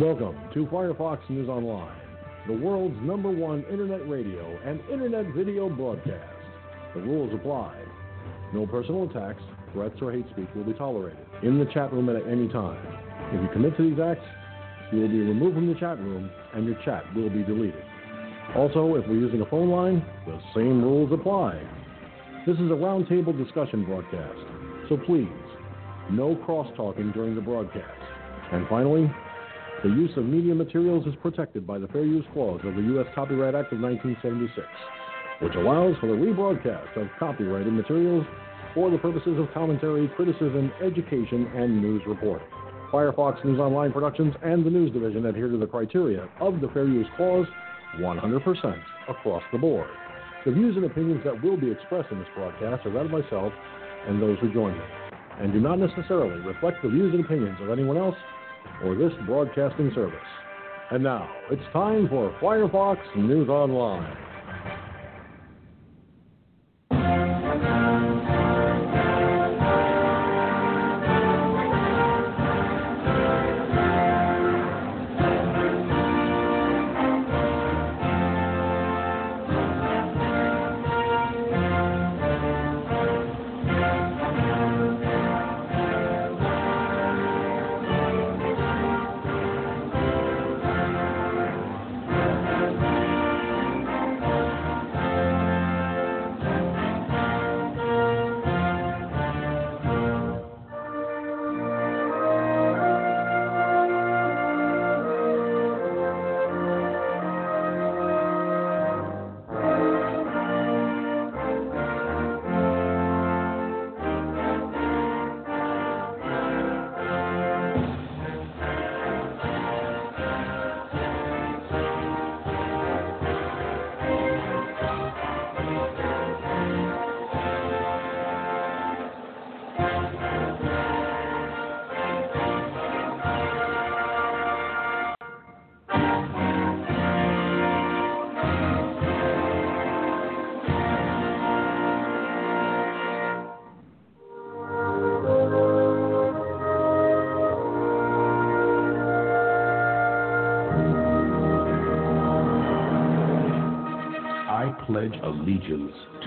Welcome to Firefox News Online, the world's number one internet radio and internet video broadcast. The rules apply. No personal attacks, threats, or hate speech will be tolerated in the chat room at any time. If you commit to these acts, you will be removed from the chat room and your chat will be deleted. Also, if we're using a phone line, the same rules apply. This is a roundtable discussion broadcast, so please, no cross talking during the broadcast. And finally, the use of media materials is protected by the Fair Use Clause of the U.S. Copyright Act of 1976, which allows for the rebroadcast of copyrighted materials for the purposes of commentary, criticism, education, and news reporting. Firefox News Online Productions and the News Division adhere to the criteria of the Fair Use Clause 100% across the board. The views and opinions that will be expressed in this broadcast are that of myself and those who join me, and do not necessarily reflect the views and opinions of anyone else or this broadcasting service. And now, it's time for Firefox News Online.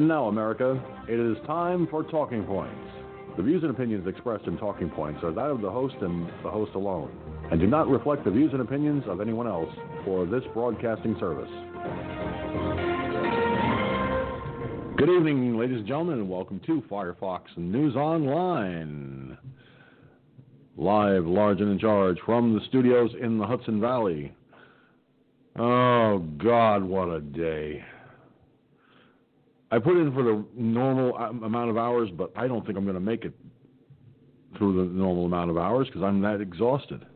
And now, America, it is time for Talking Points. The views and opinions expressed in Talking Points are that of the host and the host alone, and do not reflect the views and opinions of anyone else for this broadcasting service. Good evening, ladies and gentlemen, and welcome to Firefox News Online. Live, large, and in charge from the studios in the Hudson Valley. Oh, God, what a day. I put in for the normal um, amount of hours, but I don't think I'm going to make it through the normal amount of hours because I'm that exhausted.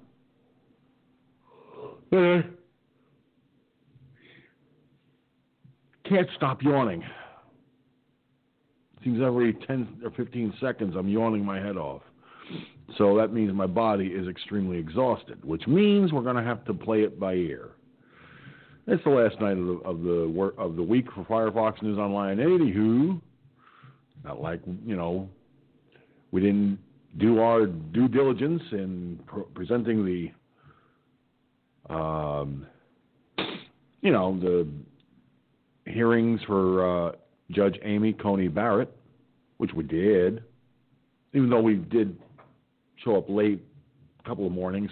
Can't stop yawning. Seems every 10 or 15 seconds I'm yawning my head off. So that means my body is extremely exhausted, which means we're going to have to play it by ear. It's the last night of the of the work of the week for Firefox News Online. Anywho, not like you know, we didn't do our due diligence in pr- presenting the, um, you know, the hearings for uh, Judge Amy Coney Barrett, which we did, even though we did show up late a couple of mornings.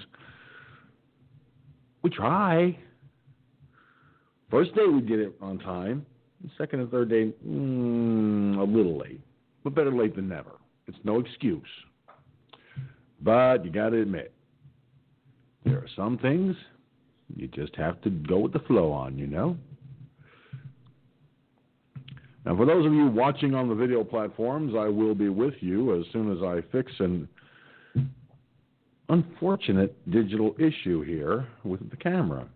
We try. First day we did it on time. The second and third day, mm, a little late, but better late than never. It's no excuse. But you got to admit, there are some things you just have to go with the flow on, you know? Now, for those of you watching on the video platforms, I will be with you as soon as I fix an unfortunate digital issue here with the camera.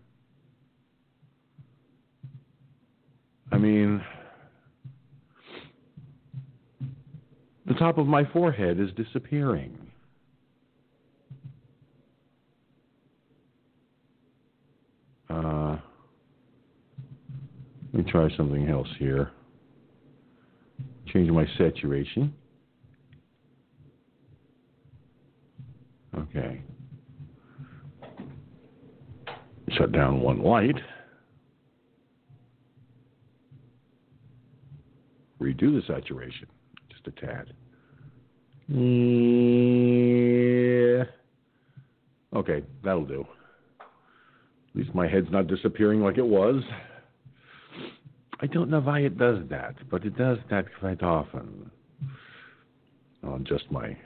I mean, the top of my forehead is disappearing. Uh, let me try something else here. Change my saturation. Okay. Shut down one light. Redo the saturation just a tad. Yeah. Okay, that'll do. At least my head's not disappearing like it was. I don't know why it does that, but it does that quite often. I'll adjust my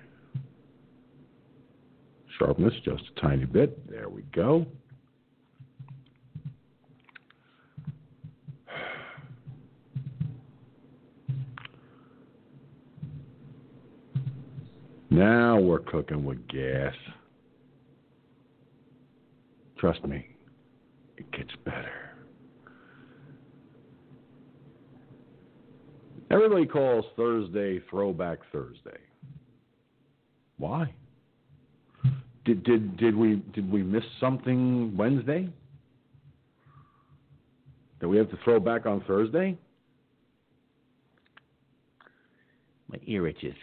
sharpness just a tiny bit. There we go. Now we're cooking with gas. Trust me, it gets better. Everybody calls Thursday Throwback Thursday. Why? Did did did we did we miss something Wednesday that we have to throw back on Thursday? My ear itches.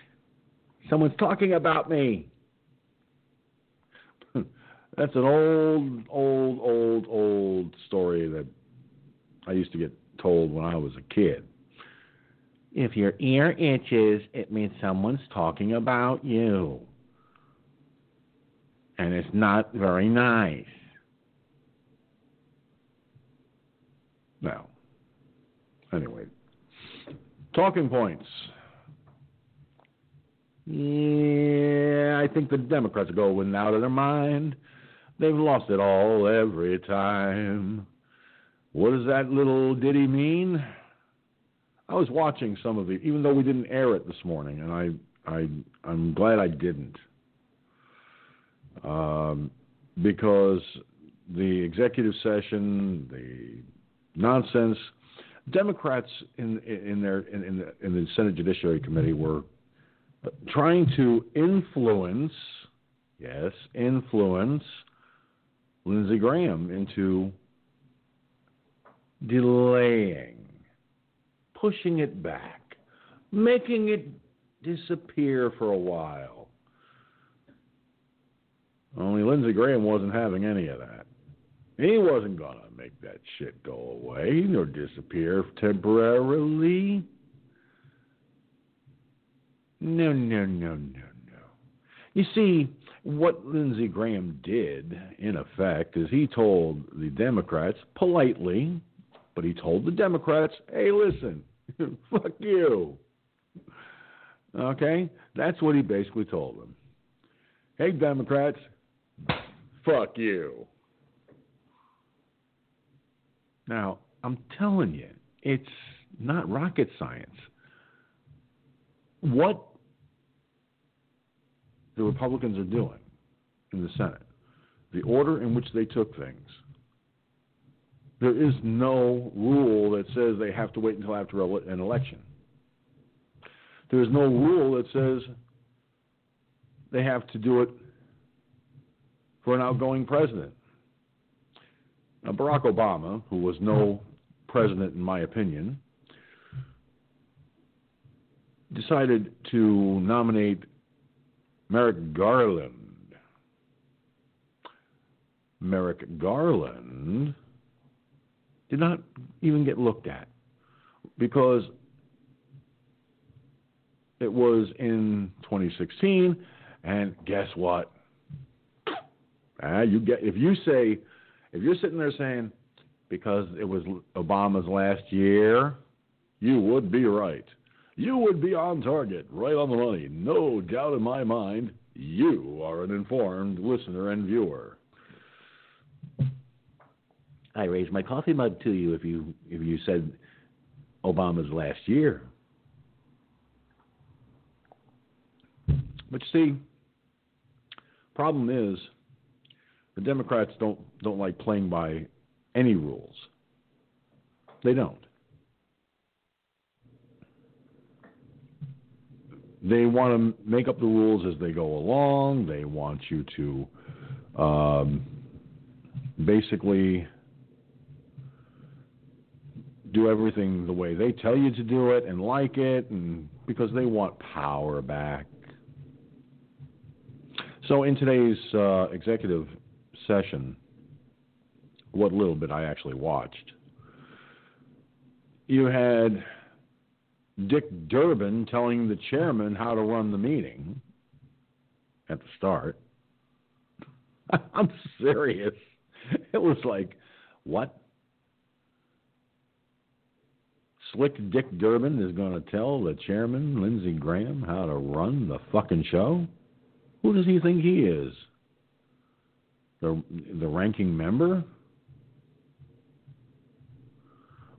Someone's talking about me. Hmm. That's an old, old, old, old story that I used to get told when I was a kid. If your ear itches, it means someone's talking about you. And it's not very nice. Now, anyway, talking points. Yeah, I think the Democrats are going out of their mind. They've lost it all every time. What does that little ditty mean? I was watching some of it, even though we didn't air it this morning, and I, I, I'm glad I didn't, um, because the executive session, the nonsense, Democrats in in their in, in the, in the Senate Judiciary Committee were trying to influence, yes, influence Lindsey Graham into delaying, pushing it back, making it disappear for a while. Only Lindsey Graham wasn't having any of that. He wasn't going to make that shit go away or disappear temporarily. No, no, no, no, no. You see, what Lindsey Graham did, in effect, is he told the Democrats politely, but he told the Democrats, hey, listen, fuck you. Okay? That's what he basically told them. Hey, Democrats, fuck you. Now, I'm telling you, it's not rocket science. What the Republicans are doing in the Senate, the order in which they took things. There is no rule that says they have to wait until after an election. There is no rule that says they have to do it for an outgoing president. Now, Barack Obama, who was no president in my opinion, decided to nominate Merrick Garland. Merrick Garland did not even get looked at because it was in 2016, and guess what? Ah, you get if you say if you're sitting there saying because it was Obama's last year, you would be right you would be on target, right on the money. No doubt in my mind, you are an informed listener and viewer. I raise my coffee mug to you if you if you said Obama's last year. But see, problem is the Democrats don't don't like playing by any rules. They don't. They want to make up the rules as they go along. They want you to um, basically do everything the way they tell you to do it and like it, and because they want power back. So, in today's uh, executive session, what little bit I actually watched, you had Dick Durbin telling the chairman how to run the meeting at the start. I'm serious. It was like, what? Slick Dick Durbin is going to tell the chairman, Lindsey Graham, how to run the fucking show? Who does he think he is? The, the ranking member?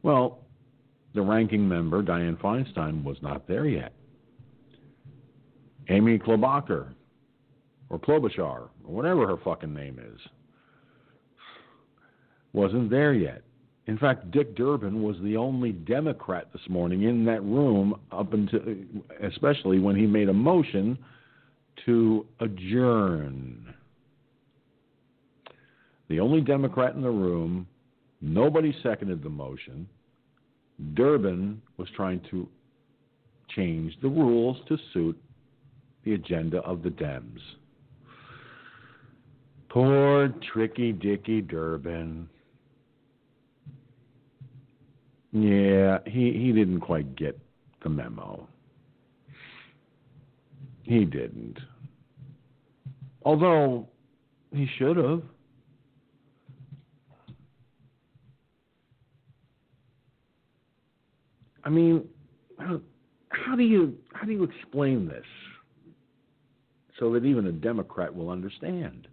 Well, the ranking member, Dianne Feinstein, was not there yet. Amy Klobuchar, or Klobuchar, or whatever her fucking name is, wasn't there yet. In fact, Dick Durbin was the only Democrat this morning in that room, up until, especially when he made a motion to adjourn. The only Democrat in the room, nobody seconded the motion. Durbin was trying to change the rules to suit the agenda of the Dems. Poor tricky Dicky Durbin. Yeah, he, he didn't quite get the memo. He didn't. Although he should have. I mean, how, do you how do you explain this so that even a Democrat will understand?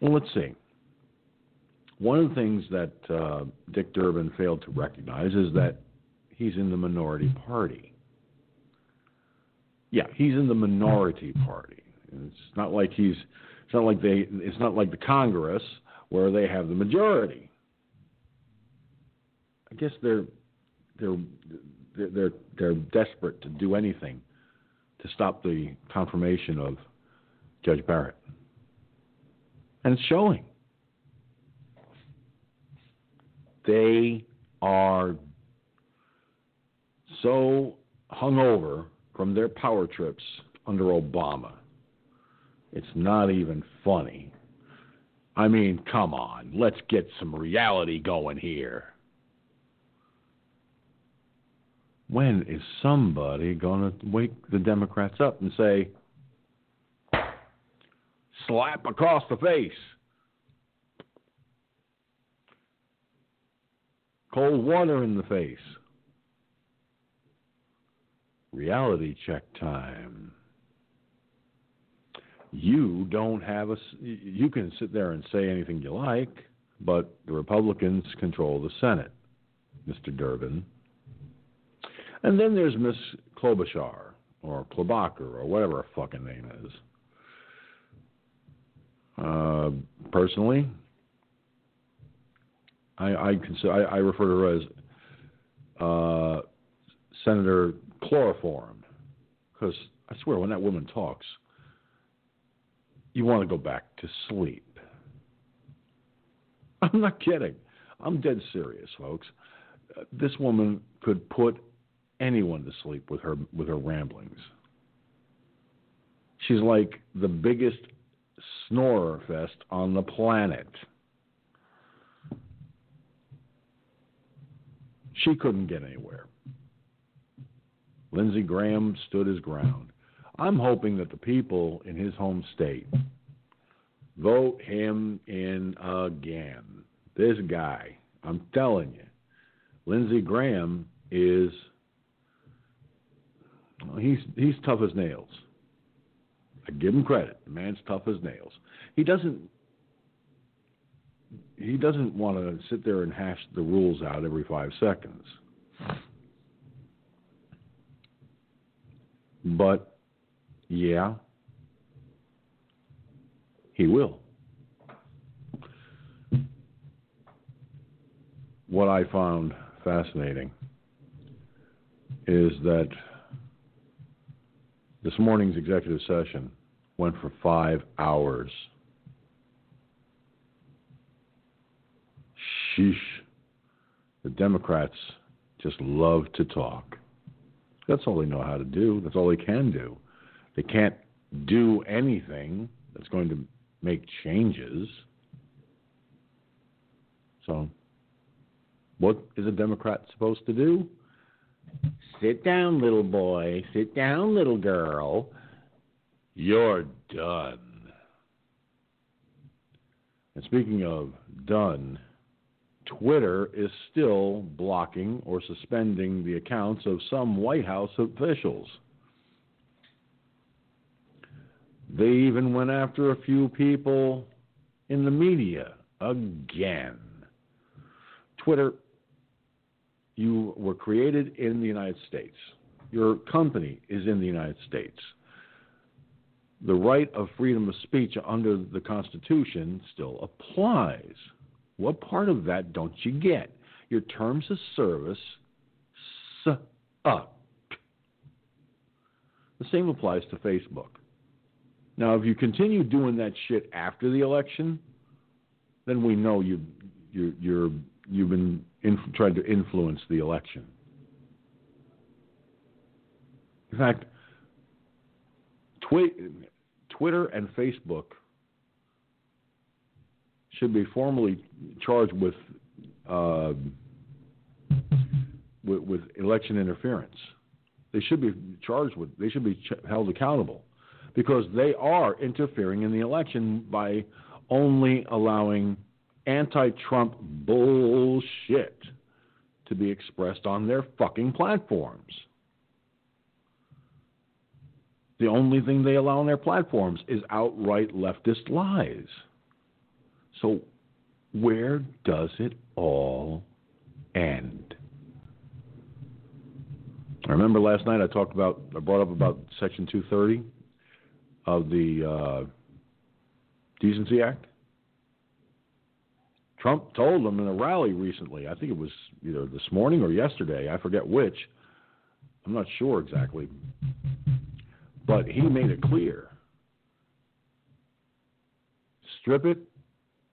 Well, let's see. One of the things that uh, Dick Durbin failed to recognize is that he's in the minority party. Yeah, he's in the minority party. It's not like he's. It's not like they. It's not like the Congress where they have the majority. I guess they're they're they're they're desperate to do anything to stop the confirmation of Judge Barrett, and it's showing. They are so hungover from their power trips under Obama. It's not even funny. I mean, come on, let's get some reality going here. When is somebody going to wake the Democrats up and say, slap across the face? Cold water in the face. Reality check time. You don't have a. You can sit there and say anything you like, but the Republicans control the Senate, Mr. Durbin. And then there's Miss Klobuchar or Klobuchar or whatever her fucking name is. Uh, personally, I I, consider, I, I refer to her as uh, Senator Chloroform, because I swear when that woman talks, you want to go back to sleep. I'm not kidding. I'm dead serious, folks. This woman could put anyone to sleep with her with her ramblings. She's like the biggest snorer fest on the planet. She couldn't get anywhere. Lindsey Graham stood his ground. I'm hoping that the people in his home state vote him in again. This guy, I'm telling you, Lindsey Graham is he's he's tough as nails. I give him credit. The man's tough as nails. He doesn't he doesn't want to sit there and hash the rules out every five seconds. But yeah, he will. What I found fascinating is that this morning's executive session went for five hours. Sheesh. The Democrats just love to talk. That's all they know how to do. That's all they can do. They can't do anything that's going to make changes. So, what is a Democrat supposed to do? Sit down, little boy. Sit down, little girl. You're done. And speaking of done, Twitter is still blocking or suspending the accounts of some White House officials. They even went after a few people in the media again. Twitter, you were created in the United States. Your company is in the United States. The right of freedom of speech under the Constitution still applies. What part of that don't you get? Your terms of service suck. The same applies to Facebook. Now, if you continue doing that shit after the election, then we know you you you're you've been inf- tried to influence the election. In fact, twi- Twitter and Facebook should be formally charged with uh, with, with, election interference. They should be charged with. They should be ch- held accountable because they are interfering in the election by only allowing anti-Trump bullshit to be expressed on their fucking platforms. The only thing they allow on their platforms is outright leftist lies. So, where does it all end? I remember last night I talked about, I brought up about Section 230 of the uh, Decency Act. Trump told them in a rally recently, I think it was either this morning or yesterday, I forget which. I'm not sure exactly. But he made it clear strip it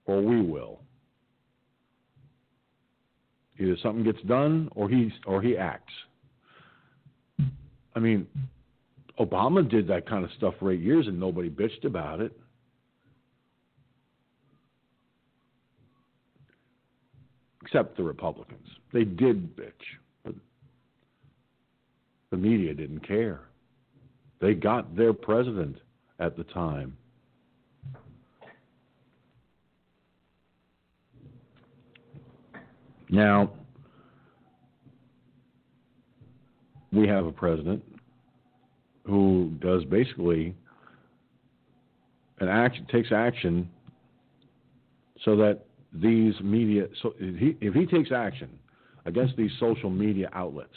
or we will. Either something gets done or he or he acts. I mean, Obama did that kind of stuff for eight years and nobody bitched about it. Except the Republicans. They did bitch. But the media didn't care. They got their president at the time. Now, we have a president who does basically an action takes action so that these media so if he, if he takes action against these social media outlets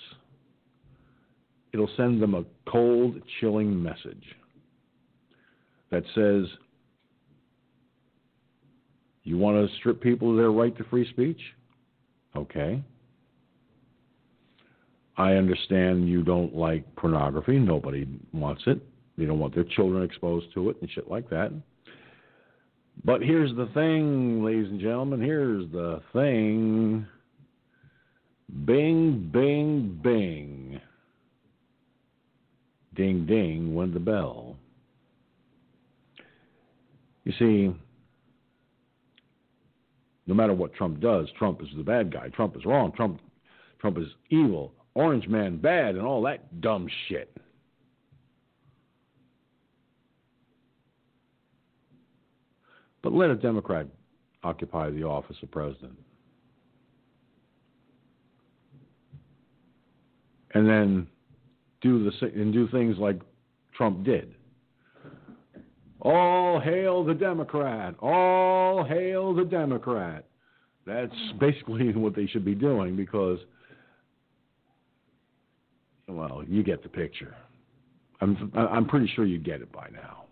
it'll send them a cold chilling message that says you want to strip people of their right to free speech okay I understand you don't like pornography. Nobody wants it. They don't want their children exposed to it and shit like that. But here's the thing, ladies and gentlemen. Here's the thing. Bing, bing, bing. Ding, ding went the bell. You see, no matter what Trump does, Trump is the bad guy. Trump is wrong. Trump, Trump is evil. Orange Man bad and all that dumb shit. But let a Democrat occupy the office of president. And then do the and do things like Trump did. All hail the Democrat. All hail the Democrat. That's basically what they should be doing because, well, you get the picture. I'm I'm pretty sure you get it by now.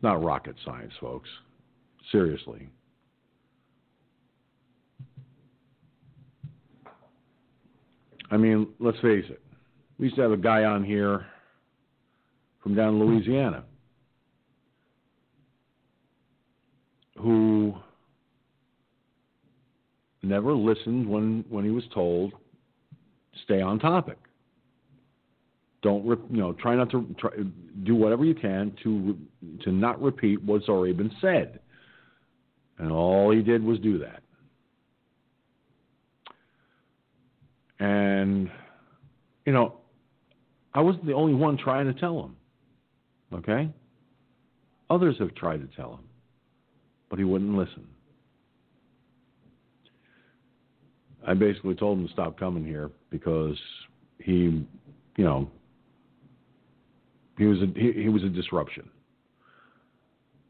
It's not rocket science, folks. Seriously. I mean, let's face it. We used to have a guy on here from down in Louisiana who never listened when, when he was told stay on topic. Don't you know? Try not to try, do whatever you can to to not repeat what's already been said. And all he did was do that. And you know, I wasn't the only one trying to tell him. Okay? Others have tried to tell him, but he wouldn't listen. I basically told him to stop coming here because he, you know, he was a he, he was a disruption.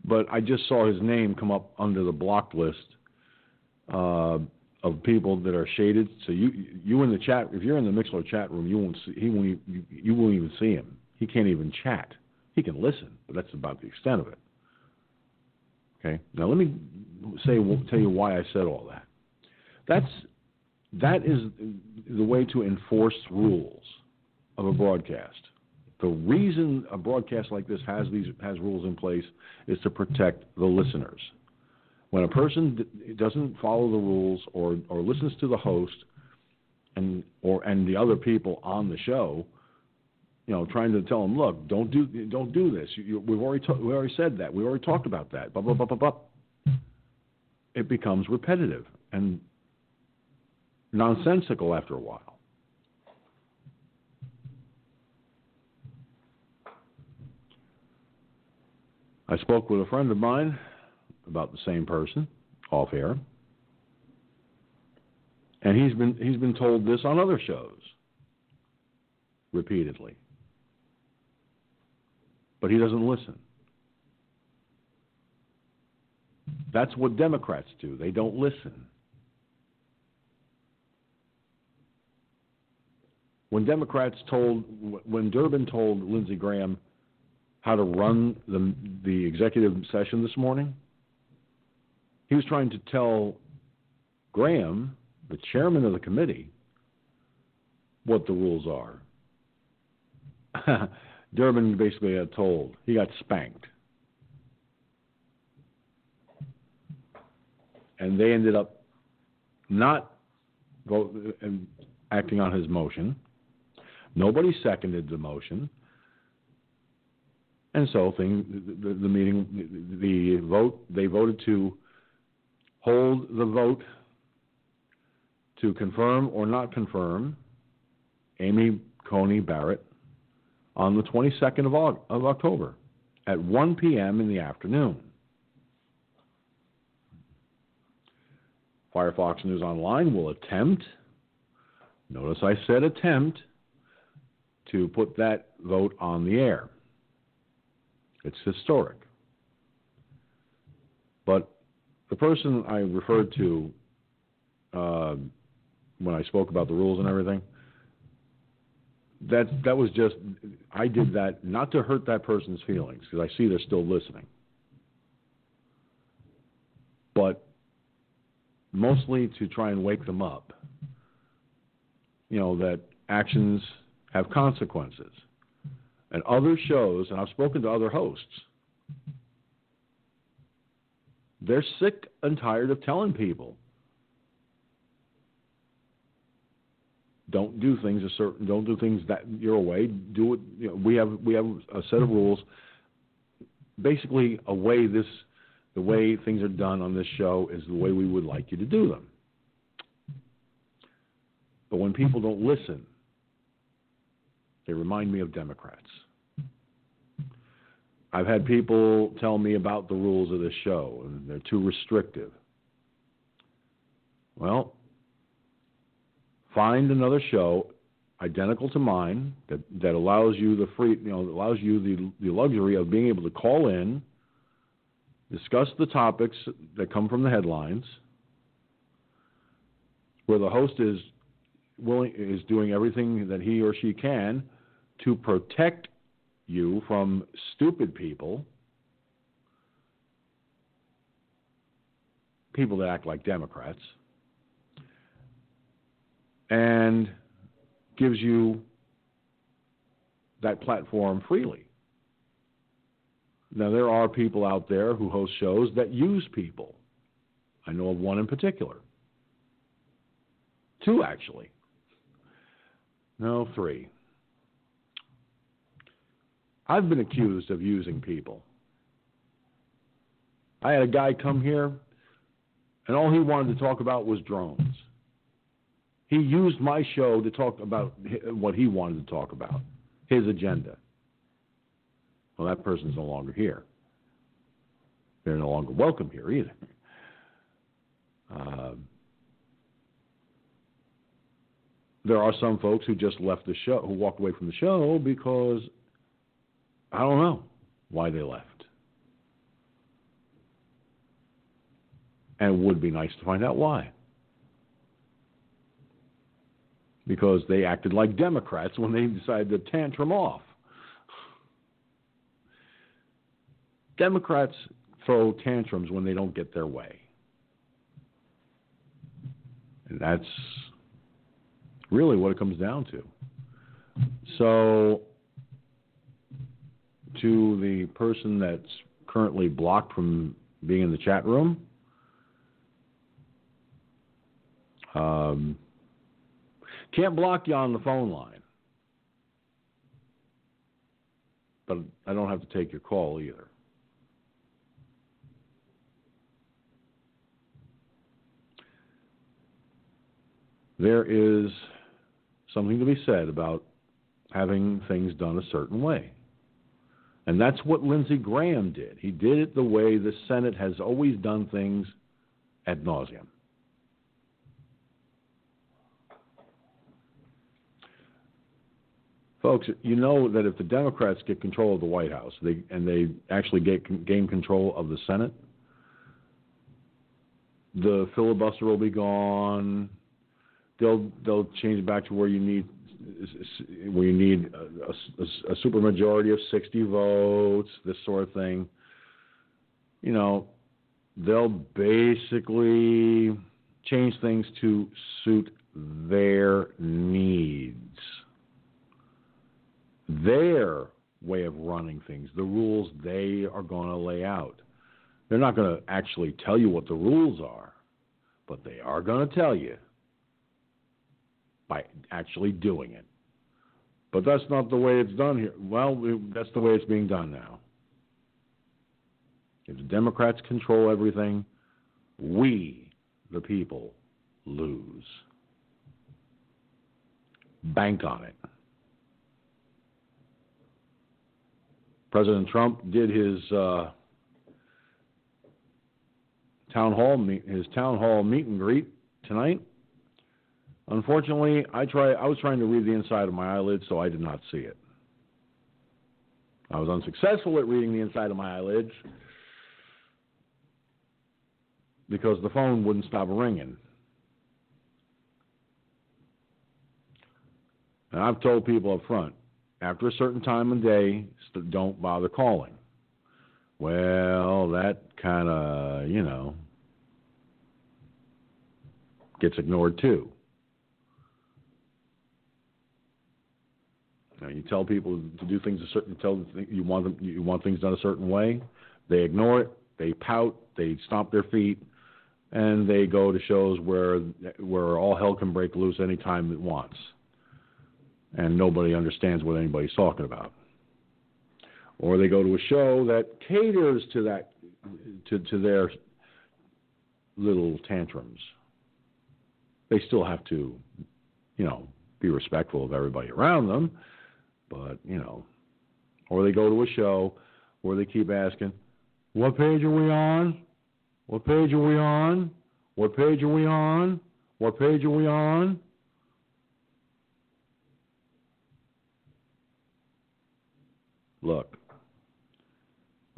But I just saw his name come up under the block list uh, of people that are shaded. So you you in the chat, if you're in the Mixlr chat room, you won't see he won't you, you won't even see him. He can't even chat. He can listen, but that's about the extent of it. Okay. Now let me say tell you why I said all that. That's that is the way to enforce rules of a broadcast. The reason a broadcast like this has these has rules in place is to protect the listeners. When a person doesn't follow the rules or, or listens to the host and or and the other people on the show, you know, trying to tell them, look, don't do don't do this. You, you, we've already ta- we already said that. We already talked about that. Blah blah blah blah blah. It becomes repetitive and nonsensical after a while. I spoke with a friend of mine about the same person off air. And he's been he's been told this on other shows repeatedly. But he doesn't listen. That's what Democrats do. They don't listen. When Democrats told, when Durbin told Lindsey Graham how to run the, the executive session this morning, he was trying to tell Graham, the chairman of the committee, what the rules are. Durbin basically got told. He got spanked. And they ended up not vote, acting on his motion. Nobody seconded the motion. And so the, the meeting, the vote, they voted to hold the vote to confirm or not confirm Amy Coney Barrett on the 22nd of, of October at 1 p.m. in the afternoon. Firefox News Online will attempt, notice I said attempt, to put that vote on the air. It's historic. But the person I referred to uh, when I spoke about the rules and everything, that that was just I did that not to hurt that person's feelings because I see they're still listening, but mostly to try and wake them up. You know that actions have consequences, and other shows, and I've spoken to other hosts. They're sick and tired of telling people Don't do things a certain. Don't do things that your way. Do it. You know, we have we have a set of rules. Basically, a way this the way things are done on this show is the way we would like you to do them. But when people don't listen, they remind me of Democrats. I've had people tell me about the rules of this show, and they're too restrictive. Well, find another show identical to mine that, that allows you the free you know allows you the, the luxury of being able to call in discuss the topics that come from the headlines where the host is willing is doing everything that he or she can to protect you from stupid people, people that act like Democrats, and gives you that platform freely. Now, there are people out there who host shows that use people. I know of one in particular. Two, actually. No, three. I've been accused of using people. I had a guy come here, and all he wanted to talk about was drones. He used my show to talk about what he wanted to talk about, his agenda. Well, that person's no longer here. They're no longer welcome here either. Uh, there are some folks who just left the show, who walked away from the show because I don't know why they left. And it would be nice to find out why. Because they acted like Democrats when they decided to tantrum off. Democrats throw tantrums when they don't get their way. And that's really what it comes down to. So, to the person that's currently blocked from being in the chat room, um, can't block you on the phone line. But I don't have to take your call either. there is something to be said about having things done a certain way. And that's what Lindsey Graham did. He did it the way the Senate has always done things ad nauseum. Folks, you know that if the Democrats get control of the White House they, and they actually get, gain control of the Senate, the filibuster will be gone they'll they'll change back to where you need where you need a, a, a supermajority of 60 votes, this sort of thing. You know, they'll basically change things to suit their needs, their way of running things, the rules they are going to lay out. They're not going to actually tell you what the rules are, but they are going to tell you by actually doing it. But that's not the way it's done here. Well, that's the way it's being done now. If the Democrats control everything, we, the people, lose. Bank on it. President Trump did his uh, town hall meet, his town hall meet and greet tonight. Unfortunately, I try. I was trying to read the inside of my eyelids, so I did not see it. I was unsuccessful at reading the inside of my eyelids because the phone wouldn't stop ringing. And I've told people up front, after a certain time of day, don't bother calling. Well, that kind of, you know, gets ignored too. You, know, you tell people to do things a certain. Tell them you want them. You want things done a certain way. They ignore it. They pout. They stomp their feet, and they go to shows where where all hell can break loose anytime it wants, and nobody understands what anybody's talking about. Or they go to a show that caters to that to to their little tantrums. They still have to, you know, be respectful of everybody around them, but, you know, or they go to a show where they keep asking, What page are we on? What page are we on? What page are we on? What page are we on? Look,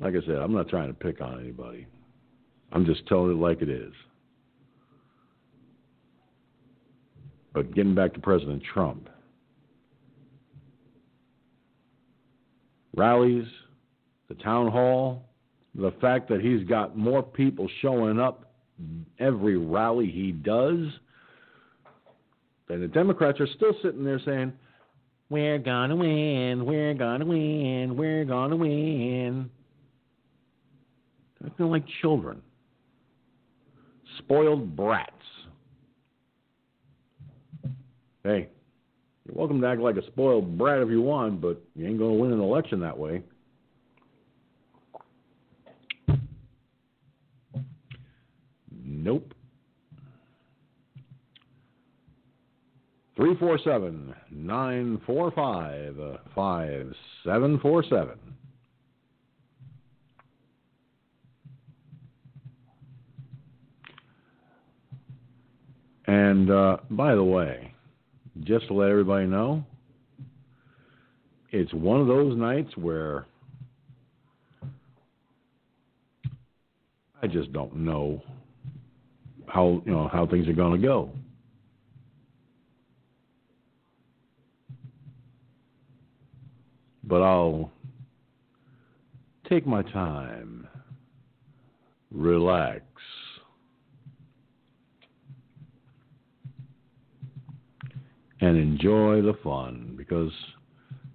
like I said, I'm not trying to pick on anybody. I'm just telling it like it is. But getting back to President Trump, rallies, the town hall, the fact that he's got more people showing up every rally he does, and the Democrats are still sitting there saying, We're gonna win, we're gonna win, we're gonna win. They're like children, spoiled brats. Hey, you're welcome to act like a spoiled brat if you want, but you ain't going to win an election that way. Nope. 347 945 5747. And uh, by the way, just to let everybody know, it's one of those nights where I just don't know how you know how things are going to go. But I'll take my time, relax, and enjoy the fun because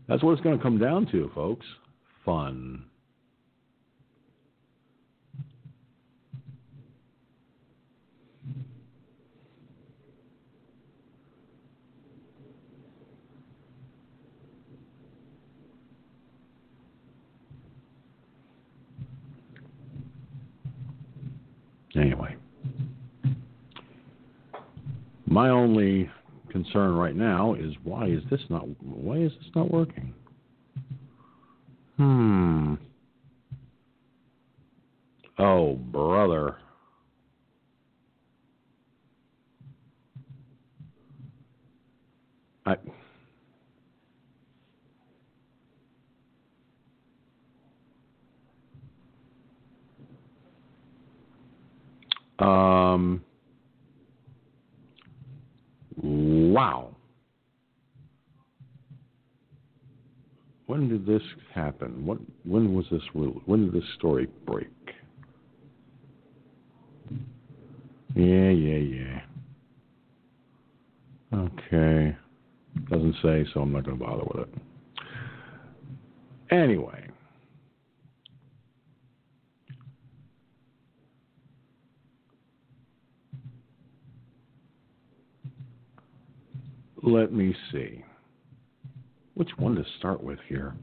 that's what it's going to come down to, folks. Fun. Anyway, my only concern right now is why is this not why is this not working? Hmm. Oh, brother. I Um, wow. When did this happen? What? When was this? When did this story break? Yeah, yeah, yeah. Okay. Doesn't say, so I'm not going to bother with it. Anyway. Let me see. Which one to start with here?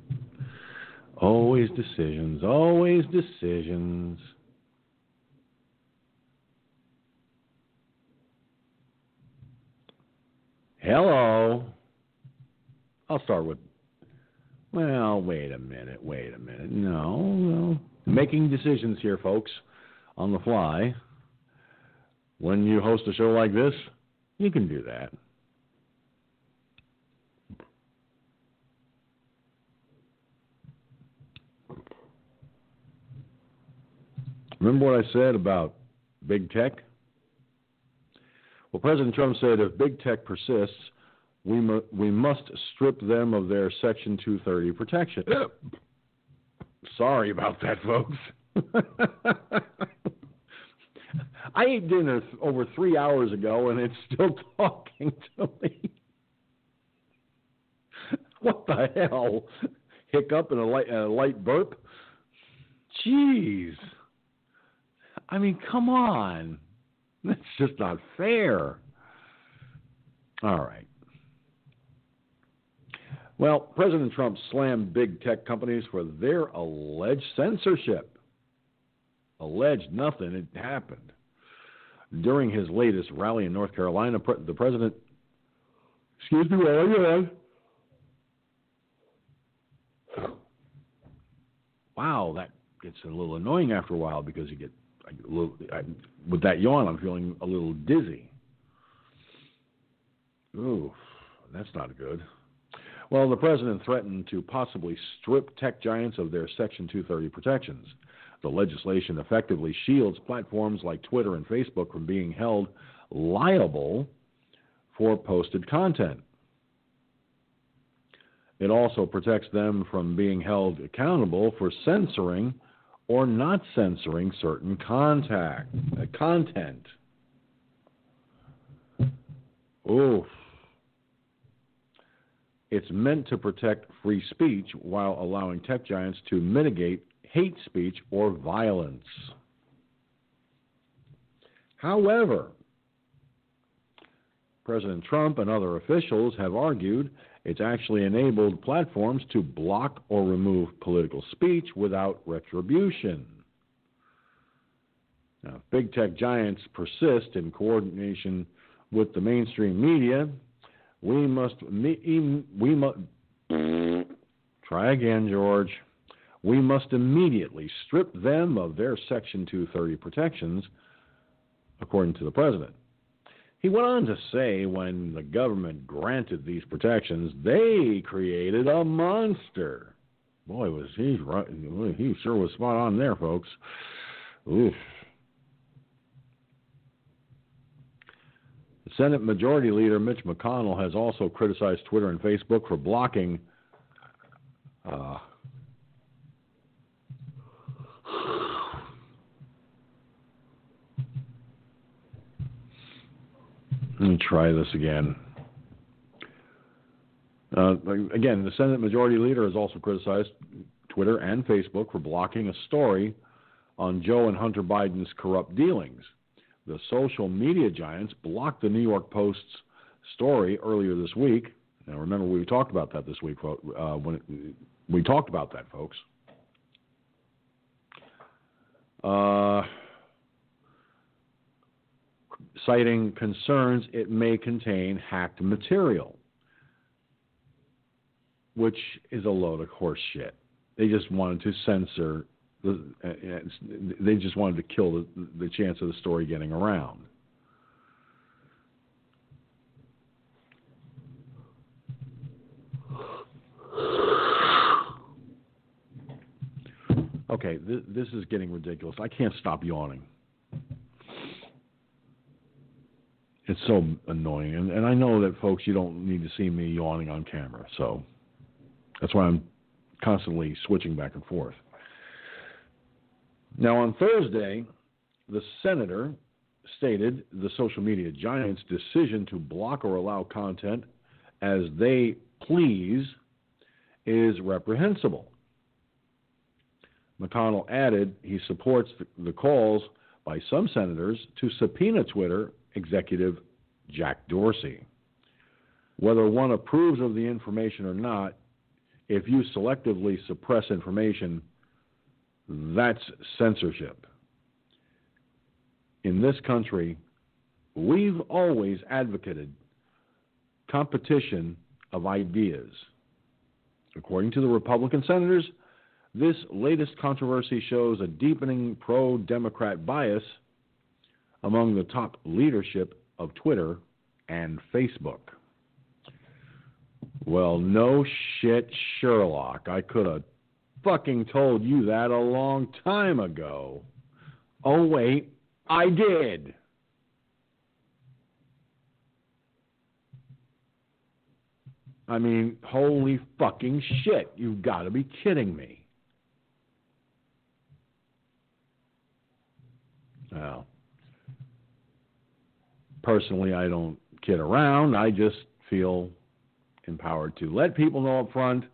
Always decisions, always decisions. Hello. I'll start with. Well, wait a minute, wait a minute. No, no. Making decisions here, folks, on the fly. When you host a show like this, you can do that. Remember what I said about big tech? Well, President Trump said if big tech persists, we, mu- we must strip them of their Section 230 protection. Sorry about that, folks. I ate dinner over three hours ago and it's still talking to me. what the hell? Hiccup and a light, a light burp? Jeez. I mean, come on. That's just not fair. All right. Well, President Trump slammed big tech companies for their alleged censorship. Alleged nothing, it happened. During his latest rally in North Carolina, the president, excuse me, where are you at? Wow, that gets a little annoying after a while because you get little, I, with that yawn, I'm feeling a little dizzy. Ooh, that's not good. Well, the president threatened to possibly strip tech giants of their Section 230 protections. The legislation effectively shields platforms like Twitter and Facebook from being held liable for posted content. It also protects them from being held accountable for censoring or not censoring certain contact, uh, content. Oof. It's meant to protect free speech while allowing tech giants to mitigate hate speech or violence. However, President Trump and other officials have argued it's actually enabled platforms to block or remove political speech without retribution. Now, if big tech giants persist in coordination with the mainstream media, we must we must try again, George. We must immediately strip them of their Section 230 protections, according to the president. He went on to say when the government granted these protections, they created a monster. Boy, was he right. He sure was spot on there, folks. Oof. The Senate Majority Leader Mitch McConnell has also criticized Twitter and Facebook for blocking uh, Let me try this again. Uh, again, the Senate Majority Leader has also criticized Twitter and Facebook for blocking a story on Joe and Hunter Biden's corrupt dealings. The social media giants blocked the New York Post's story earlier this week. Now, remember, we talked about that this week. Uh, when it, we talked about that, folks. Uh, citing concerns it may contain hacked material, which is a load of horse shit. They just wanted to censor, uh, they just wanted to kill the, the chance of the story getting around. Okay, th- this is getting ridiculous. I can't stop yawning. It's so annoying. And, and I know that, folks, you don't need to see me yawning on camera. So that's why I'm constantly switching back and forth. Now, on Thursday, the senator stated the social media giants' decision to block or allow content as they please is reprehensible. McConnell added he supports the calls by some senators to subpoena Twitter executive Jack Dorsey. Whether one approves of the information or not, if you selectively suppress information, that's censorship. In this country, we've always advocated competition of ideas. According to the Republican senators, this latest controversy shows a deepening pro Democrat bias among the top leadership of Twitter and Facebook. Well, no shit, Sherlock. I could have fucking told you that a long time ago. Oh, wait, I did. I mean, holy fucking shit. You've got to be kidding me. Well, personally, I don't kid around. I just feel empowered to let people know up front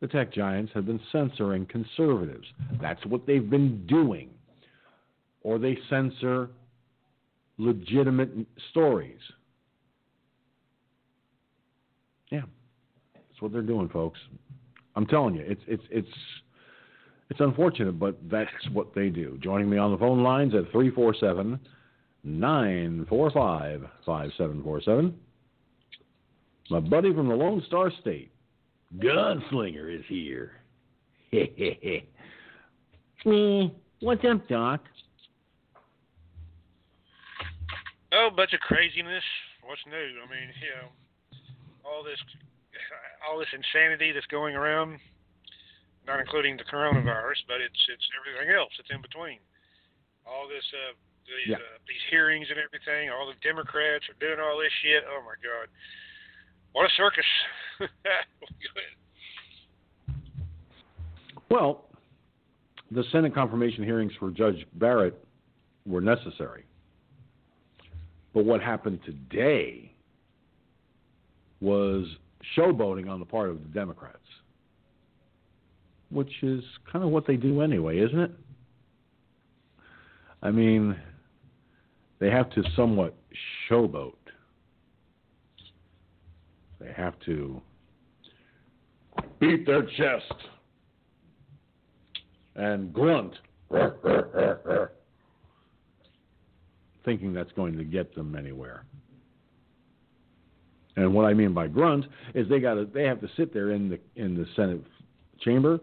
the tech giants have been censoring conservatives. That's what they've been doing. Or they censor legitimate stories. Yeah. That's what they're doing, folks. I'm telling you, it's it's it's it's unfortunate, but that's what they do. Joining me on the phone lines at 347 945 5747. My buddy from the Lone Star State, Gunslinger, is here. Me, what's up, Doc? Oh, bunch of craziness. What's new? I mean, you know, all this, all this insanity that's going around, not including the coronavirus, but it's it's everything else that's in between. All this uh, these Yeah. uh, these hearings and everything. All the Democrats are doing all this shit. Oh my God, what a circus! Well, the Senate confirmation hearings for Judge Barrett were necessary. But what happened today was showboating on the part of the Democrats, which is kind of what they do anyway, isn't it? I mean, they have to somewhat showboat. They have to beat their chest and grunt, thinking that's going to get them anywhere. And what I mean by grunt is they got they have to sit there in the in the Senate chamber,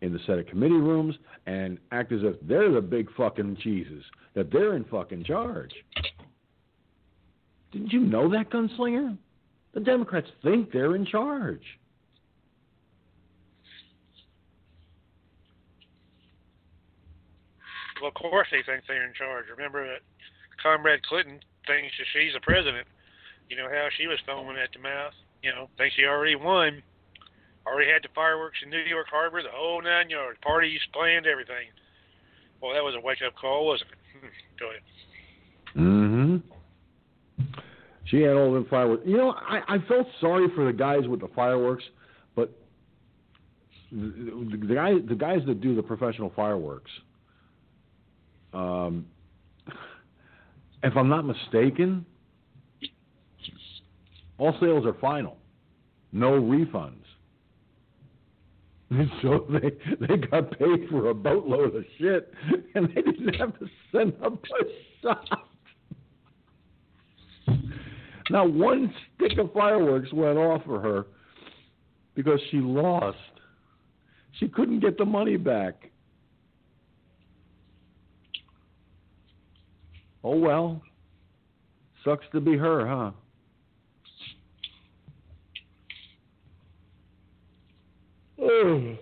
in the Senate committee rooms, and act as if they're the big fucking cheeses, that they're in fucking charge. Didn't you know that, gunslinger? The Democrats think they're in charge. Well, of course they think they're in charge. Remember that Comrade Clinton thinks that she's the president. You know how she was foaming at the mouth. You know, thinks she already won. Already had the fireworks in New York Harbor, the whole nine yards. Parties planned, everything. Well, that was a wake up call, wasn't it? Hmm, Go ahead. Mm-hmm. She had all them fireworks. You know, I, I felt sorry for the guys with the fireworks, but the, the, the guy, the guys that do the professional fireworks, um, if I'm not mistaken, all sales are final, no refunds. And so they they got paid for a boatload of shit, and they didn't have to send up a shot. Now one stick of fireworks went off for her because she lost. She couldn't get the money back. Oh well. Sucks to be her, huh?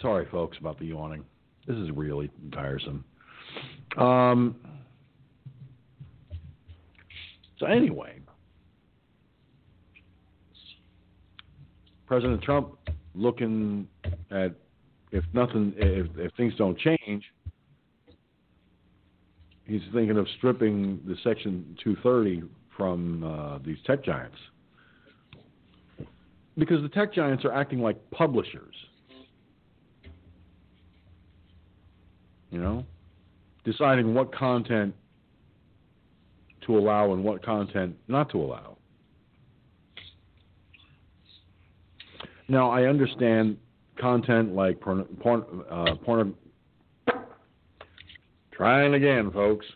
Sorry, folks, about the yawning. This is really tiresome. Um, so anyway, President Trump looking at if nothing, if, if things don't change, he's thinking of stripping the Section 230 from uh, these tech giants because the tech giants are acting like publishers. You know, deciding what content to allow and what content not to allow. Now, I understand content like porn, porn, uh, porn trying again, folks,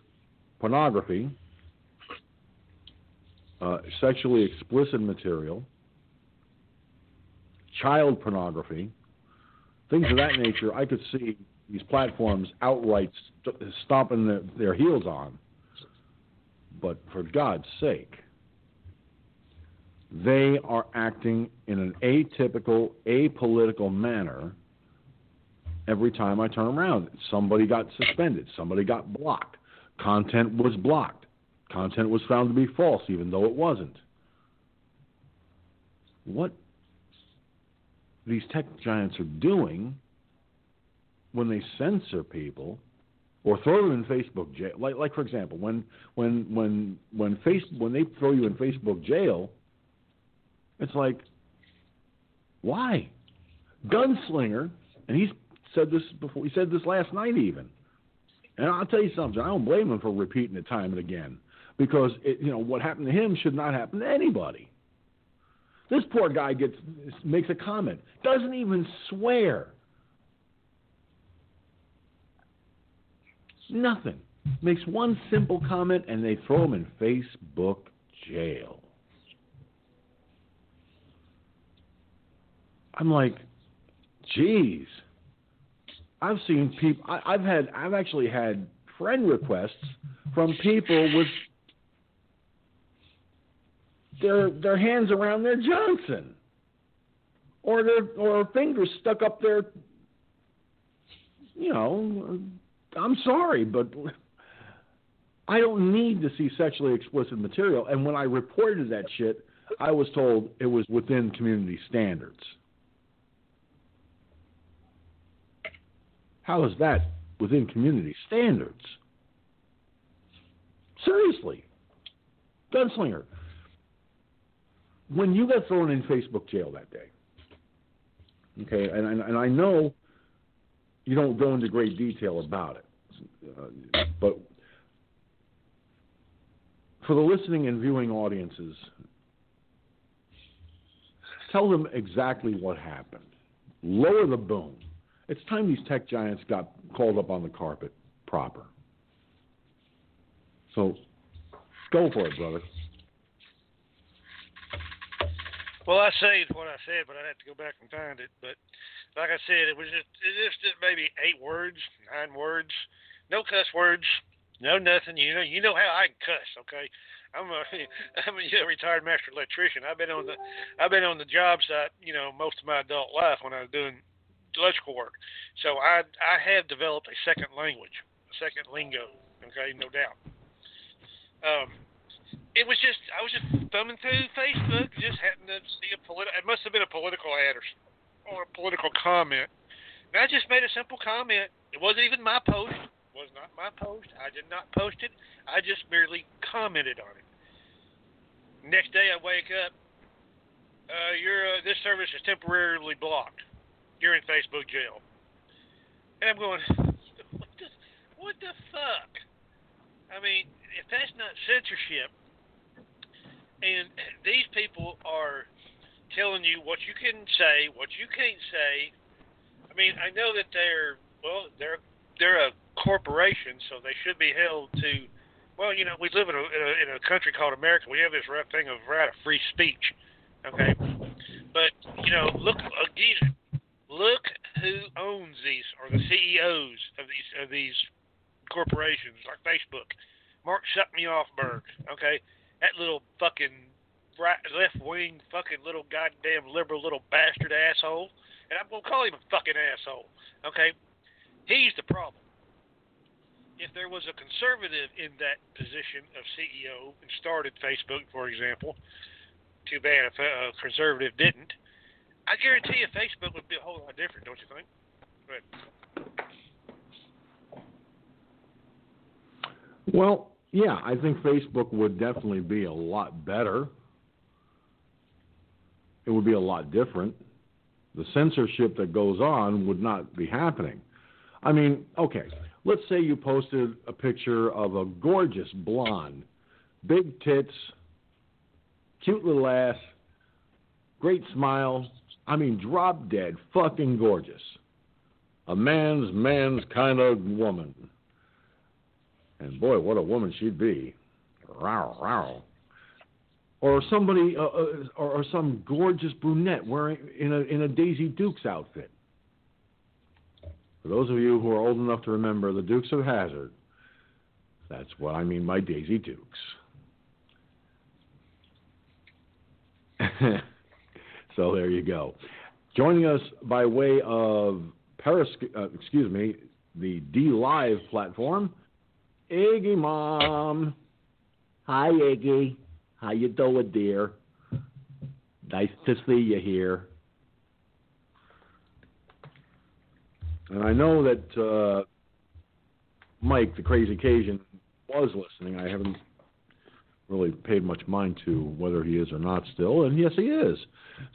pornography, uh, sexually explicit material, child pornography, things of that nature. I could see these platforms outright st- stomping their, their heels on. But for God's sake, they are acting in an atypical, apolitical manner every time I turn around. Somebody got suspended, somebody got blocked, content was blocked, content was found to be false, even though it wasn't. What these tech giants are doing when they censor people or throw them in Facebook jail. Like, like for example, when when when when face when they throw you in Facebook jail, it's like, why? Gunslinger, and he's said this before. He said this last night even. And I'll tell you something. I don't blame him for repeating it time and again because it, you know what happened to him should not happen to anybody. This poor guy gets makes a comment, doesn't even swear. Nothing. Makes one simple comment and they throw him in Facebook jail. I'm like, geez. I've seen people. I, I've had. I've actually had friend requests from people with their their hands around their Johnson, or their or fingers stuck up their. You know, I'm sorry, but I don't need to see sexually explicit material. And when I reported that shit, I was told it was within community standards. How is that within community standards? Seriously. Gunslinger. When you got thrown in Facebook jail that day, okay, and, and, and I know you don't go into great detail about it, uh, but for the listening and viewing audiences, tell them exactly what happened. Lower the boom. It's time these tech giants got called up on the carpet proper. So go for it, brother. Well, I saved what I said, but I'd have to go back and find it. But like I said, it was just it just maybe eight words, nine words, no cuss words, no nothing. You know, you know how I cuss. Okay, I'm a I'm a retired master electrician. I've been on the I've been on the job site, you know, most of my adult life when I was doing electrical work. So I I have developed a second language, a second lingo. Okay, no doubt. Um, it was just I was just thumbing through Facebook, just happened to see a political. It must have been a political ad or, or a political comment. And I just made a simple comment. It wasn't even my post It was not my post. I did not post it. I just merely commented on it. Next day I wake up. Uh, your uh, this service is temporarily blocked. You're in Facebook jail. And I'm going, what the, what the fuck? I mean, if that's not censorship, and these people are telling you what you can say, what you can't say. I mean, I know that they're well, they're they're a corporation, so they should be held to. Well, you know, we live in a, in a in a country called America. We have this thing of right of free speech. Okay, but you know, look again. Look who owns these, or the CEOs of these of these corporations, like Facebook. Mark Zuckerberg. Okay, that little fucking right left wing fucking little goddamn liberal little bastard asshole. And I'm gonna call him a fucking asshole. Okay, he's the problem if there was a conservative in that position of CEO and started Facebook, for example, too bad if a conservative didn't. I guarantee you Facebook would be a whole lot different, don't you think? Well, yeah, I think Facebook would definitely be a lot better. It would be a lot different. The censorship that goes on would not be happening. I mean, okay, let's say you posted a picture of a gorgeous blonde, big tits, cute little ass, great smile. I mean, drop dead, fucking gorgeous. A man's man's kind of woman. And boy, what a woman she'd be. Row, row. Or somebody, uh, uh, or, some gorgeous brunette wearing in a in a Daisy Dukes outfit. For those of you who are old enough to remember the Dukes of Hazzard, that's what I mean by Daisy Dukes. so there you go. Joining us by way of Periscope, uh, excuse me, the DLive platform, Iggy Mom. Hi, Iggy. How you doing, dear? Nice to see you here. And I know that uh, Mike, the Crazy Cajun, was listening. I haven't really paid much mind to whether he is or not still, and yes, he is.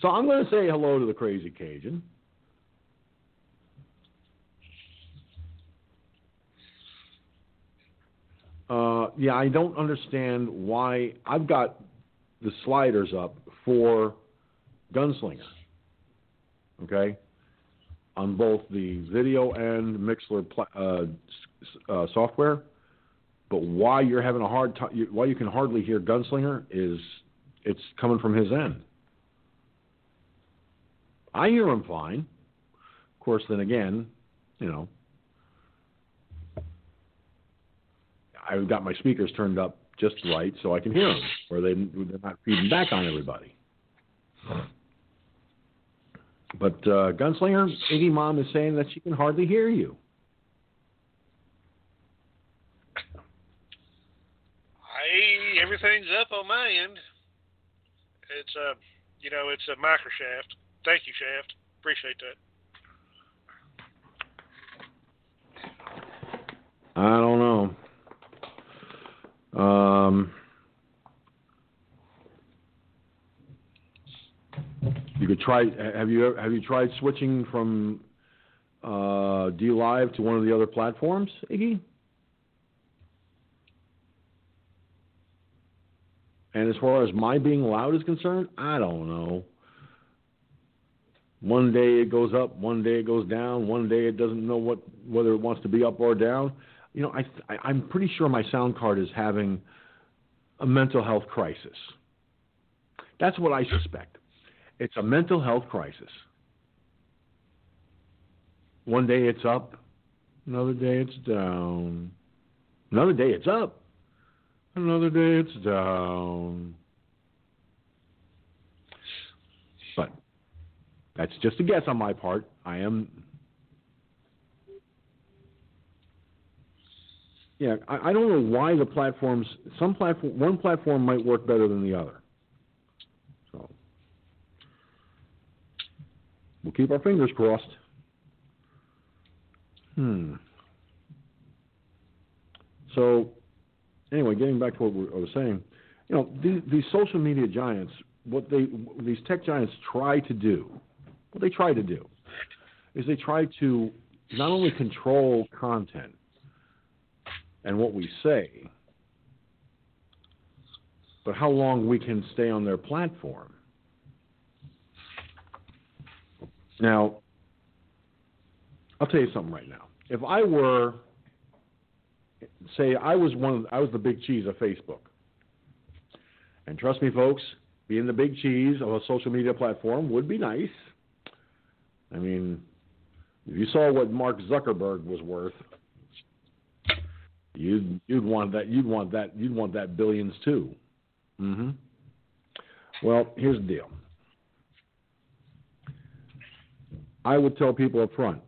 So I'm going to say hello to the Crazy Cajun. Uh, yeah, I don't understand why I've got the sliders up for Gunslinger. Okay, on both the video and Mixlr uh, uh, software. But why you're having a hard time, why you can hardly hear Gunslinger is it's coming from his end. I hear him fine. Of course, then again, you know, I've got my speakers turned up just right so I can hear them, where they, they're not feeding back on everybody. But uh, Gunslinger, Iggy Mom is saying that she can hardly hear you. I everything's up on my end. It's a, uh, you know, it's a microshaft. Thank you, Shaft. Appreciate that. I don't know. Um, you could try. Have you have you tried switching from uh, DLive to one of the other platforms, Iggy? And as far as my being loud is concerned, I don't know. One day it goes up, one day it goes down, one day it doesn't know what whether it wants to be up or down. You know, I, I I'm pretty sure my sound card is having a mental health crisis. That's what I suspect. It's a mental health crisis. One day it's up, another day it's down, another day it's up, another day it's down. But that's just a guess on my part. I am. Yeah, I, I don't know why the platforms. Some platform, one platform might work better than the other. So we'll keep our fingers crossed. Hmm. So, anyway, getting back to what I was saying, you know, these, these social media giants, what they, these tech giants try to do, what they try to do, is they try to not only control content and what we say, but how long we can stay on their platform. Now, I'll tell you something right now if I were, say, I was one, of, I was the big cheese of Facebook, and trust me, folks, being the big cheese of a social media platform would be nice. I mean, if you saw what Mark Zuckerberg was worth, you'd you'd want that you'd want that you'd want that billions too. Mhm. Well, here's the deal. I would tell people up front,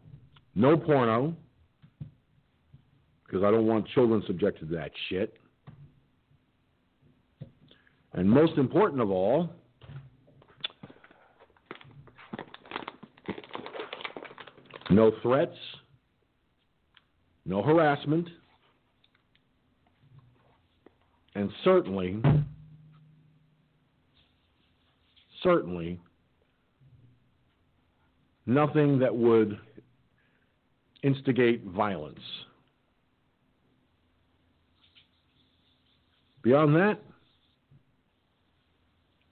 no porno, because I don't want children subjected to that shit. And most important of all, no threats, no harassment, and certainly, certainly, nothing that would instigate violence. Beyond that,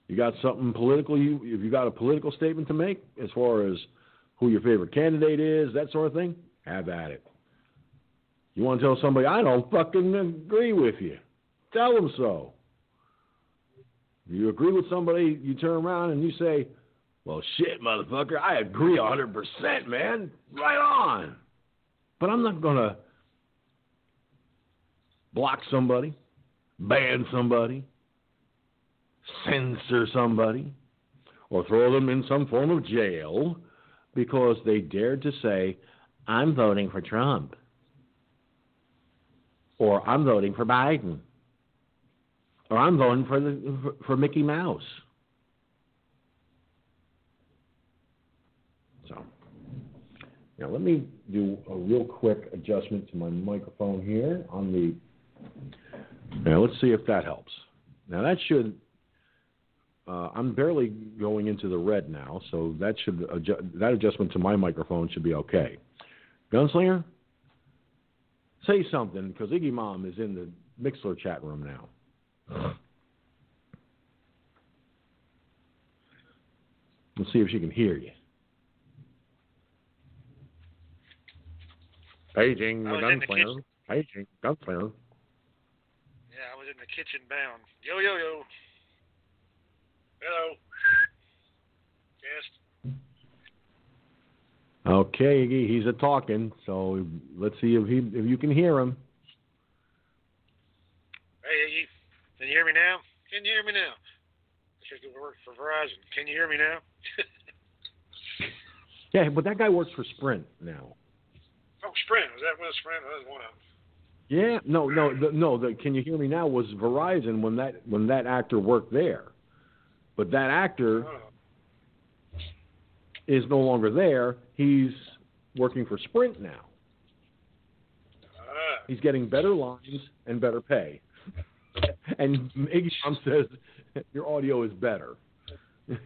you got something political. You if you got a political statement to make as far as who your favorite candidate is, that sort of thing, have at it. You want to tell somebody I don't fucking agree with you, tell them so. You agree with somebody, you turn around and you say, "Well, shit, motherfucker, I agree 100%, man. Right on." But I'm not gonna block somebody ban somebody, censor somebody, or throw them in some form of jail because they dared to say, I'm voting for Trump, or I'm voting for Biden, or I'm voting for, the, for, Mickey Mouse. So, now let me do a real quick adjustment to my microphone here on the now let's see if that helps. Now that should. Uh, I'm barely going into the red now, so that should that adjustment to my microphone should be okay. Gunslinger, say something because Iggy Mom is in the Mixlr chat room now. Let's see if she can hear you. Paging the gunslinger. Paging gunslinger Yeah, I was in the kitchen bound. Yo, yo, yo. Hello. Yes. Okay, he's a talking. So let's see if he if you can hear him. Hey, Iggy, can you hear me now? Can you hear me now? I should work for Verizon. Can you hear me now? yeah, but that guy works for Sprint now. Oh, Sprint. Was that one Sprint? That was one of them. Yeah, no, no, the, no. The, can you hear me now? Was Verizon when that when that actor worked there, but that actor Oh. is no longer there. He's working for Sprint now. Ah. He's getting better lines and better pay. and Iggy says your audio is better.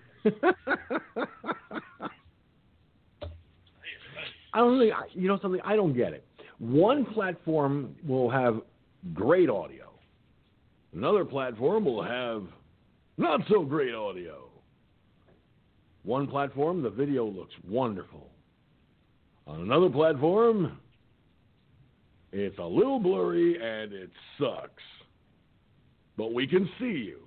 I don't think you know something. I don't get it. One platform will have great audio. Another platform will have not so great audio. One platform, the video looks wonderful. On another platform, it's a little blurry and it sucks. But we can see you.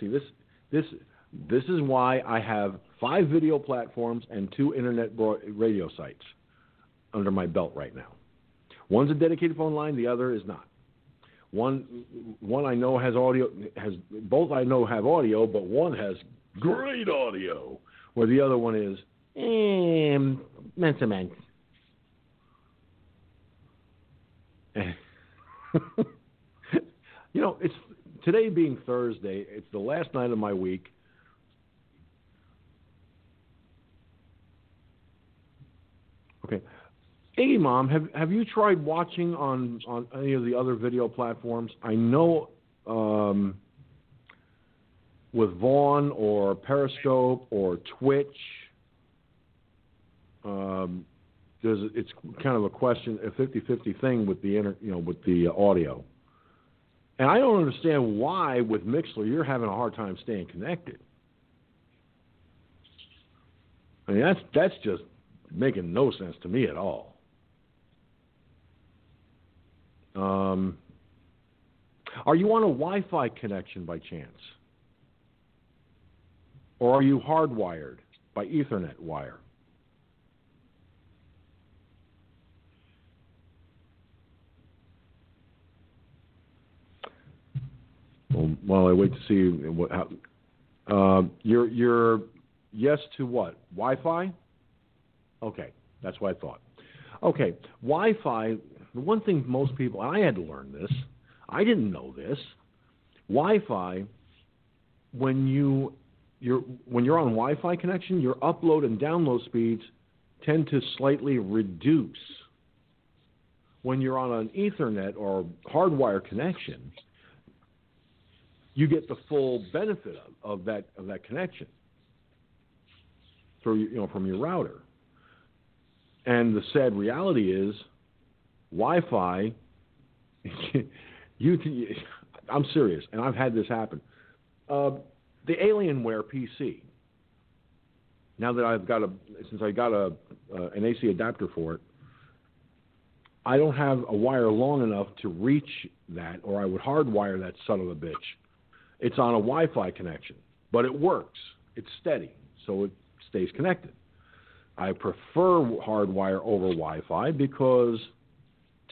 See this this this is why I have five video platforms and two internet radio sites under my belt right now. One's a dedicated phone line, the other is not. One one I know has audio has both I know have audio, but one has great audio, where the other one is um meant you know, it's today being Thursday, it's the last night of my week. Okay. Hey, mom, have have you tried watching on on any of the other video platforms? I know um, with Vaughn or Periscope or Twitch, um, there's it's kind of a question, a 50-50 thing with the inter, you know, with the audio. And I don't understand why with Mixlr you're having a hard time staying connected. I mean that's that's just making no sense to me at all. Um, are you on a Wi-Fi connection by chance, or are you hardwired by Ethernet wire? Well, while I wait to see what how, uh, you're you're yes to what Wi-Fi? Okay, that's what I thought. Okay, Wi-Fi. The one thing most people, I had to learn this. I didn't know this. Wi-Fi, when you you're when you're on Wi-Fi connection, your upload and download speeds tend to slightly reduce. When you're on an Ethernet or hardwire connection, you get the full benefit of, of that of that connection through you know from your router. And the sad reality is, Wi-Fi. you can. I'm serious, and I've had this happen. Uh, the Alienware PC. Now that I've got a, since I got a uh, an AC adapter for it, I don't have a wire long enough to reach that, or I would hardwire that son of a bitch. It's on a Wi-Fi connection, but it works. It's steady, so it stays connected. I prefer hardwire over Wi-Fi because,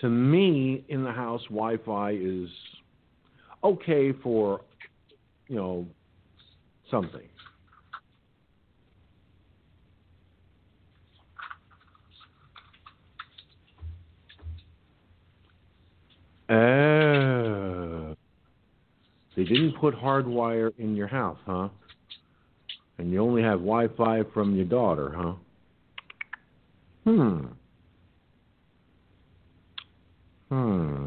to me, in the house, Wi-Fi is okay for, you know, something. Oh. They didn't put hardwire in your house, huh? And you only have Wi-Fi from your daughter, huh? Hmm. Hmm.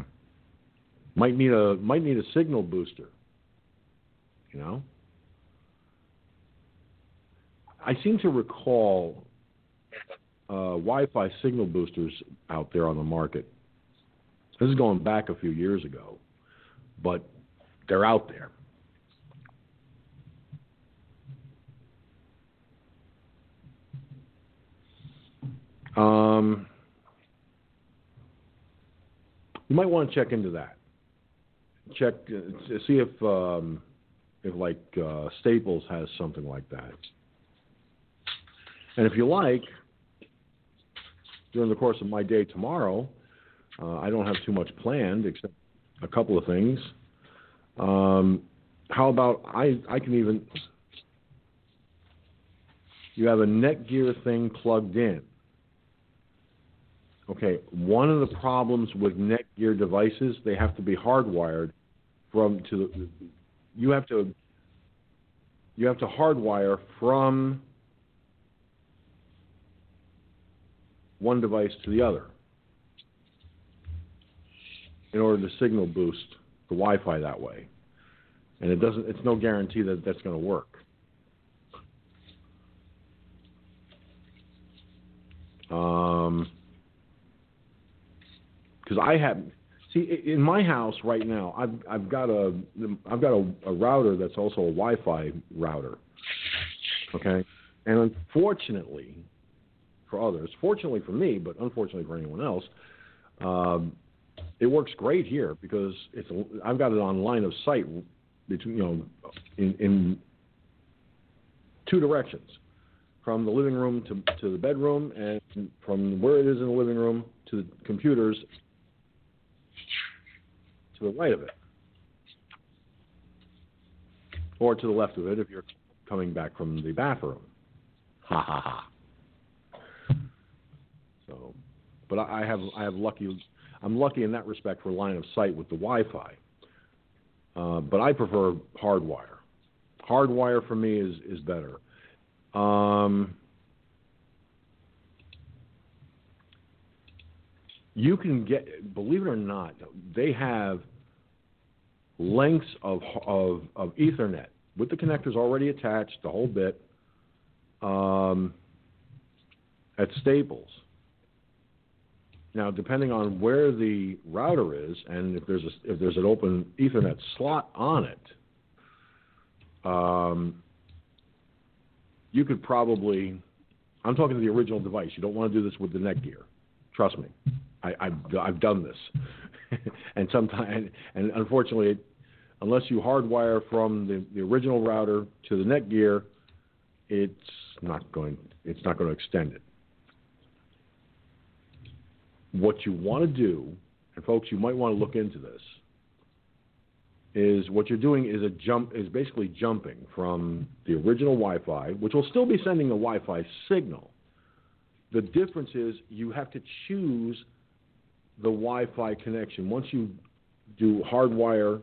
Might need a might need a signal booster. You know? I seem to recall uh, Wi-Fi signal boosters out there on the market. This is going back a few years ago, but they're out there. Um, you might want to check into that. Check uh, see if um, if like uh, Staples has something like that. And if you like, during the course of my day tomorrow, uh, I don't have too much planned except a couple of things. Um, how about I? I can even. You have a Netgear thing plugged in. Okay, one of the problems with Netgear devices, they have to be hardwired from to the. You have to. You have to hardwire from one device to the other in order to signal boost the Wi-Fi that way, and it doesn't. It's no guarantee that that's going to work. Um, because I have see in my house right now, I've I've got a I've got a, a router that's also a Wi-Fi router. Okay, and unfortunately for others, fortunately for me, but unfortunately for anyone else, um, it works great here because it's I've got it on line of sight between you know in, in two directions from the living room to, to the bedroom and from where it is in the living room to the computers to the right of it or to the left of it if you're coming back from the bathroom. Ha ha ha. So, but I have I have lucky I'm lucky in that respect for line of sight with the Wi-Fi. Uh, but I prefer hardwire. Hardwire for me is is better. Um, you can get, believe it or not, they have lengths of of, of Ethernet with the connectors already attached, the whole bit, um, at Staples. Now, depending on where the router is, and if there's a, if there's an open Ethernet slot on it, um, you could probably. I'm talking to the original device. You don't want to do this with the Netgear. Trust me, I, have I've done this, and sometimes and unfortunately, unless you hardwire from the, the original router to the Netgear, it's not going it's not going to extend it. What you want to do, and folks, you might want to look into this is what you're doing is a jump is basically jumping from the original Wi-Fi, which will still be sending the Wi-Fi signal. The difference is you have to choose the Wi-Fi connection. Once you do hardwire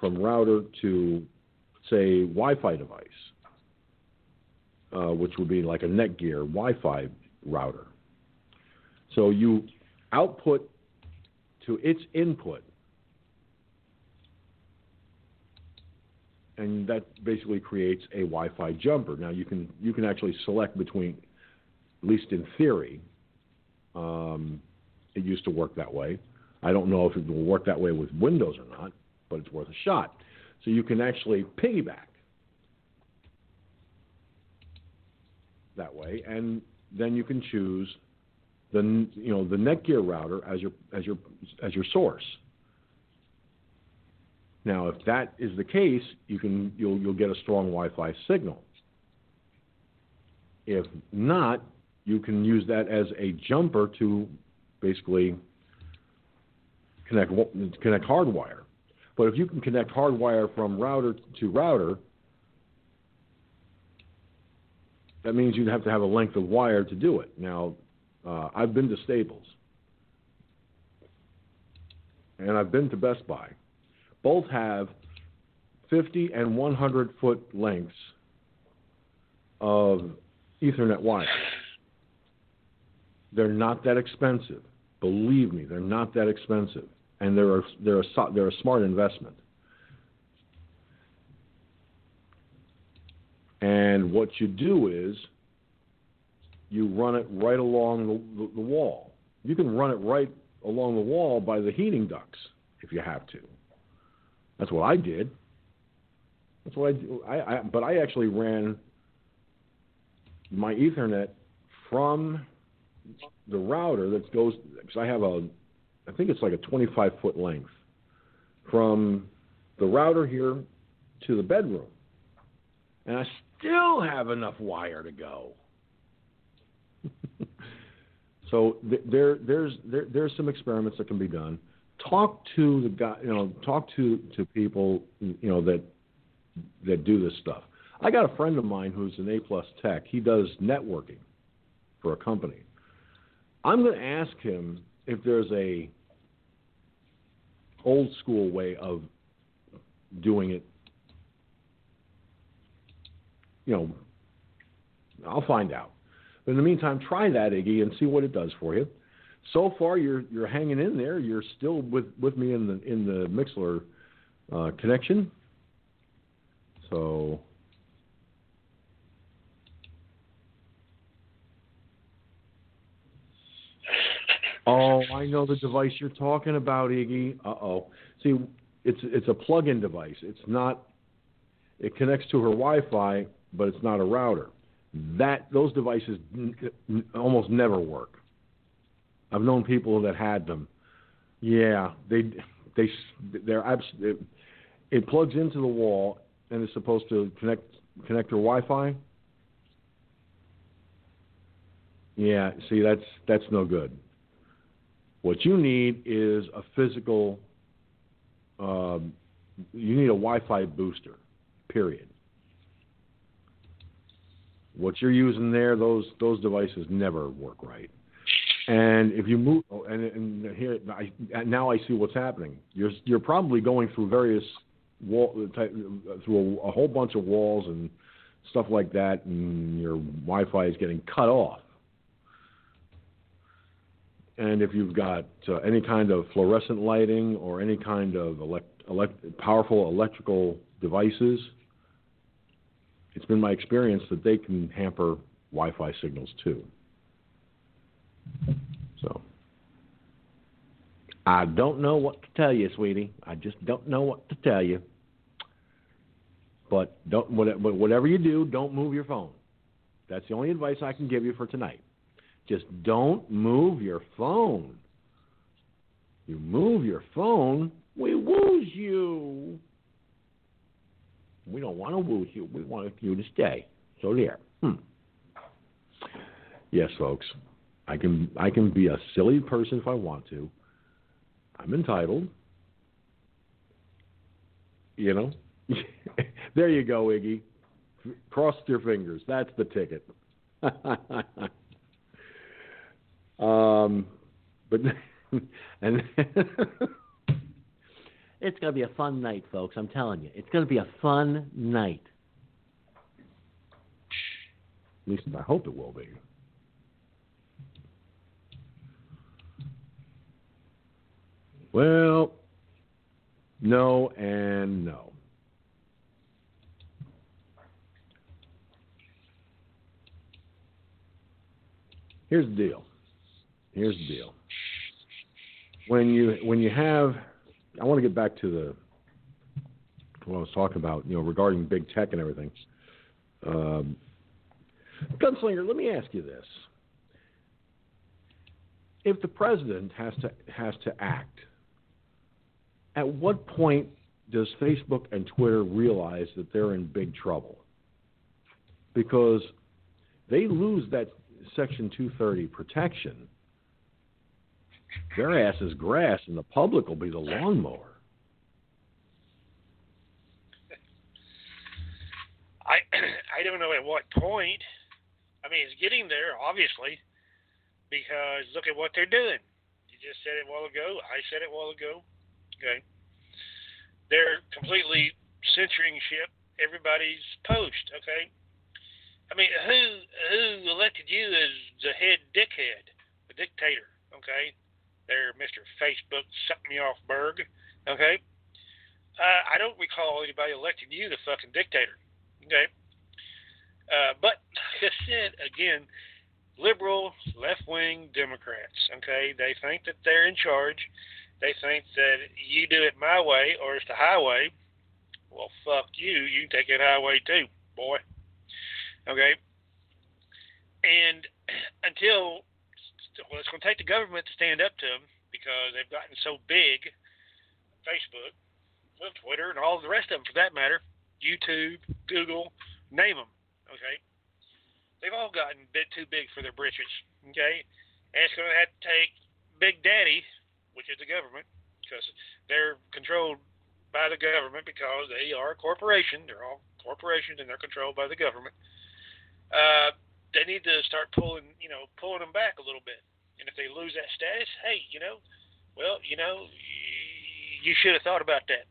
from router to say Wi-Fi device, uh, which would be like a Netgear Wi-Fi router. So you output to its input and that basically creates a Wi-Fi jumper. Now you can you can actually select between, at least in theory, um, it used to work that way. I don't know if it will work that way with Windows or not, but it's worth a shot. So you can actually piggyback that way, and then you can choose the you know the Netgear router as your as your as your source. Now, if that is the case, you can you'll you'll get a strong Wi-Fi signal. If not, you can use that as a jumper to basically connect connect hardwire. But if you can connect hardwire from router to router, that means you'd have to have a length of wire to do it. Now, uh, I've been to Staples, and I've been to Best Buy both have 50 and 100 foot lengths of Ethernet wire. They're not that expensive. Believe me, they're not that expensive, and they're a, they're a, they're a smart investment. And what you do is you run it right along the, the, the wall. You can run it right along the wall by the heating ducts if you have to. That's what I did. That's what I, I, I but I actually ran my Ethernet from the router that goes because I have a I think it's like a 25 foot length from the router here to the bedroom, and I still have enough wire to go. So th- there there's there, there's some experiments that can be done talk to the guy, you know, talk to to people, you know, that that do this stuff. I got a friend of mine who's an A plus tech. He does networking for a company. I'm going to ask him if there's a old school way of doing it. You know, I'll find out. But in the meantime, try that Iggy and see what it does for you. So far, you're you're hanging in there. You're still with, with me in the in the Mixlr uh, connection. So Oh, I know the device you're talking about, Iggy. Uh oh. See, it's it's a plug-in device. It's not. It connects to her Wi-Fi, but it's not a router. That those devices almost never work. I've known people that had them. Yeah, they they they're it, it plugs into the wall and is supposed to connect connect your Wi-Fi. Yeah, see that's that's no good. What you need is a physical. Um, you need a Wi-Fi booster. Period. What you're using there, those those devices never work right. And if you move, oh, and, and here I, now I see what's happening. You're you're probably going through various wall through a, a whole bunch of walls and stuff like that, and your Wi-Fi is getting cut off and if you've got uh, any kind of fluorescent lighting or any kind of elect- elect- powerful electrical devices, it's been my experience that they can hamper Wi-Fi signals too. So I don't know what to tell you, sweetie. I just don't know what to tell you. But don't whatever you do, don't move your phone. That's the only advice I can give you for tonight. Just don't move your phone. You move your phone, we lose you. We don't want to lose you. We want you to stay. So there. Hmm. Yes, folks. I can I can be a silly person if I want to. I'm entitled. You know? there you go, Iggy. Cross your fingers. That's the ticket. Um, but and it's going to be a fun night, folks. I'm telling you, it's going to be a fun night. At least I hope it will be. Well, no and no. Here's the deal here's the deal. When you when you have, I want to get back to the what I was talking about, you know, regarding big tech and everything. Um, Gunslinger, let me ask you this: If the president has to has to act, at what point does Facebook and Twitter realize that they're in big trouble? Because they lose that Section 230 protection their ass is grass, and the public will be the lawnmower. I I don't know at what point. I mean, it's getting there, obviously, because look at what they're doing. You just said it a while ago. I said it a while ago. Okay, they're completely censoring ship everybody's post. Okay, I mean, who who elected you as the head dickhead, the dictator? Okay, there, Mr. Facebook suck me off Berg. Okay? Uh, I don't recall anybody electing you the fucking dictator. Okay? Uh, but like I said, again, liberal, left wing Democrats, okay, they think that they're in charge. They think that you do it my way or it's the highway. Well, fuck you. You can take that highway too, boy. Okay? And until well, it's going to take the government to stand up to them because they've gotten so big. Facebook, well, Twitter, and all the rest of them, for that matter, YouTube, Google, name them. Okay, they've all gotten a bit too big for their britches. Okay, and it's going to have to take Big Daddy, which is the government, because they're controlled by the government because they are a corporation. They're all corporations and they're controlled by the government. Uh, they need to start pulling, you know, pulling them back a little bit. And if they lose that status, hey, you know, well, you know, you should have thought about that.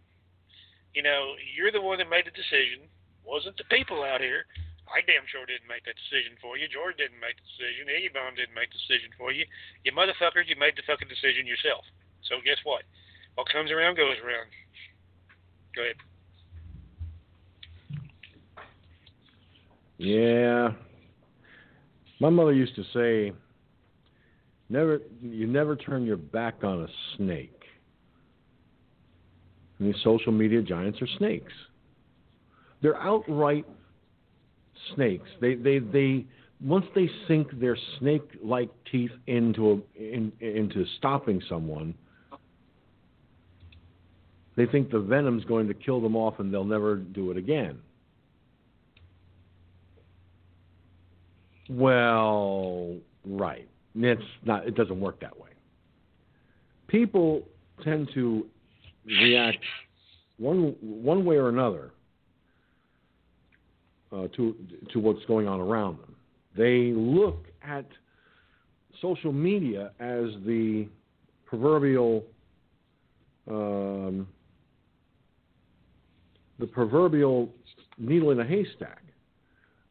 You know, you're the one that made the decision. Wasn't the people out here. I damn sure didn't make that decision for you. George didn't make the decision. Iggy Bomb didn't make the decision for you. You motherfuckers, you made the fucking decision yourself. So guess what? What comes around goes around. Go ahead. Yeah. My mother used to say, "Never, you never turn your back on a snake." These social media giants are snakes. They're outright snakes. They, they, they. Once they sink their snake-like teeth into a, in, into stopping someone, they think the venom's going to kill them off, and they'll never do it again. Well, right. It's not. It doesn't work that way. People tend to react one one way or another uh, to to what's going on around them. They look at social media as the proverbial um, the proverbial needle in a haystack.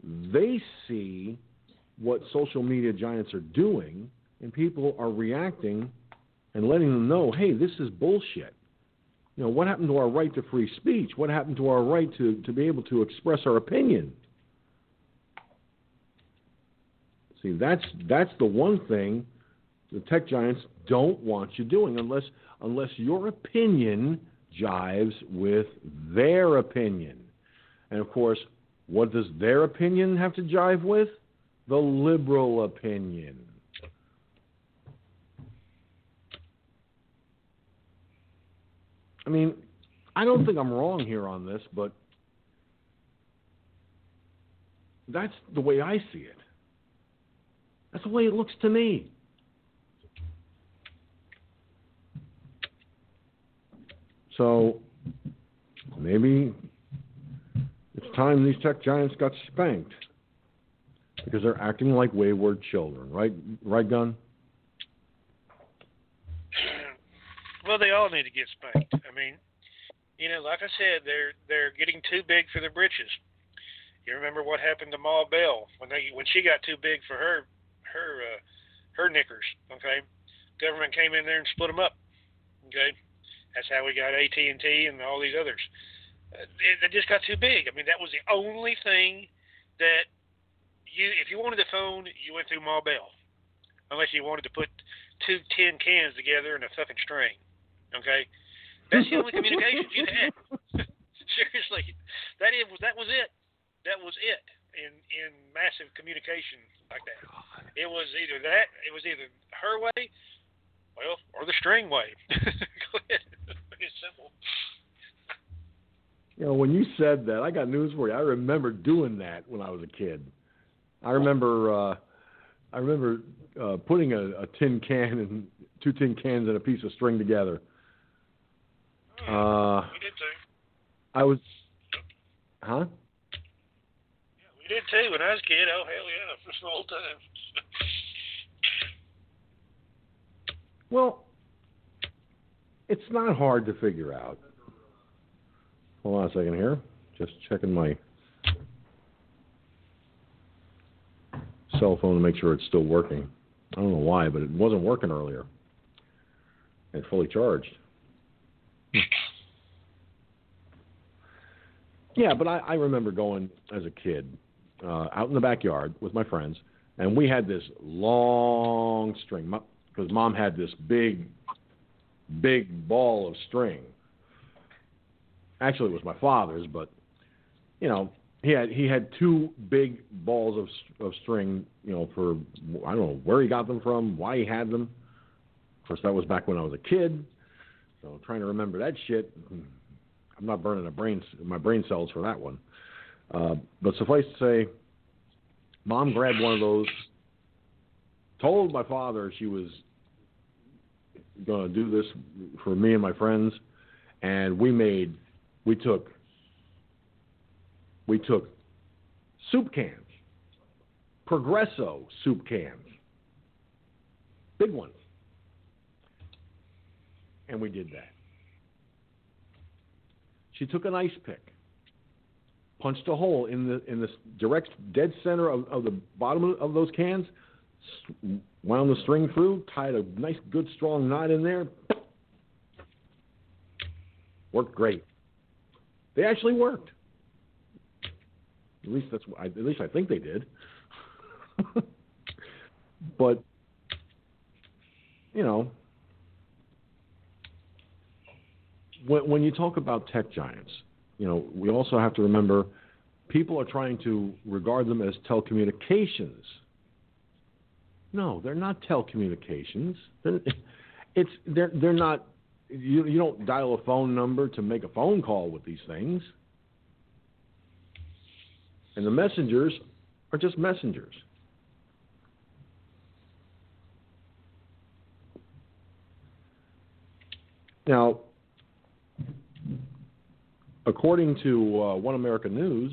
They see what social media giants are doing, and people are reacting and letting them know, hey, this is bullshit. You know, what happened to our right to free speech? What happened to our right to, to be able to express our opinion? See, that's that's the one thing the tech giants don't want you doing unless unless your opinion jives with their opinion. And of course, what does their opinion have to jive with? The liberal opinion. I mean, I don't think I'm wrong here on this, but that's the way I see it. That's the way it looks to me. So maybe it's time these tech giants got spanked because they're acting like wayward children, right? Right, Gun? Well, they all need to get spanked. I mean, you know, like I said, they're they're getting too big for their britches. You remember what happened to Ma Bell when they when she got too big for her her uh, her knickers? Okay, government came in there and split them up. Okay, that's how we got AT and T and all these others. Uh, they, they just got too big. I mean, that was the only thing that you if you wanted a phone, you went through Ma Bell, unless you wanted to put two tin cans together in a fucking string. Okay, that's the only communications you had. Seriously, that is that was it. That was it in in massive communication like that. It was either that, it was either her way, well, or the string way. Go ahead. It's simple. You know, when you said that, I got news for you. I remember doing that when I was a kid. I remember, uh, I remember uh, putting a, a tin can and two tin cans and a piece of string together. Oh, uh, we did too. I was, huh? Yeah, we did too when I was a kid. Oh hell yeah, for some old times. well, it's not hard to figure out. Hold on a second here. Just checking my cell phone to make sure it's still working. I don't know why, but it wasn't working earlier. And fully charged. yeah, but I, I remember going as a kid uh, out in the backyard with my friends, and we had this long string because mom had this big big ball of string. Actually, it was my father's, but you know, he had he had two big balls of of string. You know, for I don't know where he got them from, why he had them. Of course, that was back when I was a kid, so trying to remember that shit. I'm not burning a brain my brain cells for that one. Uh, but suffice to say, mom grabbed one of those, told my father she was going to do this for me and my friends, and we made, we took, we took soup cans, Progresso soup cans, big ones, And we did that. She took an ice pick, punched a hole in the in the direct dead center of, of the bottom of those cans, wound the string through, tied a nice, good, strong knot in there. Worked great. They actually worked. At least that's at least I think they did. but you know, when, when you talk about tech giants, you know, we also have to remember people are trying to regard them as telecommunications. No, they're not telecommunications. They're, it's they're they're not. You you don't dial a phone number to make a phone call with these things. And the messengers are just messengers. Now, according to uh, One America News,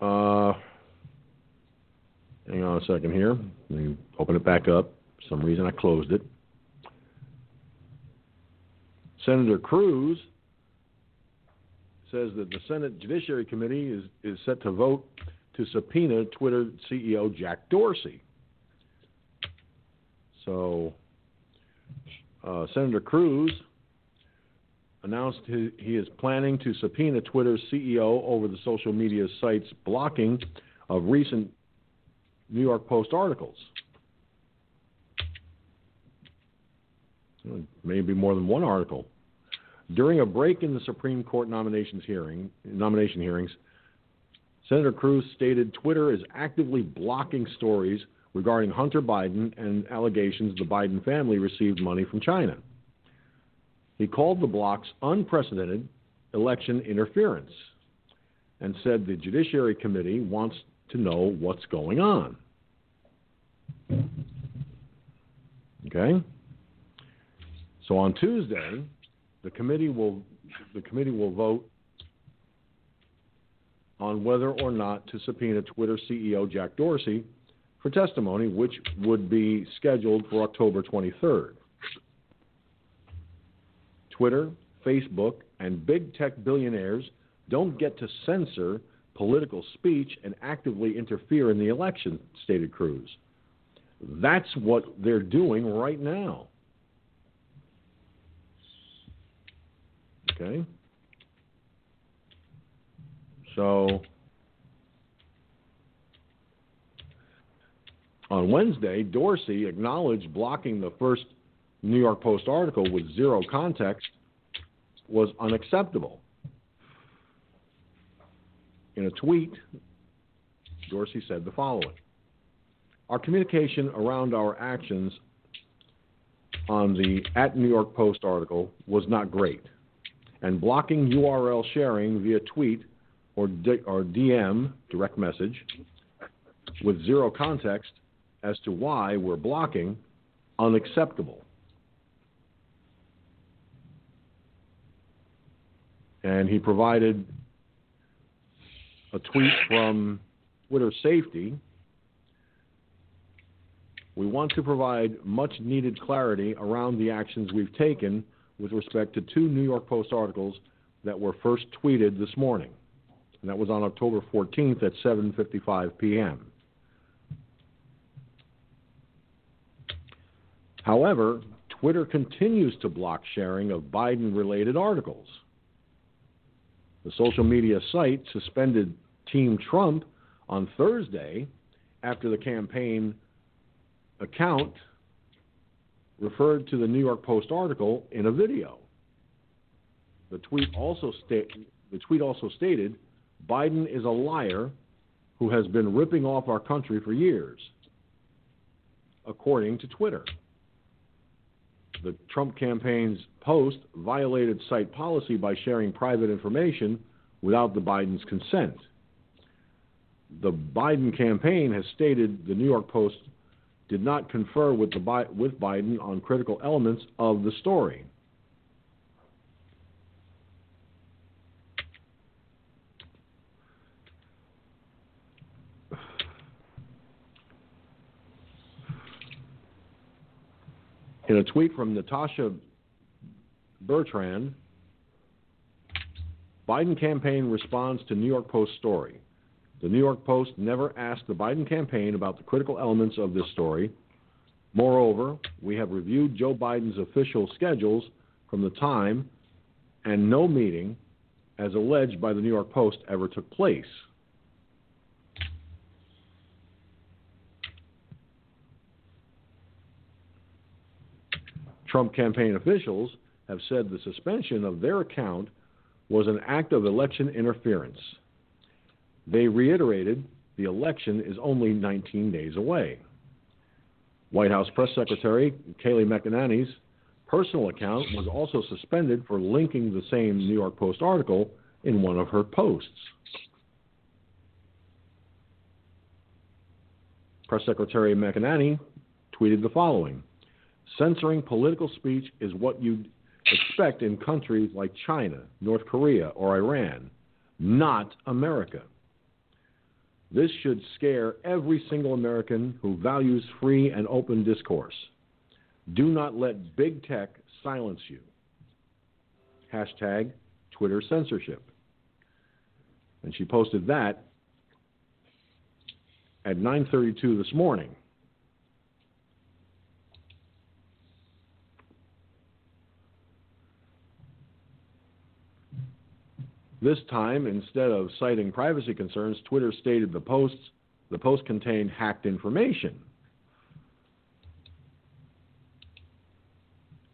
uh, hang on a second here. Let me open it back up. For some reason I closed it. Senator Cruz says that the Senate Judiciary Committee is, is set to vote to subpoena Twitter CEO Jack Dorsey. So uh, Senator Cruz announced he, he is planning to subpoena Twitter's CEO over the social media site's blocking of recent New York Post articles. Maybe more than one article. During a break in the Supreme Court nominations hearing, nomination hearings, Senator Cruz stated Twitter is actively blocking stories regarding Hunter Biden and allegations the Biden family received money from China. He called the blocks unprecedented election interference and said the Judiciary Committee wants to know what's going on. Okay? So on Tuesday, the committee will the committee will vote on whether or not to subpoena Twitter CEO Jack Dorsey for testimony, which would be scheduled for October 23rd. Twitter, Facebook, and big tech billionaires don't get to censor political speech and actively interfere in the election, stated Cruz. That's what they're doing right now. Okay? So On Wednesday, Dorsey acknowledged blocking the first New York Post article with zero context was unacceptable. In a tweet, Dorsey said the following Our communication around our actions on the at New York Post article was not great, and blocking URL sharing via tweet or, D- or DM, direct message, with zero context as to why we're blocking unacceptable. And he provided a tweet from Twitter Safety. We want to provide much needed clarity around the actions we've taken with respect to two New York Post articles that were first tweeted this morning. And that was on October 14th at 7:55 p.m. However, Twitter continues to block sharing of Biden related articles. The social media site suspended Team Trump on Thursday after the campaign account referred to the New York Post article in a video. The tweet also, sta- the tweet also stated Biden is a liar who has been ripping off our country for years, according to Twitter the Trump campaign's post violated site policy by sharing private information without the Biden's consent. The Biden campaign has stated the New York Post did not confer with, the, with Biden on critical elements of the story. In a tweet from Natasha Bertrand, Biden campaign responds to New York Post story. The New York Post never asked the Biden campaign about the critical elements of this story. Moreover, we have reviewed Joe Biden's official schedules from the time, and no meeting, as alleged by the New York Post, ever took place. Trump campaign officials have said the suspension of their account was an act of election interference. They reiterated the election is only 19 days away. White House Press Secretary Kayleigh McEnany's personal account was also suspended for linking the same New York Post article in one of her posts. Press Secretary McEnany tweeted the following Censoring political speech is what you'd expect in countries like China, North Korea, or Iran, not America. This should scare every single American who values free and open discourse. Do not let big tech silence you. Hashtag Twitter censorship. And she posted that at 9:32 this morning. This time, instead of citing privacy concerns, Twitter stated the posts the post contained hacked information.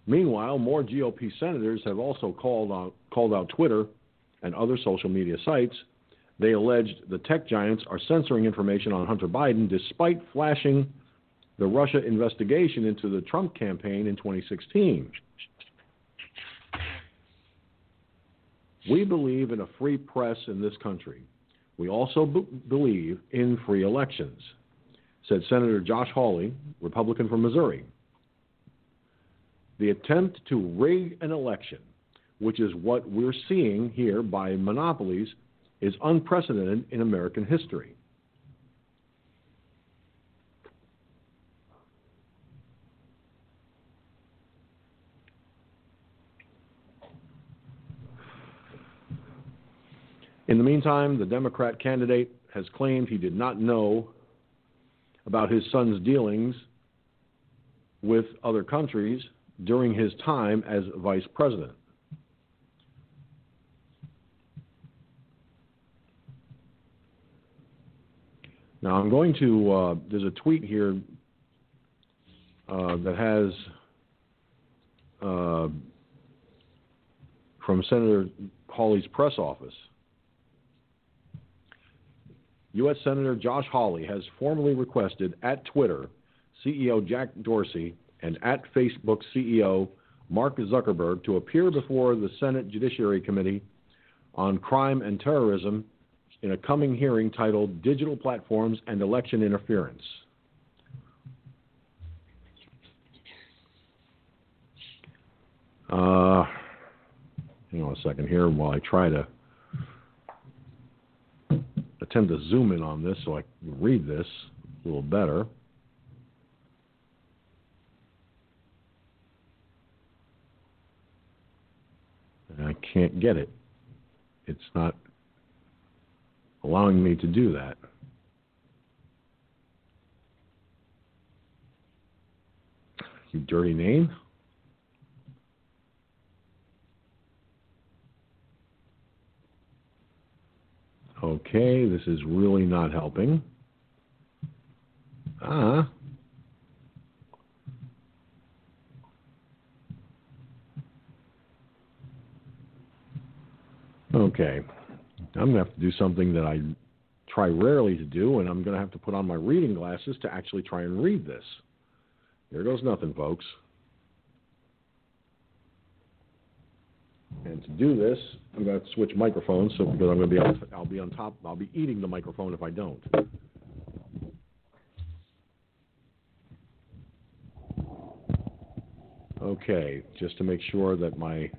Meanwhile, more GOP senators have also called out, called out Twitter and other social media sites. They alleged the tech giants are censoring information on Hunter Biden despite flashing the Russia investigation into the Trump campaign in 2016. We believe in a free press in this country. We also b- believe in free elections, said Senator Josh Hawley, Republican from Missouri. The attempt to rig an election, which is what we're seeing here by monopolies, is unprecedented in American history. In the meantime, the Democrat candidate has claimed he did not know about his son's dealings with other countries during his time as vice president. Now, I'm going to, uh, there's a tweet here uh, that has uh, from Senator Hawley's press office. U.S. Senator Josh Hawley has formally requested at Twitter CEO Jack Dorsey and at Facebook CEO Mark Zuckerberg to appear before the Senate Judiciary Committee on Crime and Terrorism in a coming hearing titled Digital Platforms and Election Interference. Uh, hang on a second here while I try to attempt to zoom in on this so I can read this a little better. And I can't get it. It's not allowing me to do that. You dirty name. Okay, this is really not helping. Ah. Okay. I'm going to have to do something that I try rarely to do, and I'm going to have to put on my reading glasses to actually try and read this. There goes nothing, folks. And to do this, I'm going to switch microphones so because I'm going to be to, I'll be on top. I'll be eating the microphone if I don't. Okay, just to make sure that my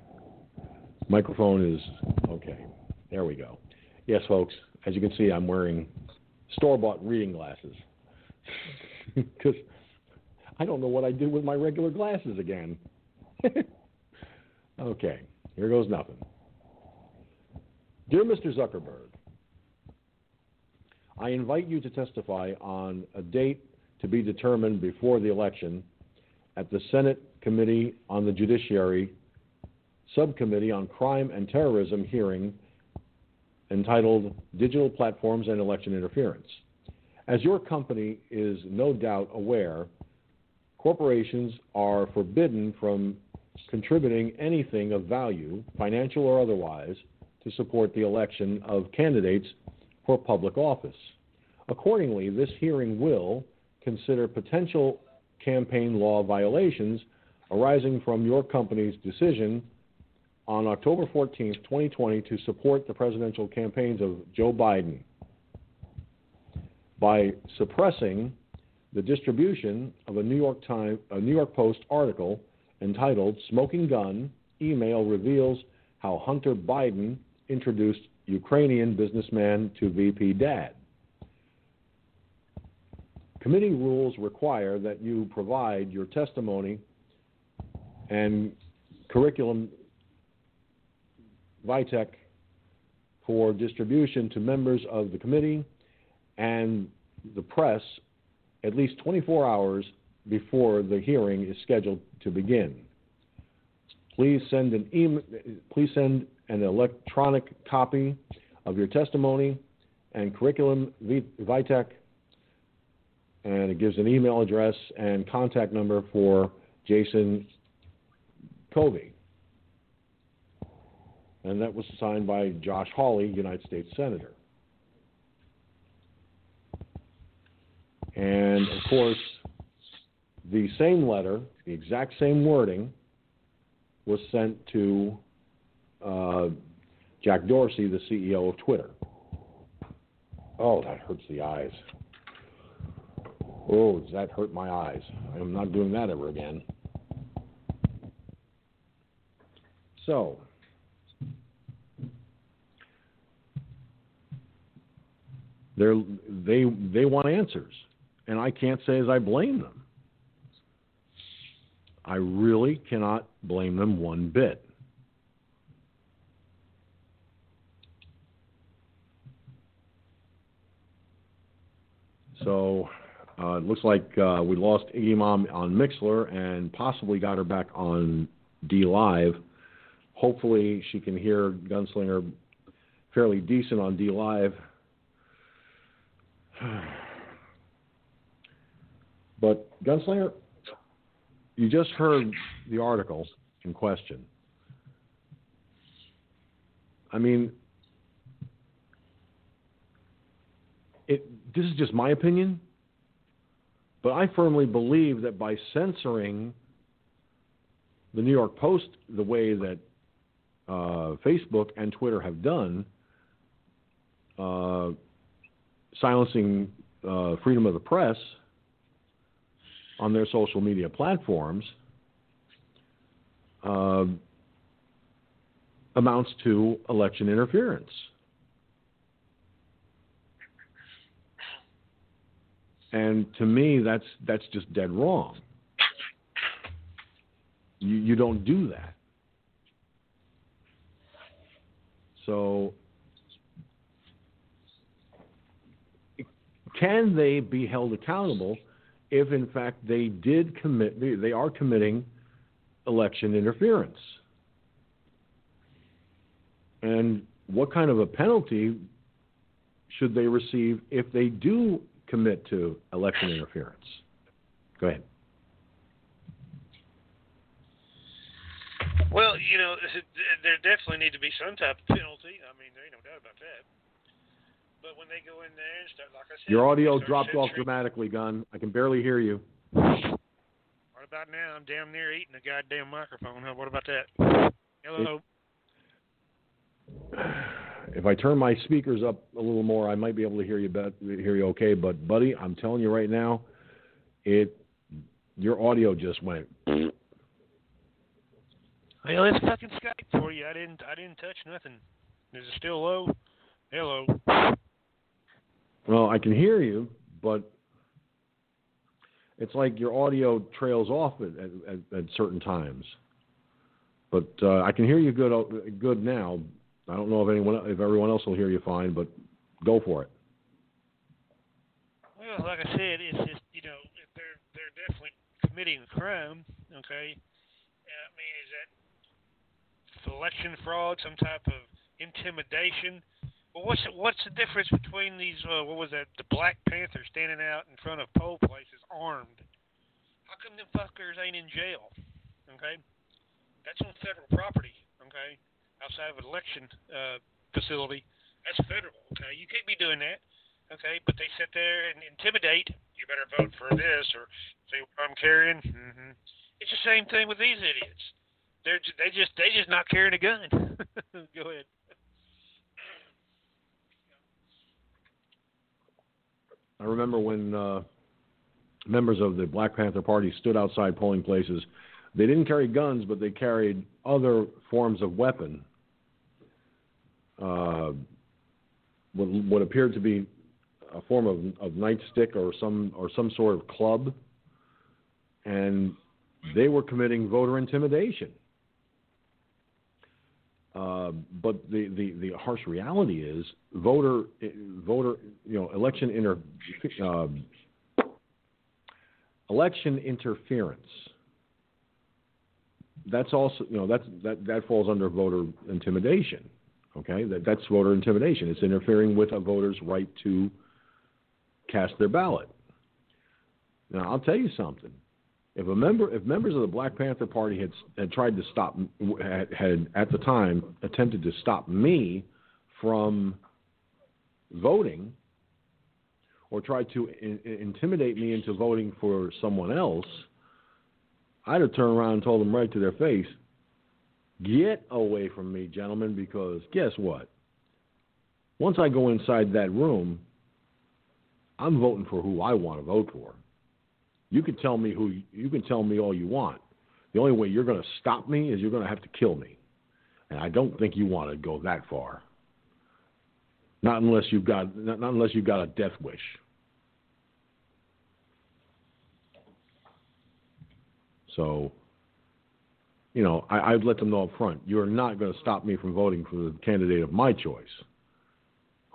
microphone is okay. There we go. Yes, folks, as you can see, I'm wearing store bought reading glasses. Because I don't know what I do with my regular glasses again. okay, here goes nothing. Dear Mr. Zuckerberg, I invite you to testify on a date to be determined before the election at the Senate Committee on the Judiciary Subcommittee on Crime and Terrorism hearing entitled Digital Platforms and Election Interference. As your company is no doubt aware, corporations are forbidden from contributing anything of value, financial or otherwise, to support the election of candidates for public office. Accordingly, this hearing will consider potential campaign law violations arising from your company's decision on October 14, 2020, to support the presidential campaigns of Joe Biden by suppressing the distribution of a New York Times, a New York Post article entitled "Smoking Gun: Email Reveals How Hunter Biden Introduced Ukrainian Businessman to VP Dad." Committee rules require that you provide your testimony and curriculum vitae for distribution to members of the committee and the press at least 24 hours before the hearing is scheduled to begin. Please send an please send an electronic copy of your testimony and curriculum vitae and it gives an email address and contact number for Jason Covey. And that was signed by Josh Hawley, United States Senator. And of course, the same letter, the exact same wording, was sent to uh, Jack Dorsey, the CEO of Twitter. Oh, that hurts the eyes. Oh, does that hurt my eyes? I'm not doing that ever again. So, they they they want answers, and I can't say as I blame them. I really cannot blame them one bit. So uh, it looks like uh, we lost Iggy Mom on Mixlr and possibly got her back on DLive. Hopefully, she can hear Gunslinger fairly decent on DLive. But Gunslinger, you just heard the article in question. I mean, it, this is just my opinion. But I firmly believe that by censoring the New York Post the way that uh, Facebook and Twitter have done, uh, silencing uh, freedom of the press on their social media platforms, uh, amounts to election interference. And to me, that's that's just dead wrong. You you don't do that. So can they be held accountable if in fact they did commit they are committing election interference? And what kind of a penalty should they receive if they do commit to election interference. Go ahead. Well, you know, there definitely need to be some type of penalty. I mean, there ain't no doubt about that. But when they go in there and start, like I said, your audio dropped off dramatically, Gun. I can barely hear you. What about now? I'm damn near eating the goddamn microphone. What about that? Hello. It, if I turn my speakers up a little more, I might be able to hear you better, hear you okay. But buddy, I'm telling you right now, it your audio just went. Well, it's fucking Skype for you. I didn't I didn't touch nothing. Is it still low? Hello. Well, I can hear you, but it's like your audio trails off at, at, at certain times. But uh, I can hear you good good now. I don't know if anyone if everyone else will hear you fine, but go for it. Well, like I said, it's just you know they're they're definitely committing a crime. Okay, I mean is that election fraud, some type of intimidation? Well, what's what's the difference between these? Uh, what was that? The Black Panthers standing out in front of poll places armed. How come them fuckers ain't in jail? Okay, that's on federal property. Okay, outside of an election uh, facility, that's federal. Okay, you can't be doing that. Okay, but they sit there and intimidate. You better vote for this or see what I'm carrying. Mm-hmm. It's the same thing with these idiots. They're they just they just not carrying a gun. Go ahead. I remember when uh, members of the Black Panther Party stood outside polling places. They didn't carry guns, but they carried other forms of weapon. Uh, what, what appeared to be a form of, of nightstick or some or some sort of club, and they were committing voter intimidation. Uh, but the, the, the harsh reality is voter voter you know election inter uh, election interference. That's also you know that's that that falls under voter intimidation. Okay, that that's voter intimidation. It's interfering with a voter's right to cast their ballot. Now I'll tell you something. If a member, if members of the Black Panther Party had had tried to stop, had, had at the time attempted to stop me from voting, or tried to in, intimidate me into voting for someone else, I'd have turned around and told them right to their face, "Get away from me, gentlemen!" Because guess what? Once I go inside that room, I'm voting for who I want to vote for. You can tell me who you can tell me all you want. The only way you're going to stop me is you're going to have to kill me, and I don't think you want to go that far. Not unless you've got not, not unless you've got a death wish. So, you know, I, I'd let them know up front. You're not going to stop me from voting for the candidate of my choice.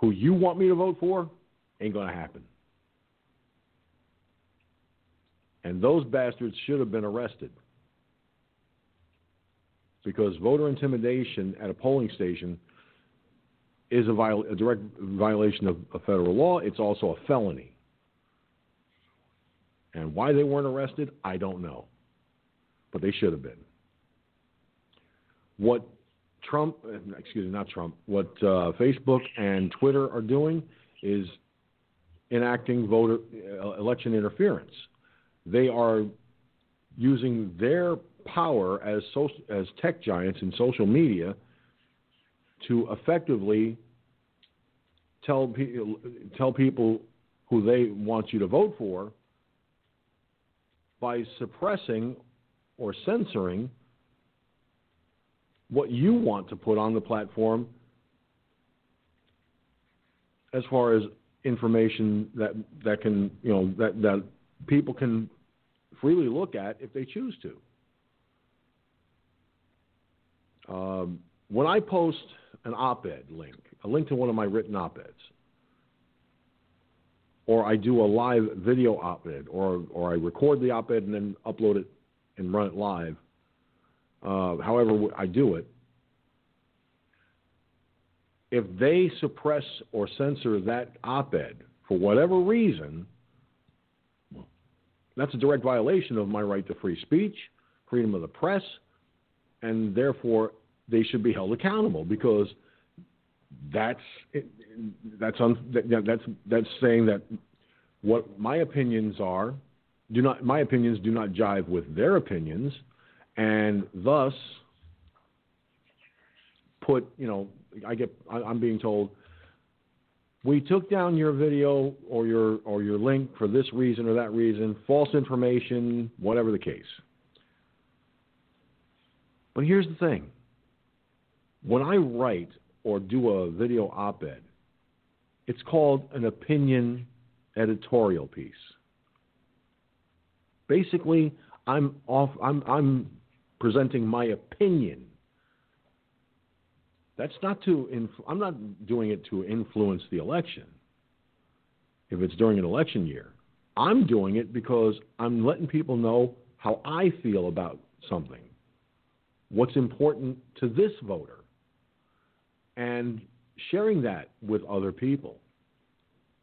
Who you want me to vote for ain't going to happen. And those bastards should have been arrested. Because voter intimidation at a polling station is a, viol- a direct violation of, of federal law. It's also a felony. And why they weren't arrested, I don't know. But they should have been. What Trump, excuse me, not Trump, what uh, Facebook and Twitter are doing is enacting voter uh, election interference they are using their power as social, as tech giants in social media to effectively tell tell people who they want you to vote for by suppressing or censoring what you want to put on the platform as far as information that that can you know that that people can freely look at if they choose to. Um, when I post an op ed link, a link to one of my written op eds, or I do a live video op ed, or, or I record the op ed and then upload it and run it live, uh, however I do it, if they suppress or censor that op ed for whatever reason, that's a direct violation of my right to free speech, freedom of the press, and therefore they should be held accountable because that's that's un, that's that's saying that what my opinions are do not my opinions do not jive with their opinions, and thus put you know I get I'm being told we took down your video or your or your link for this reason or that reason, false information, whatever the case. But here's the thing. When I write or do a video op-ed, it's called an opinion editorial piece. Basically, I'm off. I'm I'm presenting my opinion. That's not to. I'm not doing it to influence the election. If it's during an election year, I'm doing it because I'm letting people know how I feel about something. What's important to this voter, and sharing that with other people,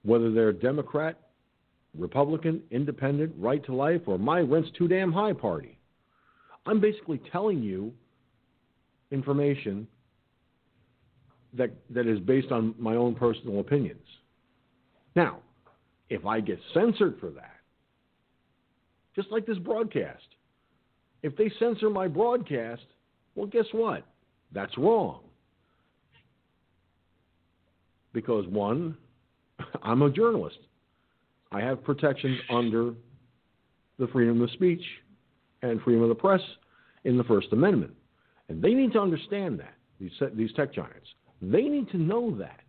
whether they're Democrat, Republican, Independent, Right to Life, or my rent's too damn high party. I'm basically telling you information that that is based on my own personal opinions. Now, if I get censored for that, just like this broadcast, if they censor my broadcast, well, guess what? That's wrong. Because one, I'm a journalist. I have protections under the freedom of speech and freedom of the press in the First Amendment. And they need to understand that, these, these tech giants. They need to know that.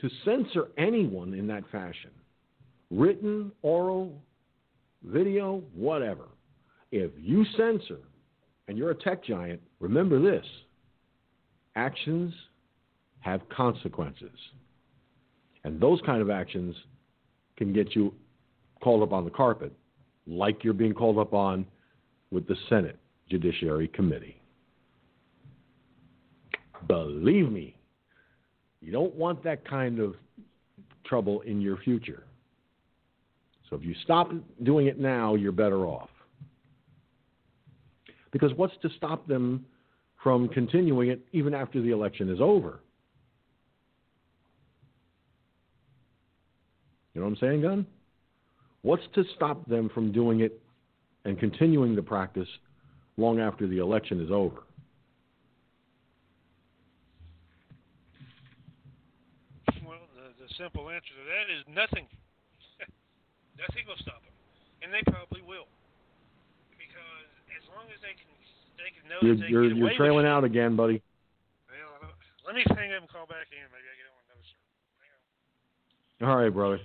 To censor anyone in that fashion, written, oral, video, whatever, if you censor and you're a tech giant, remember this actions have consequences. And those kind of actions can get you called up on the carpet, like you're being called up on with the Senate Judiciary Committee. Believe me, you don't want that kind of trouble in your future. So if you stop doing it now, you're better off. Because what's to stop them from continuing it even after the election is over? You know what I'm saying, Gun? What's to stop them from doing it and continuing the practice long after the election is over? Well, the, the simple answer to that is nothing. nothing will stop them, and they probably will, because as long as they can, they can know You're that they you're, get you're trailing with out again, buddy. Well, let me hang up and call back in. Maybe I get on another. All right, brother.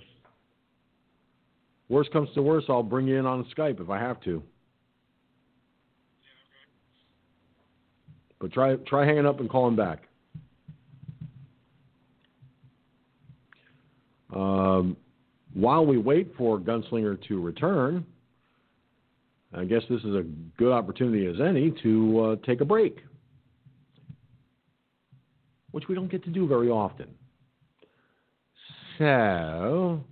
Worst comes to worst, I'll bring you in on Skype if I have to. But try try hanging up and calling back. Um, while we wait for Gunslinger to return, I guess this is a good opportunity as any to uh, take a break, which we don't get to do very often. So,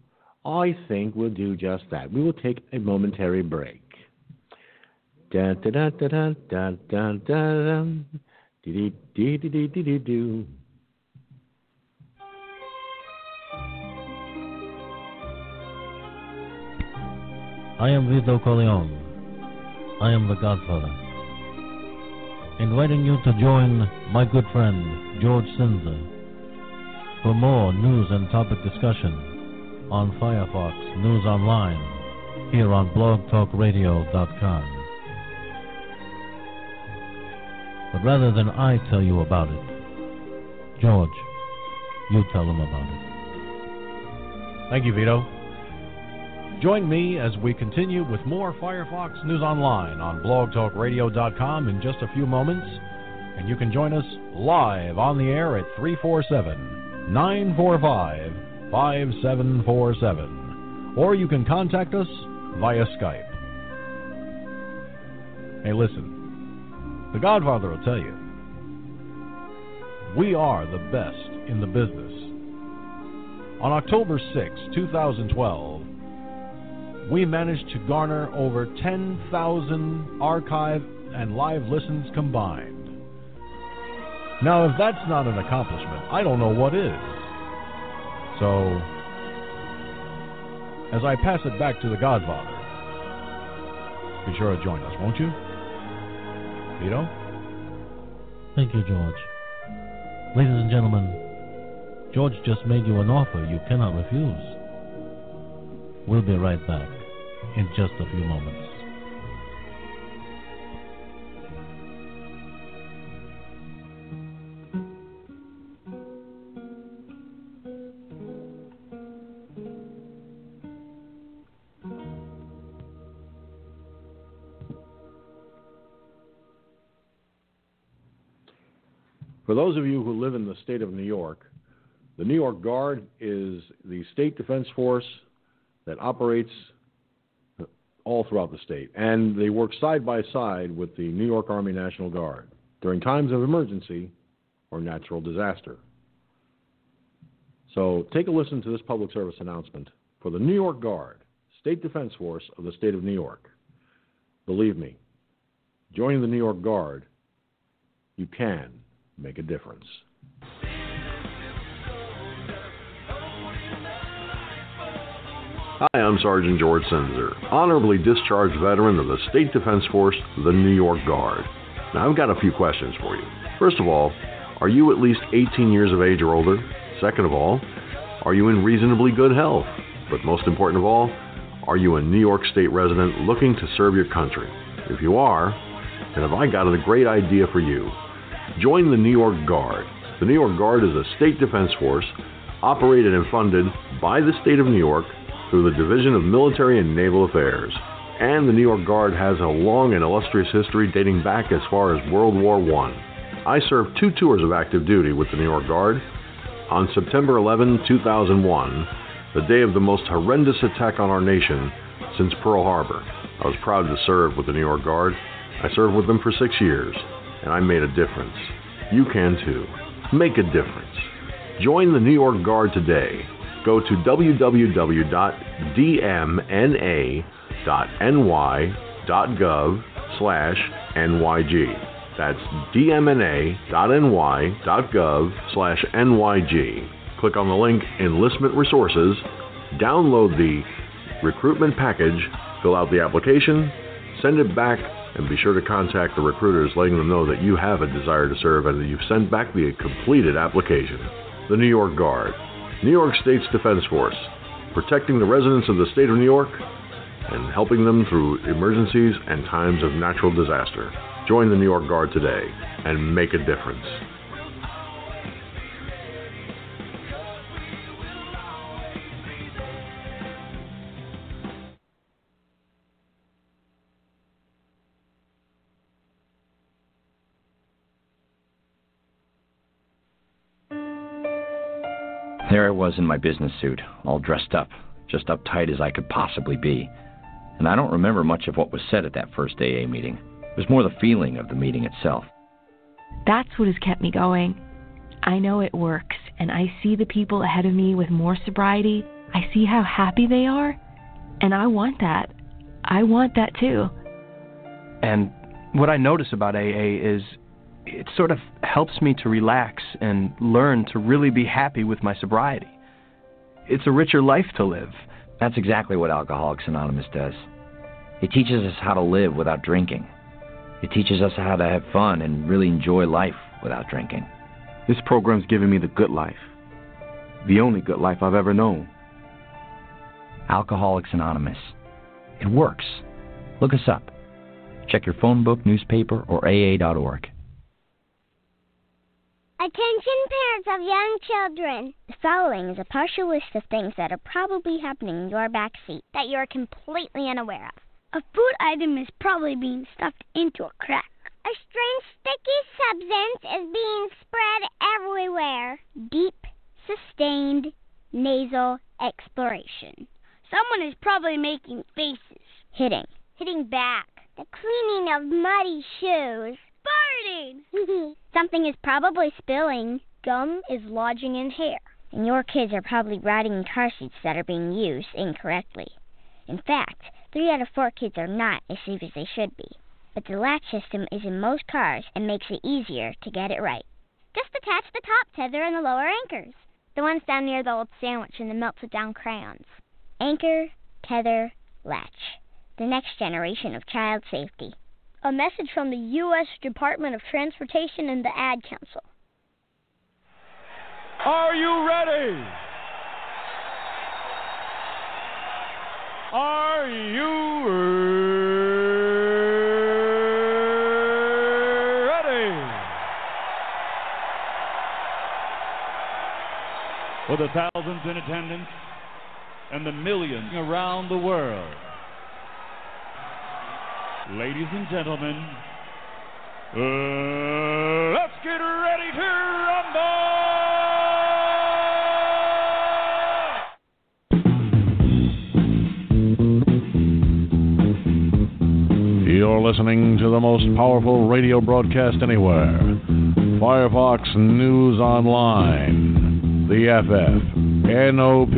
I think we'll do just that. We will take a momentary break. I am Vito Corleone. I am the Godfather. Inviting you to join my good friend George Sinzer for more news and topic discussion on Firefox News Online here on blogtalkradio.com. But rather than I tell you about it, George, you tell them about it. Thank you, Vito. Join me as we continue with more Firefox News Online on blogtalkradio.com in just a few moments. And you can join us live on the air at 347 945 5747. Or you can contact us via Skype. Hey, listen. The Godfather will tell you. We are the best in the business. On October 6, 2012, we managed to garner over 10,000 archive and live listens combined. Now, if that's not an accomplishment, I don't know what is. So, as I pass it back to the Godfather, be sure to join us, won't you? Vito? Thank you, George. Ladies and gentlemen, George just made you an offer you cannot refuse. We'll be right back in just a few moments. For those of you who live in the state of New York, the New York Guard is the state defense force that operates all throughout the state. And they work side by side with the New York Army National Guard during times of emergency or natural disaster. So take a listen to this public service announcement for the New York Guard, State Defense Force of the state of New York. Believe me, joining the New York Guard, you can make a difference. Hi, I'm Sergeant George Sinzer, honorably discharged veteran of the State Defense Force, the New York Guard. Now, I've got a few questions for you. First of all, are you at least 18 years of age or older? Second of all, are you in reasonably good health? But most important of all, are you a New York State resident looking to serve your country? If you are, then have I got a great idea for you. Join the New York Guard. The New York Guard is a state defense force operated and funded by the state of New York through the Division of Military and Naval Affairs. And the New York Guard has a long and illustrious history dating back as far as World War I. I served two tours of active duty with the New York Guard. On September 11, 2001, the day of the most horrendous attack on our nation since Pearl Harbor, I was proud to serve with the New York Guard. I served with them for six years, and I made a difference. You can too. Make a difference. Join the New York Guard today go to www.dmna.ny.gov slash NYG. That's dmna.ny.gov slash NYG. Click on the link Enlistment Resources, download the recruitment package, fill out the application, send it back, and be sure to contact the recruiters letting them know that you have a desire to serve and that you've sent back the completed application. The New York Guard. New York State's Defense Force, protecting the residents of the state of New York and helping them through emergencies and times of natural disaster. Join the New York Guard today and make a difference. There I was in my business suit, all dressed up, just uptight as I could possibly be. And I don't remember much of what was said at that first AA meeting. It was more the feeling of the meeting itself. That's what has kept me going. I know it works, and I see the people ahead of me with more sobriety. I see how happy they are, and I want that. I want that too. And what I notice about AA is it sort of helps me to relax and learn to really be happy with my sobriety. It's a richer life to live. That's exactly what Alcoholics Anonymous does. It teaches us how to live without drinking. It teaches us how to have fun and really enjoy life without drinking. This program's given me the good life. The only good life I've ever known. Alcoholics Anonymous. It works. Look us up. Check your phone book, newspaper, or AA.org. Attention parents of young children. The following is a partial list of things that are probably happening in your back seat that you are completely unaware of. A food item is probably being stuffed into a crack. A strange sticky substance is being spread everywhere. Deep, sustained, nasal exploration. Someone is probably making faces. Hitting. Hitting back. The cleaning of muddy shoes. Something is probably spilling. Gum is lodging in hair. And your kids are probably riding in car seats that are being used incorrectly. In fact, three out of four kids are not as safe as they should be. But the latch system is in most cars and makes it easier to get it right. Just attach the top tether and the lower anchors. The ones down near the old sandwich and the melted down crayons. Anchor, tether, latch. The next generation of child safety. A message from the U.S. Department of Transportation and the Ad Council. Are you ready? Are you ready? For the thousands in attendance and the millions around the world. Ladies and gentlemen, uh, let's get ready to rumble! You're listening to the most powerful radio broadcast anywhere Firefox News Online, the FFNOP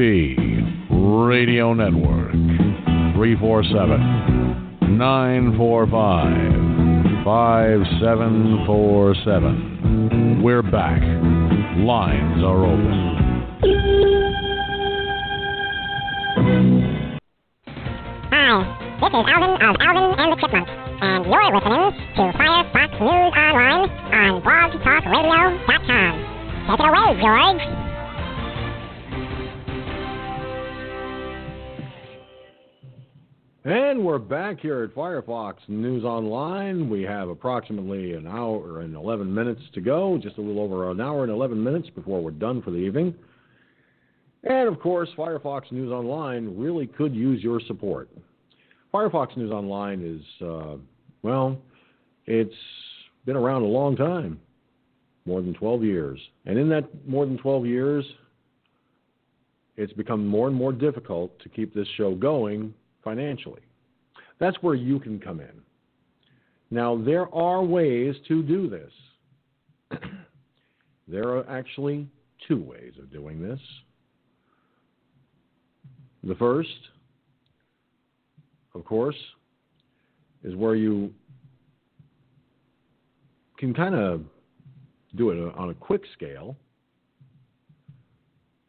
Radio Network 347. 945 5747. We're back. Lines are open. Hi, this is Alvin of Alvin and the Chipmunks, and you're listening to Firefox News Online on blogtalkradio.com. Take it away, George. And we're back here at Firefox News Online. We have approximately an hour and 11 minutes to go, just a little over an hour and 11 minutes before we're done for the evening. And of course, Firefox News Online really could use your support. Firefox News Online is, uh, well, it's been around a long time more than 12 years. And in that more than 12 years, it's become more and more difficult to keep this show going financially. That's where you can come in. Now, there are ways to do this. there are actually two ways of doing this. The first, of course, is where you can kind of do it on a quick scale,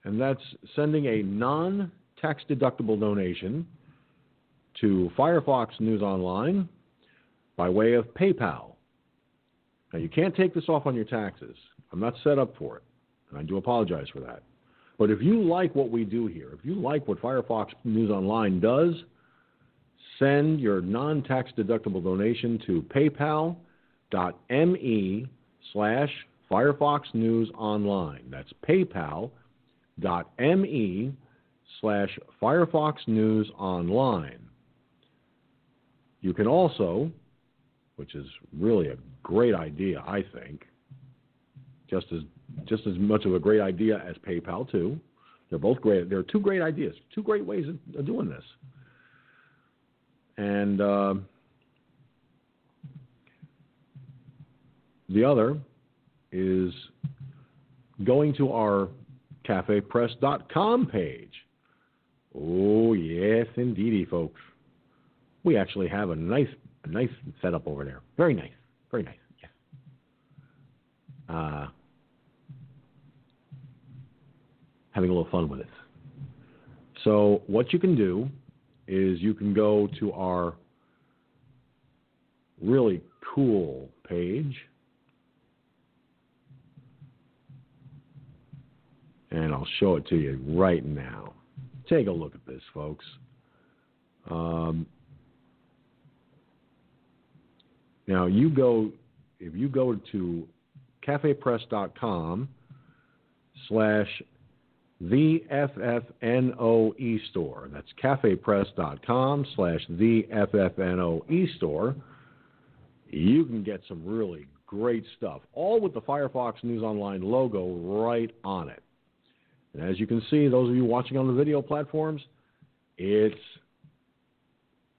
and that's sending a non tax deductible donation to Firefox News Online by way of PayPal. Now, you can't take this off on your taxes. I'm not set up for it, and I do apologize for that. But if you like what we do here, if you like what Firefox News Online does, send your non tax deductible donation to paypal.me slash Firefox News Online. That's paypal.me slash Firefox News Online. You can also, which is really a great idea, I think, just as just as much of a great idea as PayPal too. They're both great. They're two great ideas, two great ways of, doing this. And uh, the other is going to our cafepress.com page. Oh yes, indeedy, folks. We actually have a nice, nice setup over there. Very nice, very nice. Yes. Uh, having a little fun with it. So what you can do is you can go to our really cool page. And I'll show it to you right now. Take a look at this, folks. Um, now, you go, if you go to cafepress.com slash the FFNOE store. That's cafepress.com slash the FFNOE store. You can get some really great stuff, all with the Firefox News Online logo right on it. And as you can see, those of you watching on the video platforms, it's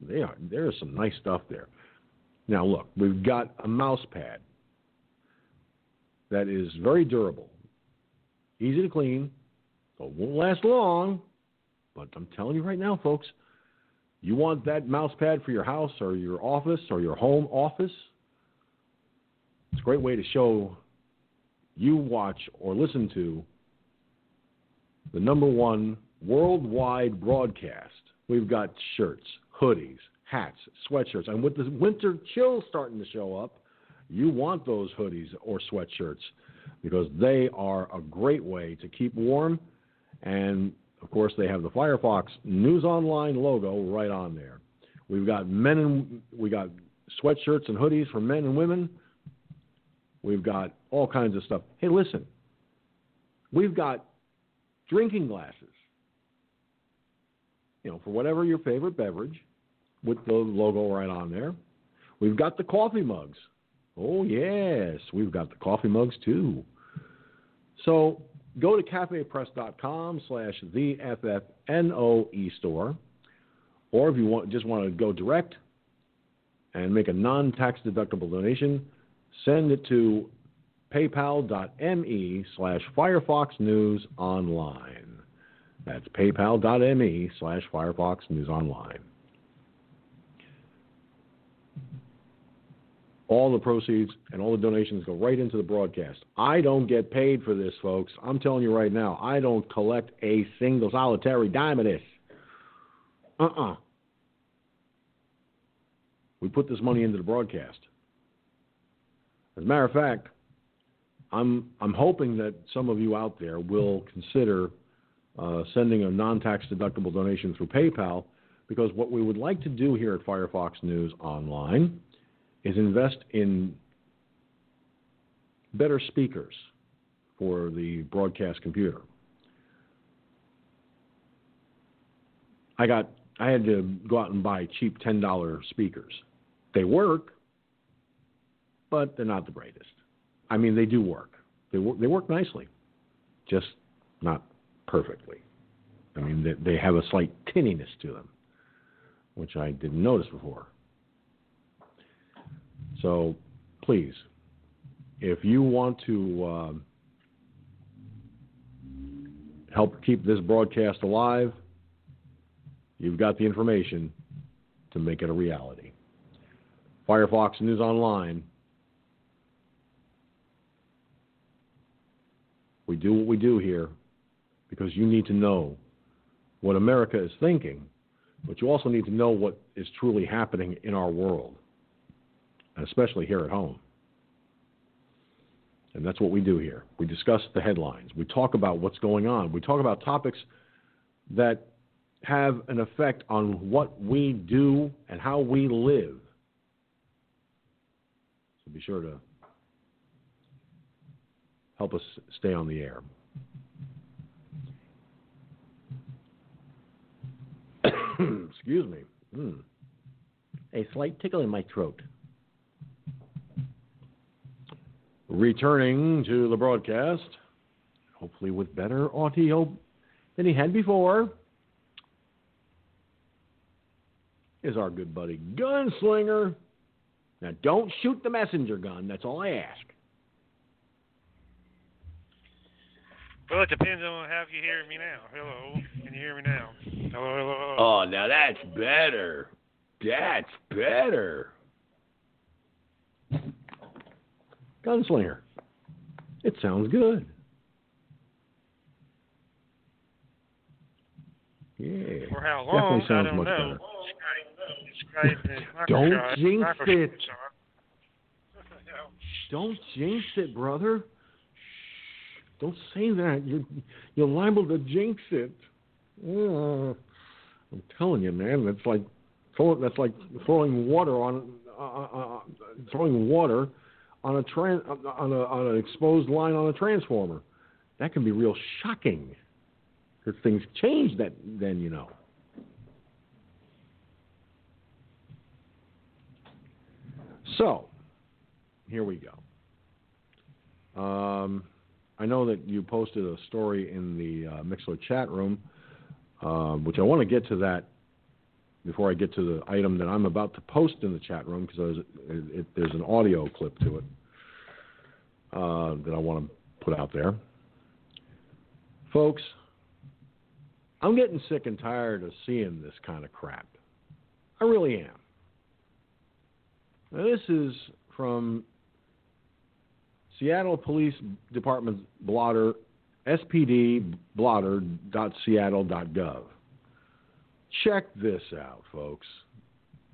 there. There's some nice stuff there. Now look, we've got a mouse pad that is very durable, easy to clean, but won't last long. But I'm telling you right now, folks, you want that mouse pad for your house or your office or your home office? It's a great way to show you watch or listen to the number one worldwide broadcast. We've got shirts, hoodies, hats, sweatshirts. And with the winter chill starting to show up, you want those hoodies or sweatshirts because they are a great way to keep warm and of course, they have the Firefox News Online logo right on there. We've got men and we got sweatshirts and hoodies for men and women. We've got all kinds of stuff. Hey, listen, we've got drinking glasses. You know, for whatever your favorite beverage, with the logo right on there. We've got the coffee mugs. Oh yes, we've got the coffee mugs too. So go to cafepress.com slash the FFNOE store, or if you want, just want to go direct, and make a non tax deductible donation, send it to paypal.me slash Firefox News Online. That's paypal.me slash Firefox News Online. All the proceeds and all the donations go right into the broadcast. I don't get paid for this, folks. I'm telling you right now, I don't collect a single solitary dime of this. Uh uh We put this money into the broadcast. As a matter of fact, I'm I'm hoping that some of you out there will consider uh, sending a non-tax deductible donation through PayPal because what we would like to do here at Firefox News Online is invest in better speakers for the broadcast computer. I got I had to go out and buy cheap ten dollar speakers. They work, but they're not the brightest. I mean, they do work. They work. They work nicely, just not perfectly. I mean, they, they have a slight tinniness to them, which I didn't notice before. So, please, if you want to uh, help keep this broadcast alive, you've got the information to make it a reality. Firefox News Online We do what we do here because you need to know what America is thinking, but you also need to know what is truly happening in our world, especially here at home. And that's what we do here. We discuss the headlines. We talk about what's going on. We talk about topics that have an effect on what we do and how we live. So be sure to help us stay on the air. Excuse me. Mm. A slight tickle in my throat. Returning to the broadcast, hopefully with better audio than he had before, is our good buddy Gunslinger. Now, don't shoot the messenger gun. That's all I ask. Well, it depends on how you hear me now. Hello, can you hear me now? Hello, hello, hello. Oh, now that's better. That's better. Gunslinger. It sounds good. Yeah. For how long? Definitely sounds I don't much know. better. Don't jinx it. Don't jinx it, brother. Don't say that. You're you're liable to jinx it. Uh, I'm telling you, man. That's like that's like throwing water on uh, uh, uh, throwing water on a tran- on a on an exposed line on a transformer. That can be real shocking. Because things change that then, you know. So, here we go. Um, I know that you posted a story in the uh, Mixlr chat room, uh, which I want to get to that before I get to the item that I'm about to post in the chat room because there's, an audio clip to it uh, that I want to put out there. Folks, I'm getting sick and tired of seeing this kind of crap. I really am. Now, this is from Seattle Police Department blotter, spdblotter.seattle.gov. Check this out, folks.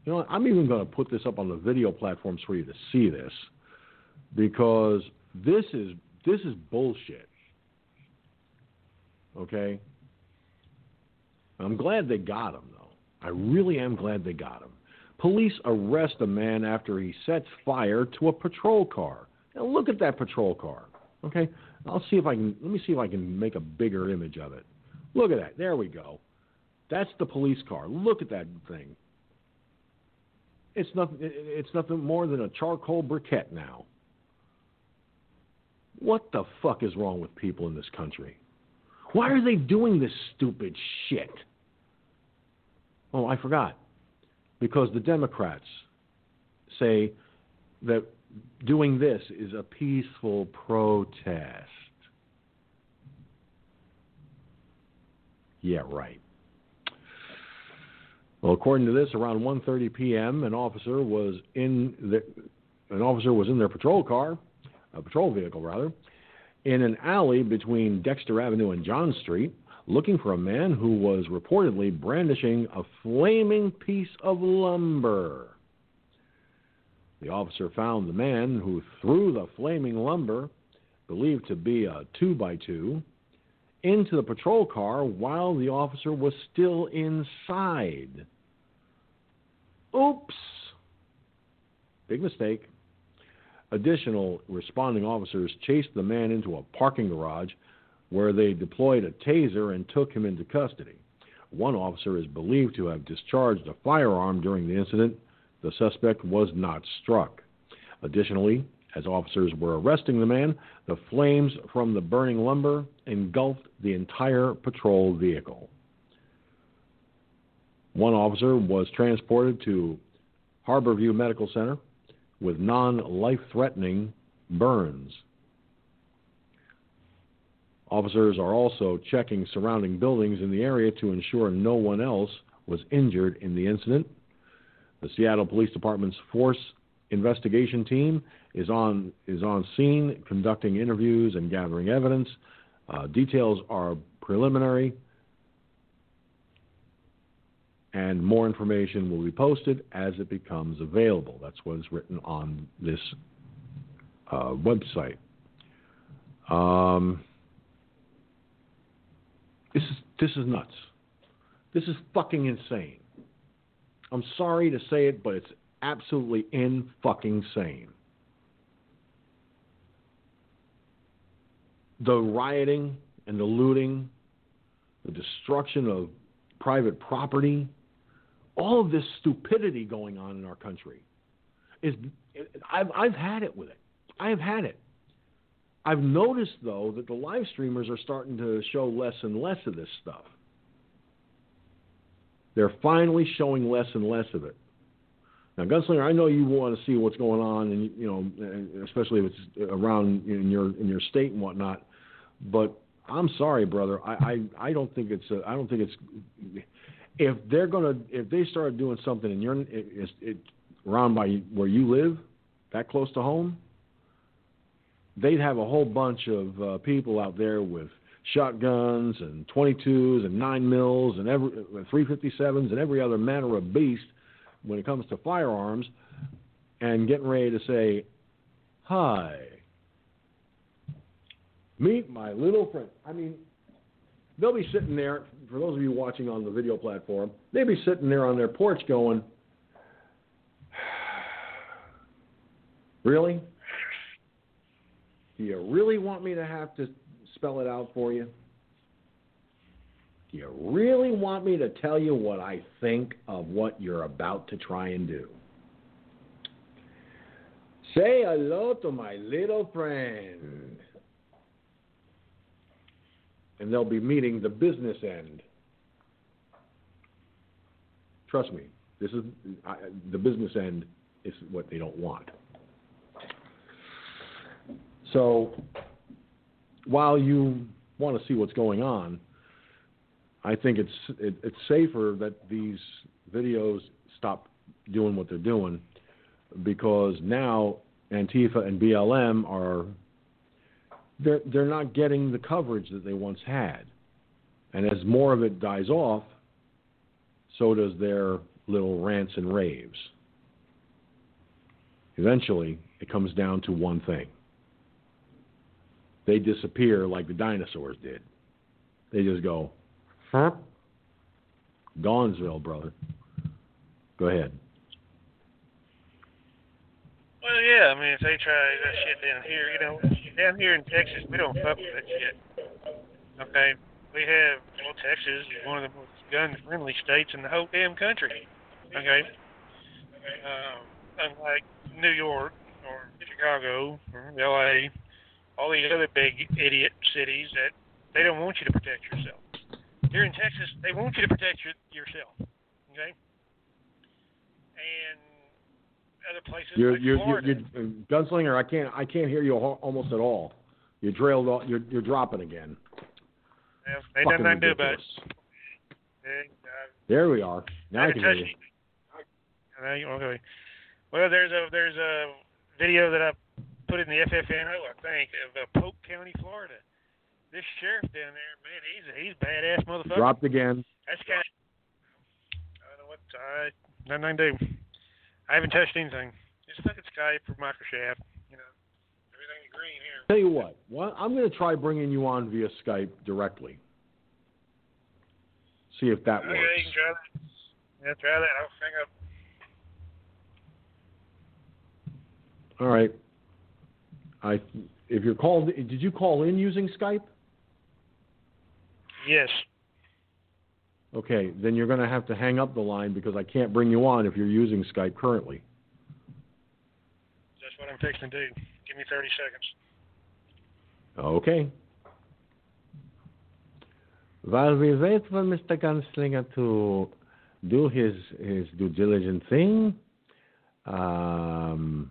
You know. I'm even going to put this up on the video platforms for you to see this because this is this is bullshit. Okay? I'm glad they got him though. I really am glad they got him. Police arrest a man after he sets fire to a patrol car. Now look at that patrol car. Okay? I'll see if I can let me see if I can make a bigger image of it. Look at that. There we go. That's the police car. Look at that thing. It's nothing it's nothing more than a charcoal briquette now. What the fuck is wrong with people in this country? Why are they doing this stupid shit? Oh, I forgot. Because the Democrats say that doing this is a peaceful protest. Yeah, right. Well, according to this, around 1:30 p.m., an officer was in the, an officer was in their patrol car, a patrol vehicle rather, in an alley between Dexter Avenue and John Street, looking for a man who was reportedly brandishing a flaming piece of lumber. The officer found the man who threw the flaming lumber, believed to be a two by two, into the patrol car while the officer was still inside. Oops! Big mistake. Additional responding officers chased the man into a parking garage where they deployed a taser and took him into custody. One officer is believed to have discharged a firearm during the incident. The suspect was not struck. Additionally, as officers were arresting the man, the flames from the burning lumber engulfed the entire patrol vehicle. One officer was transported to Harborview Medical Center with non life threatening burns. Officers are also checking surrounding buildings in the area to ensure no one else was injured in the incident. The Seattle Police Department's force investigation team is on is on scene conducting interviews and gathering evidence. Uh, details are preliminary, and more information will be posted as it becomes available. That's what is written on this uh, website. Um, this is this is nuts. This is fucking insane. I'm sorry to say it, but it's absolutely in fucking sane. The rioting and the looting, the destruction of private property, all of this stupidity going on in our country is I've I've had it with it. I have had it. I've noticed though that the live streamers are starting to show less and less of this stuff. They're finally showing less and less of it. Now, Gunslinger, I know you want to see what's going on, and you know, especially if it's around in your in your state and whatnot. But I'm sorry, brother. I I, I don't think it's a, I don't think it's if they're gonna if they start doing something and you're it, it, around by where you live, that close to home, they'd have a whole bunch of uh, people out there with shotguns and 22s and 9 mils and every 357s and every other manner of beast when it comes to firearms and getting ready to say, Hi, meet my little friend. I mean, they'll be sitting there, for those of you watching on the video platform, they'll be sitting there on their porch going, Really? Do you really want me to have to spell it out for you? You really want me to tell you what I think of what you're about to try and do? Say hello to my little friend. And they'll be meeting the business end. Trust me, this is I, the business end is what they don't want. So while you want to see what's going on, I think it's it, it's safer that these videos stop doing what they're doing because now Antifa and BLM are they're they're not getting the coverage that they once had, and as more of it dies off, so does their little rants and raves. Eventually, it comes down to one thing they disappear like the dinosaurs did. They just go, huh? Gonzville, brother. Go ahead. Well, yeah, I mean, if they try that shit down here, you know, down here in Texas, we don't fuck with that shit. Okay? We have, well, Texas is one of the most gun friendly states in the whole damn country. Okay? Um, unlike New York or Chicago or LA all these other big idiot cities that they don't want you to protect yourself. Here in Texas, they want you to protect your, yourself. Okay? And other places You're like you're, Florida. you're, you're gunslinger. I can't I can't hear you almost at all. You're trailed. off- You're you're dropping again. yeah, ain't nothing I can do about it. Uh, There we are. Now I haven't can hear you. Uh, you- Okay. Well, there's a there's a video that I put in the FFNO, I think, of uh, Polk County, Florida. This sheriff down there, man, he's a, he's a badass motherfucker. Dropped again. That's kind of. I don't know what. I nothing I can do. I haven't touched anything. Just fucking Skype or Microshaft. You know, everything's green here. Tell you what. Well, I'm going to try bringing you on via Skype directly. See if that okay, works. you can try that. Yeah, try that. I'll hang up. All right. I if you're called, did you call in using Skype? Yes. Okay, then you're going to have to hang up the line because I can't bring you on if you're using Skype currently. That's what I'm fixing to do. Give me 30 seconds. Okay. While we wait for Mr. Gunslinger to do his his due diligence thing, um,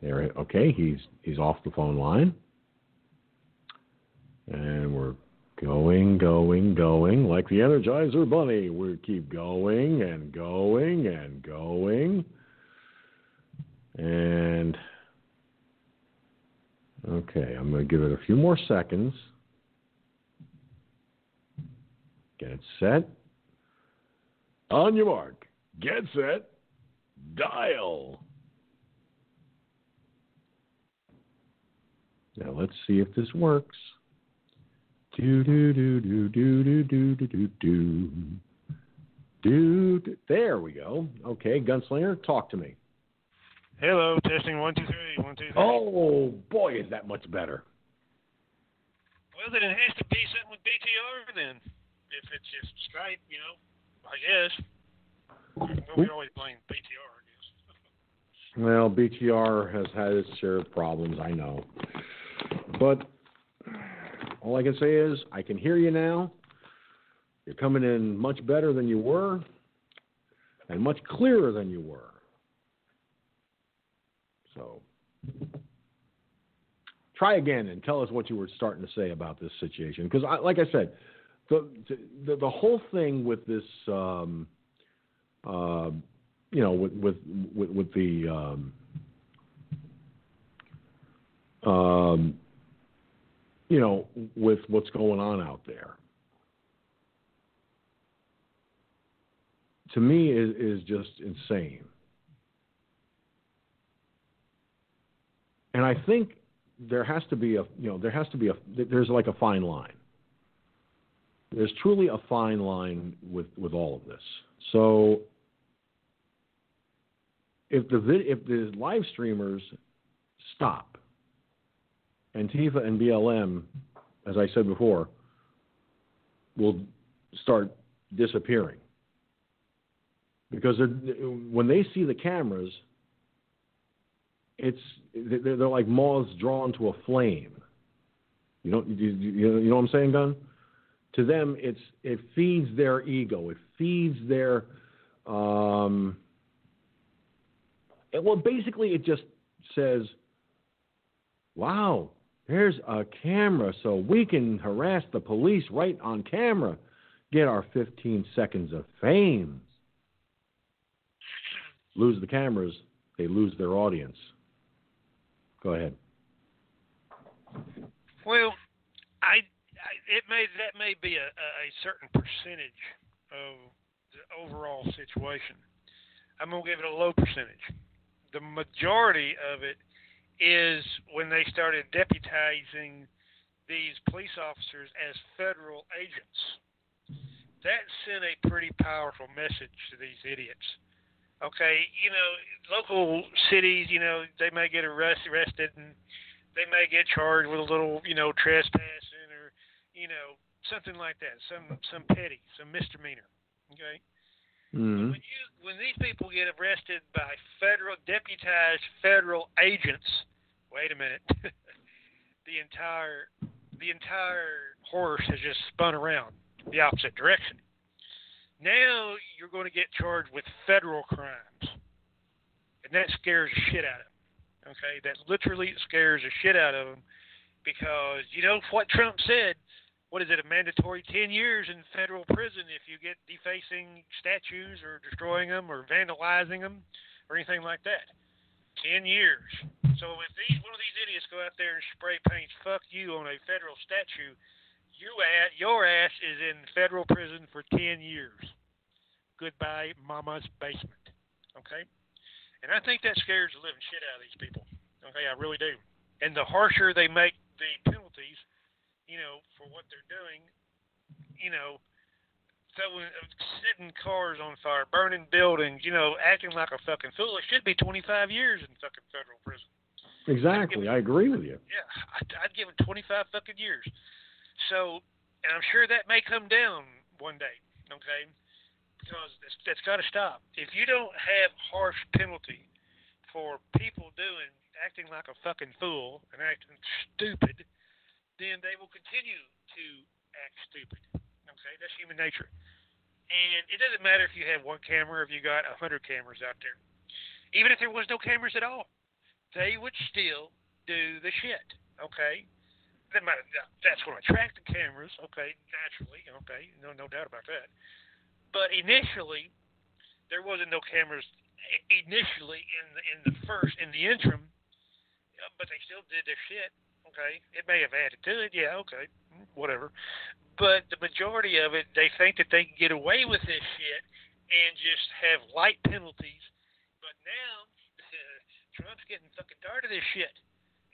there. Okay, he's he's off the phone line, and we're going, going, going like the Energizer Bunny. We keep going and going and going, and Okay, I'm going to give it a few more seconds. Get it set. On your mark. Get set. Dial. Now let's see if this works. Do do do do do do do do do do. There we go. Okay, Gunslinger, talk to me. Hello, testing one two three one two three. Oh boy, is that much better. Well, then it has to be something with BTR then. If it's just Skype, you know, I guess. We always blame BTR. Well, BTR has had its share of problems, I know. But all I can say is I can hear you now. You're coming in much better than you were and much clearer than you were. So try again and tell us what you were starting to say about this situation. Because, like I said, the, the the whole thing with this, um, uh, you know, with with with, with the um, um, you know, with what's going on out there, to me is is just insane. And I think there has to be a you know there has to be a there's like a fine line. There's truly a fine line with with all of this. So if the if the live streamers stop, Antifa and BLM, as I said before, will start disappearing because when they see the cameras, it's they're, like moths drawn to a flame. You know, you, know what I'm saying, Gun? To them, it's it feeds their ego. It feeds their um, well, basically, it just says, "Wow, there's a camera, so we can harass the police right on camera, get our 15 seconds of fame." Lose the cameras, they lose their audience. Go ahead. Well, I, I it may that may be a, a certain percentage of the overall situation. I'm gonna give it a low percentage. The majority of it is when they started deputizing these police officers as federal agents. That sent a pretty powerful message to these idiots. Okay, you know, local cities, you know, they may get arrest, arrested and they may get charged with a little, you know, trespassing or, you know, something like that, some some petty, some misdemeanor. Okay. Mm-hmm. When you when these people get arrested by federal deputized federal agents, wait a minute, the entire the entire horse has just spun around the opposite direction. Now you're going to get charged with federal crimes. and that scares the shit out of them. Okay, that literally scares the shit out of them because you know what Trump said. What is it? A mandatory 10 years in federal prison if you get defacing statues or destroying them or vandalizing them or anything like that. 10 years. So if these one of these idiots go out there and spray paints "fuck you" on a federal statue, you at your ass is in federal prison for 10 years. Goodbye, mama's basement. Okay? And I think that scares the living shit out of these people. Okay, I really do. And the harsher they make the penalties, you know, for what they're doing, you know, throwing, uh, setting cars on fire, burning buildings, you know, acting like a fucking fool. It should be 25 years in fucking federal prison. Exactly, I agree with you. Yeah, I'd, I'd give it 25 fucking years. So, and I'm sure that may come down one day, okay? Because that's, that's got to stop. If you don't have harsh penalty for people doing, acting like a fucking fool and acting stupid, then they will continue to act stupid. Okay, that's human nature. And it doesn't matter if you have one camera or if you got a hundred cameras out there. Even if there was no cameras at all, they would still do the shit. Okay, that might, that's going to attract the cameras. Okay, naturally. Okay, no no doubt about that. But initially, there wasn't no cameras initially in the in the first in the interim, but they still did their shit. Okay, it may have added to it. Yeah, okay, whatever. But the majority of it, they think that they can get away with this shit and just have light penalties. But now Trump's getting fucking tired of this shit,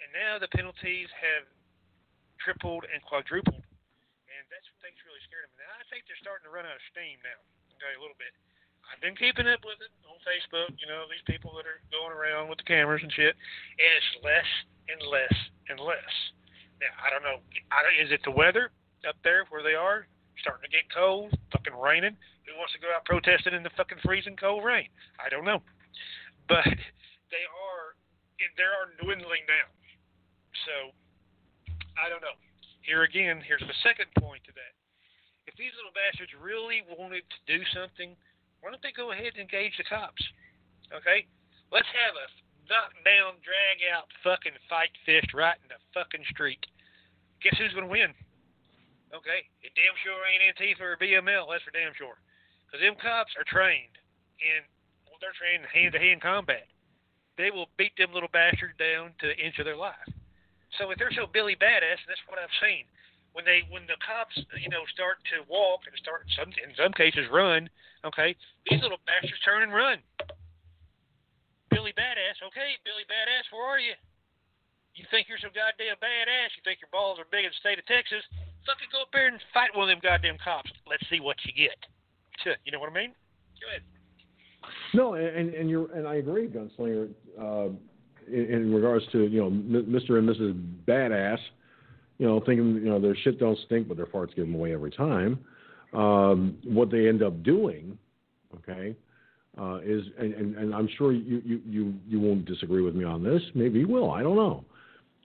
and now the penalties have tripled and quadrupled, and that's what things really scared them. Now I think they're starting to run out of steam now. Okay, a little bit. I've been keeping up with it on Facebook. You know, these people that are going around with the cameras and shit, and it's less and less and less. Now I don't know. I don't, is it the weather up there where they are? Starting to get cold, fucking raining. Who wants to go out protesting in the fucking freezing cold rain? I don't know, but they are they are dwindling down. So I don't know. Here again, here's the second point to that. If these little bastards really wanted to do something, why don't they go ahead and engage the cops? Okay, let's have a knock down, drag out, fucking fight fist right in the fucking street. Guess who's gonna win? Okay, it damn sure ain't Antifa or BML. That's for damn sure. Because them cops are trained in, well, they're trained in hand-to-hand combat they will beat them little bastards down to the inch of their life. So if they're so Billy badass, and that's what I've seen, when they when the cops you know start to walk and start some in some cases run, okay, these little bastards turn and run. Billy badass, okay, Billy badass, where are you? You think you're so goddamn badass? You think your balls are big in the state of Texas? Fucking go up there and fight one of them goddamn cops. Let's see what you get. You know what I mean? Go ahead. No, and and you're and I agree, Gunslinger. Uh, in, in, regards to you know Mr. and Mrs. Badass, you know thinking you know their shit don't stink, but their farts give them away every time. Um, what they end up doing, okay, uh, is and, and, and I'm sure you, you you you won't disagree with me on this. Maybe you will. I don't know,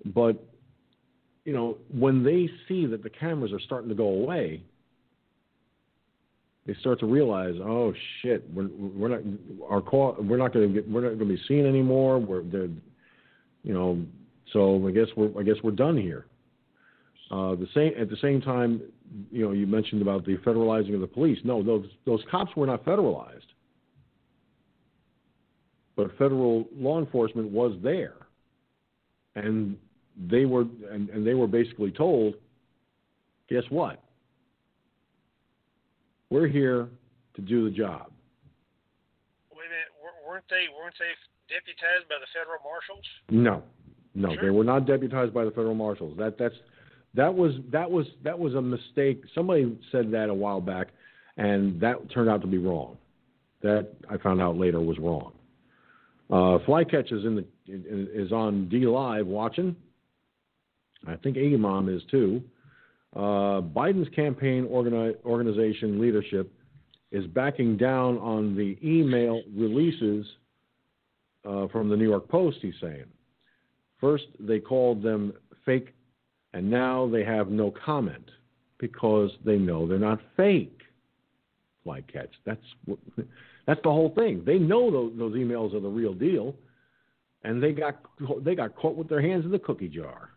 but you know when they see that the cameras are starting to go away, they start to realize, oh shit, we're, we're not our call, we're not going to get, we're not going to be seen anymore. We're, you know, so I guess we're, I guess we're done here. Uh, the same at the same time, you know, you mentioned about the federalizing of the police. No, those those cops were not federalized, but federal law enforcement was there, and they were and, and they were basically told, guess what? We're here to do the job. Wait a minute, weren't they weren't they deputized by the federal marshals? No, no, sure. they were not deputized by the federal marshals. That that's that was that was that was a mistake. Somebody said that a while back, and that turned out to be wrong. That I found out later was wrong. Uh, Flycatch is in the is on DLive watching. I think Mom is too. Uh, Biden's campaign organi- organization leadership is backing down on the email releases uh, from the New York Post, he's saying. First, they called them fake, and now they have no comment because they know they're not fake. Flycatch. That's That's the whole thing. They know those, those emails are the real deal, and they got they got caught with their hands in the cookie jar.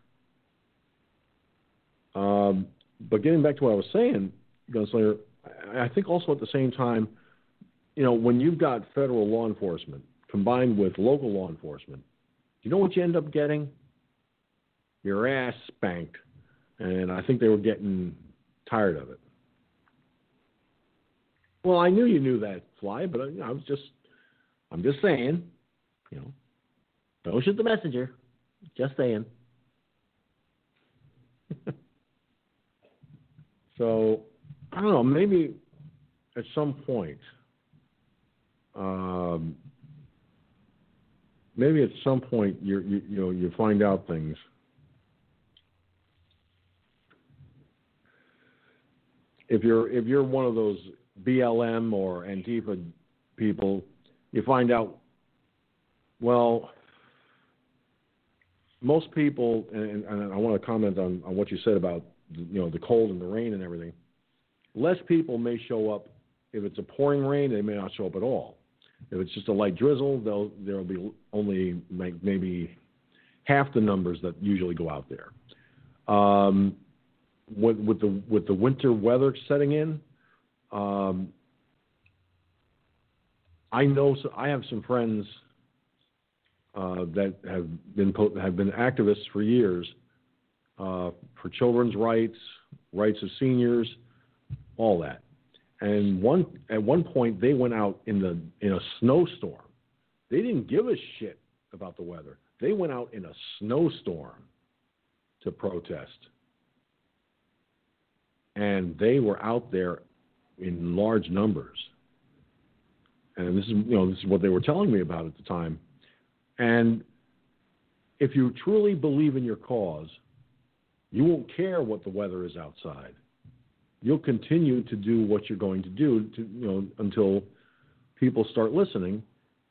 Um, but getting back to what I was saying, Gunslinger, I I think also at the same time, you know, when you've got federal law enforcement combined with local law enforcement, you know what you end up getting? Your ass spanked. And I think they were getting tired of it. Well, I knew you knew that, Fly, but I, I was just, I'm just saying, you know, don't shoot the messenger. Just saying. so, I don't know, maybe at some point, um, maybe at some point you you you know you find out things. If you're if you're one of those BLM or Antifa people, you find out. Well, most people, and, and I want to comment on, on what you said about you know the cold and the rain and everything. Less people may show up if it's a pouring rain. They may not show up at all. If it's just a light drizzle, they'll there'll be only maybe half the numbers that usually go out there. Um, with, with the with the winter weather setting in, um, I know so I have some friends uh, that have been have been activists for years uh, for children's rights, rights of seniors, all that. And one at one point they went out in the in a snowstorm. They didn't give a shit about the weather. They went out in a snowstorm to protest. And they were out there in large numbers. And this is you know this is what they were telling me about at the time. And if you truly believe in your cause, you won't care what the weather is outside you'll continue to do what you're going to do to, you know, until people start listening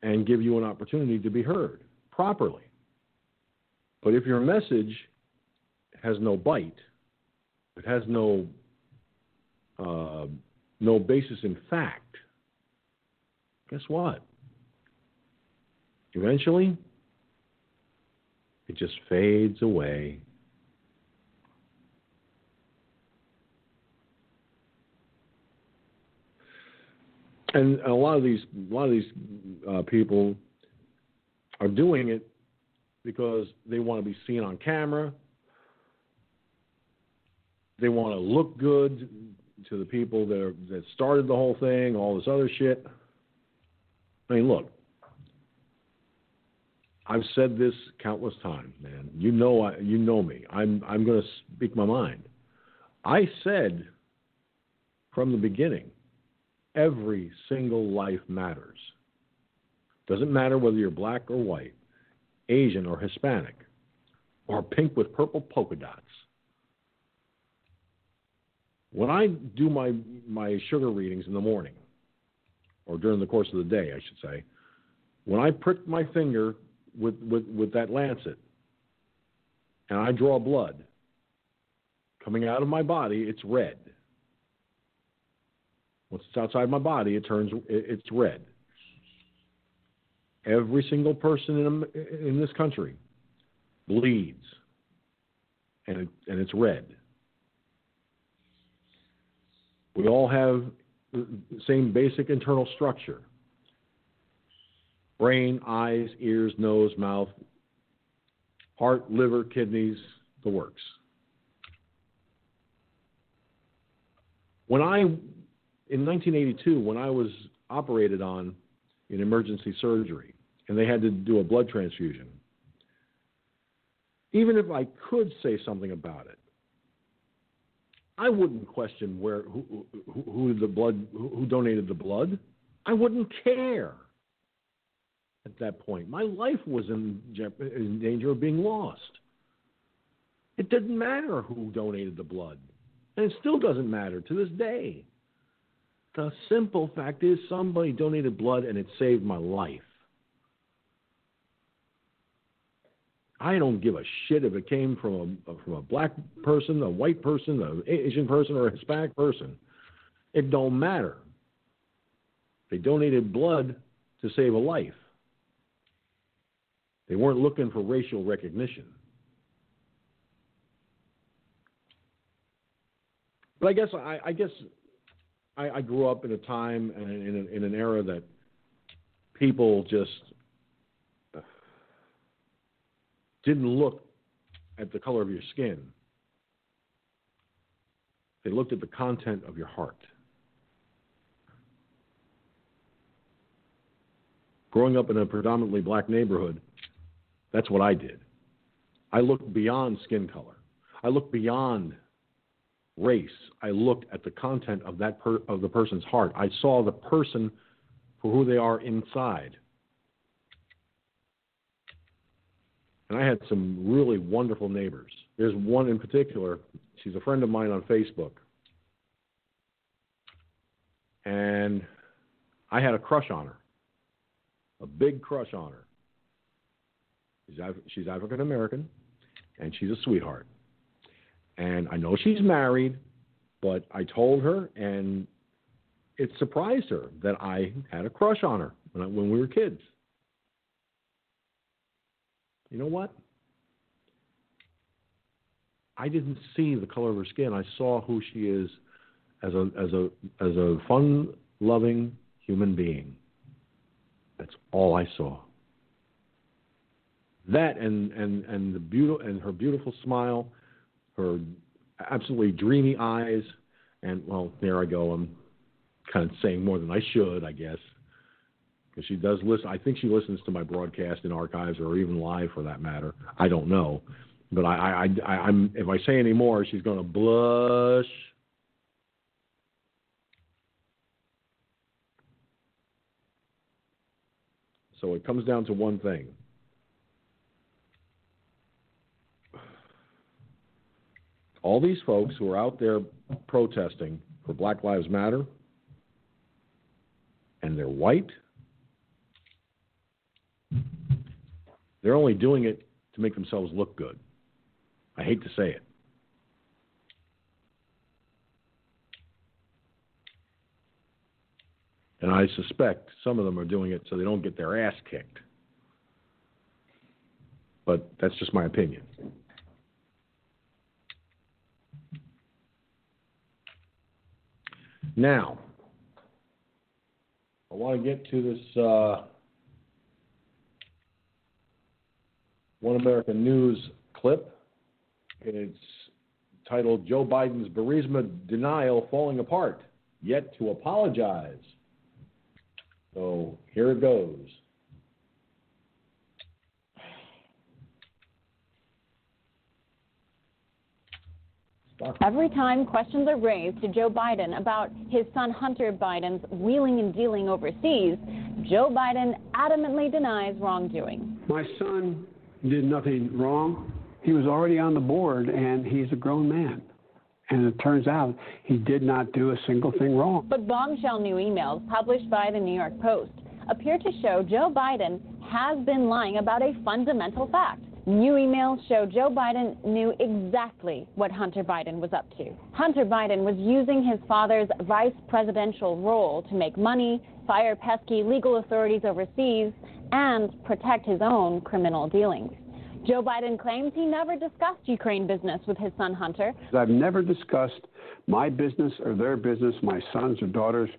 and give you an opportunity to be heard properly. But if your message has no bite, it has no uh, no basis in fact, guess what? Eventually, it just fades away and a lot of these a lot of these uh, people are doing it because they want to be seen on camera. They want to look good to the people that are, that started the whole thing, all this other shit. I mean, look, I've said this countless times, man. You know, I, you know me. I'm I'm going to speak my mind. I said from the beginning Every single life matters. Doesn't matter whether you're black or white, Asian or Hispanic, or pink with purple polka dots. When I do my, my sugar readings in the morning, or during the course of the day, I should say, when I prick my finger with, with, with that lancet and I draw blood coming out of my body, it's red. Once it's outside my body, it turns it's red. Every single person in in this country bleeds, and it, and it's red. We all have the same basic internal structure: brain, eyes, ears, nose, mouth, heart, liver, kidneys, the works. When I in 1982, when I was operated on in emergency surgery and they had to do a blood transfusion, even if I could say something about it, I wouldn't question where who, who, who the blood who donated the blood. I wouldn't care at that point. My life was in, in danger of being lost. It didn't matter who donated the blood, and it still doesn't matter to this day. The simple fact is, somebody donated blood and it saved my life. I don't give a shit if it came from a from a black person, a white person, an Asian person, or a Hispanic person. It don't matter. They donated blood to save a life. They weren't looking for racial recognition. But I guess I, I guess I, I, grew up in a time and in, in an era that people just didn't look at the color of your skin. They looked at the content of your heart. Growing up in a predominantly black neighborhood, that's what I did. I looked beyond skin color. I looked beyond race. I looked at the content of that per, of the person's heart. I saw the person for who they are inside. And I had some really wonderful neighbors. There's one in particular. She's a friend of mine on Facebook. And I had a crush on her, a big crush on her. She's, she's African American, and she's a sweetheart. And I know she's married, but I told her, and it surprised her that I had a crush on her when, I, when we were kids. You know what? I didn't see the color of her skin. I saw who she is as a as a as a fun-loving human being. That's all I saw. That and and and the beautiful and her beautiful smile, her absolutely dreamy eyes, and well, there I go. I'm kind of saying more than I should, I guess because she does listen. I think she listens to my broadcast in archives or even live for that matter. I don't know, but I, I, I I'm if I say any more, she's going to blush. So it comes down to one thing. All these folks who are out there protesting for Black Lives Matter, and they're white, They're only doing it to make themselves look good. I hate to say it. And I suspect some of them are doing it so they don't get their ass kicked. But that's just my opinion. Now, I want to get to this uh, One American News clip. It's titled Joe Biden's Burisma Denial Falling Apart, Yet to Apologize. So here it goes. Every time questions are raised to Joe Biden about his son Hunter Biden's wheeling and dealing overseas, Joe Biden adamantly denies wrongdoing. My son did nothing wrong. He was already on the board, and he's a grown man. And it turns out he did not do a single thing wrong. But bombshell new emails published by the New York Post appear to show Joe Biden has been lying about a fundamental fact. New emails show Joe Biden knew exactly what Hunter Biden was up to. Hunter Biden was using his father's vice presidential role to make money, fire pesky legal authorities overseas, and protect his own criminal dealings. Joe Biden claims he never discussed Ukraine business with his son Hunter. I've never discussed my business or their business, my sons or daughters,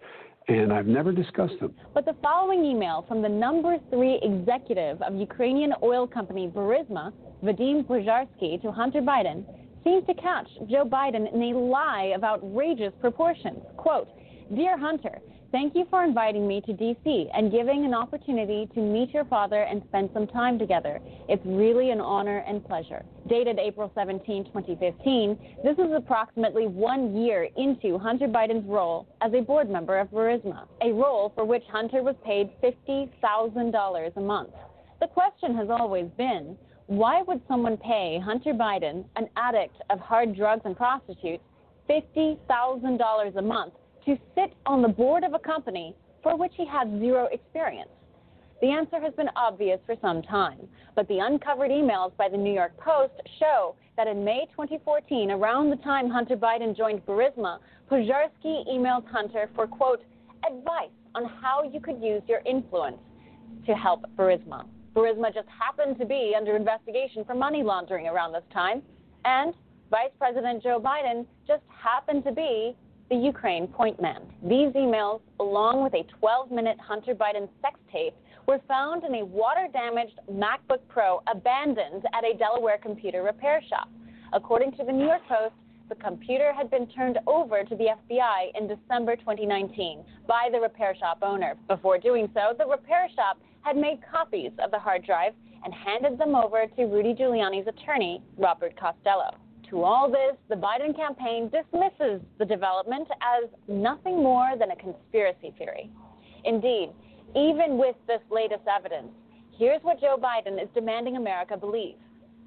and I've never discussed them. But the following email from the number three executive of Ukrainian oil company Burisma, Vadim Pozharsky, to Hunter Biden seems to catch Joe Biden in a lie of outrageous proportions. Quote, Dear Hunter, Thank you for inviting me to DC and giving an opportunity to meet your father and spend some time together. It's really an honor and pleasure. Dated April 17, 2015, this is approximately one year into Hunter Biden's role as a board member of Burisma, a role for which Hunter was paid $50,000 a month. The question has always been why would someone pay Hunter Biden, an addict of hard drugs and prostitutes, $50,000 a month? To sit on the board of a company for which he had zero experience? The answer has been obvious for some time, but the uncovered emails by the New York Post show that in May 2014, around the time Hunter Biden joined Burisma, Pozharsky emailed Hunter for, quote, advice on how you could use your influence to help Burisma. Burisma just happened to be under investigation for money laundering around this time, and Vice President Joe Biden just happened to be the Ukraine point man. These emails, along with a 12 minute Hunter Biden sex tape, were found in a water damaged MacBook Pro abandoned at a Delaware computer repair shop. According to the New York Post, the computer had been turned over to the FBI in December 2019 by the repair shop owner. Before doing so, the repair shop had made copies of the hard drive and handed them over to Rudy Giuliani's attorney, Robert Costello. To all this, the Biden campaign dismisses the development as nothing more than a conspiracy theory. Indeed, even with this latest evidence, here's what Joe Biden is demanding America believe.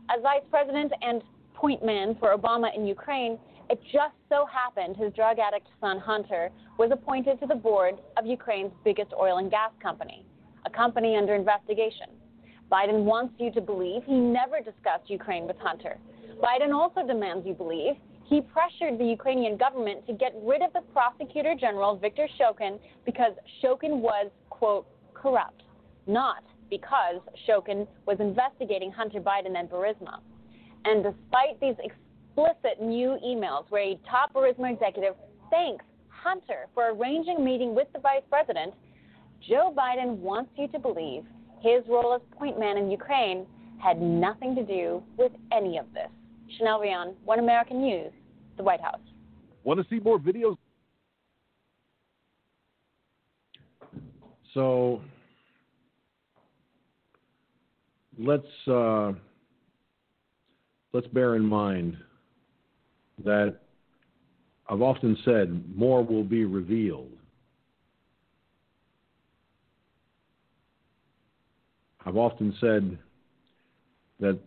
As vice president and point man for Obama in Ukraine, it just so happened his drug addict son Hunter was appointed to the board of Ukraine's biggest oil and gas company, a company under investigation. Biden wants you to believe he never discussed Ukraine with Hunter, Biden also demands you believe he pressured the Ukrainian government to get rid of the prosecutor general, Viktor Shokin, because Shokin was, quote, corrupt, not because Shokin was investigating Hunter Biden and Burisma. And despite these explicit new emails where a top Burisma executive thanks Hunter for arranging a meeting with the vice president, Joe Biden wants you to believe his role as point man in Ukraine had nothing to do with any of this. Chanel Rion, One American News, the White House. Want to see more videos? So let's uh, let's bear in mind that I've often said more will be revealed. I've often said that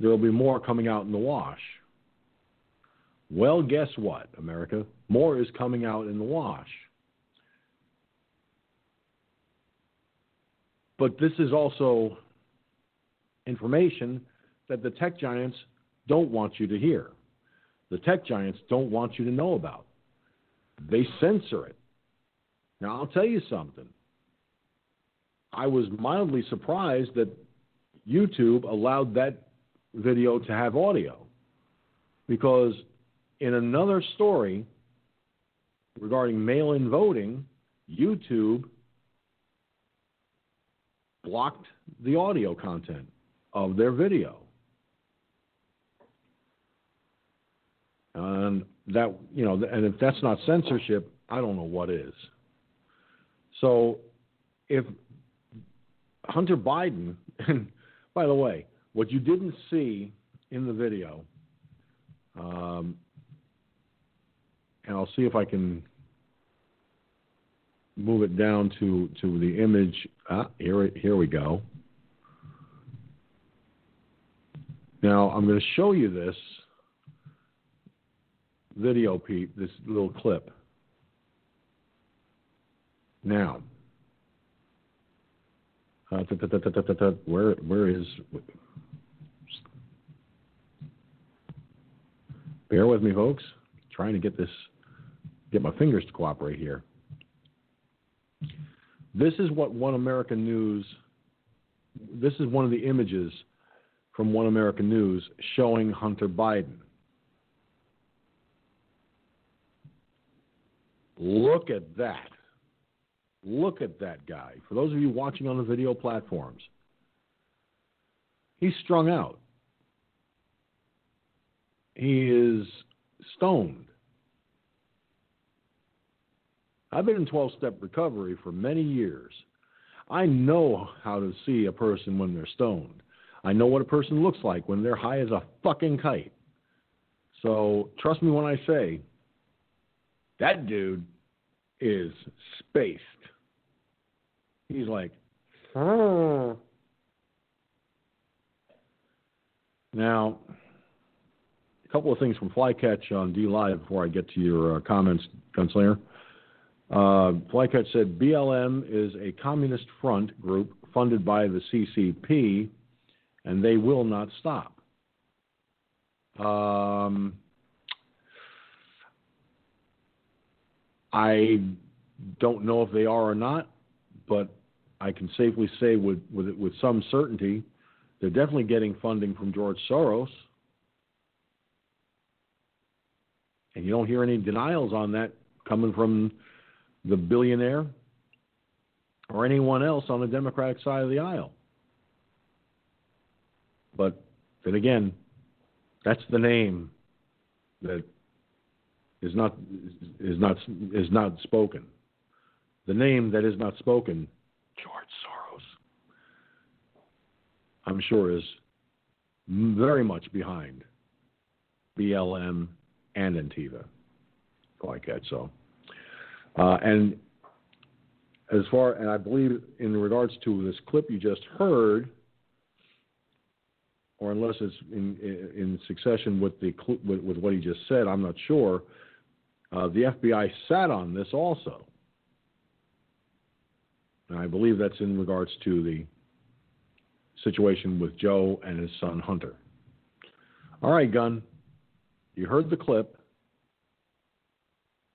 there will be more coming out in the wash. Well, guess what, America? More is coming out in the wash. But this is also information that the tech giants don't want you to hear. The tech giants don't want you to know about. They censor it. Now, I'll tell you something. I was mildly surprised that YouTube allowed that video to have audio. Because in another story regarding mail in voting, YouTube blocked the audio content of their video. And that, you know, and if that's not censorship, I don't know what is. So if Hunter Biden, by the way, what you didn't see in the video, um, and I'll see if I can move it down to, to the image. Ah, here, here we go. Now, I'm going to show you this video, Pete, this little clip. Now, uh, where, where is Bear with me, folks. trying to get this, get my fingers to cooperate here. This is what One American News, this is one of the images from One American News showing Hunter Biden. Look at that. Look at that guy. For those of you watching on the video platforms, he's strung out he is stoned. I've been in 12 step recovery for many years. I know how to see a person when they're stoned. I know what a person looks like when they're high as a fucking kite. So trust me when I say that dude is spaced. He's like, hmm. Now, a couple of things from Flycatch on DLive before I get to your uh, comments, Gunslinger. Uh, Flycatch said BLM is a communist front group funded by the CCP, and they will not stop. Um, I don't know if they are or not, but I can safely say with with with some certainty they're definitely getting funding from George Soros. And you don't hear any denials on that coming from the billionaire or anyone else on the Democratic side of the aisle. But then again, that's the name that is not is not is not spoken. The name that is not spoken, George Soros. I'm sure is very much behind BLM and Antifa, like that. So, uh, and as far and I believe in regards to this clip you just heard, or unless it's in in succession with the with, with what he just said, I'm not sure. Uh, the FBI sat on this also, and I believe that's in regards to the situation with Joe and his son Hunter. All right, Gun, you heard the clip.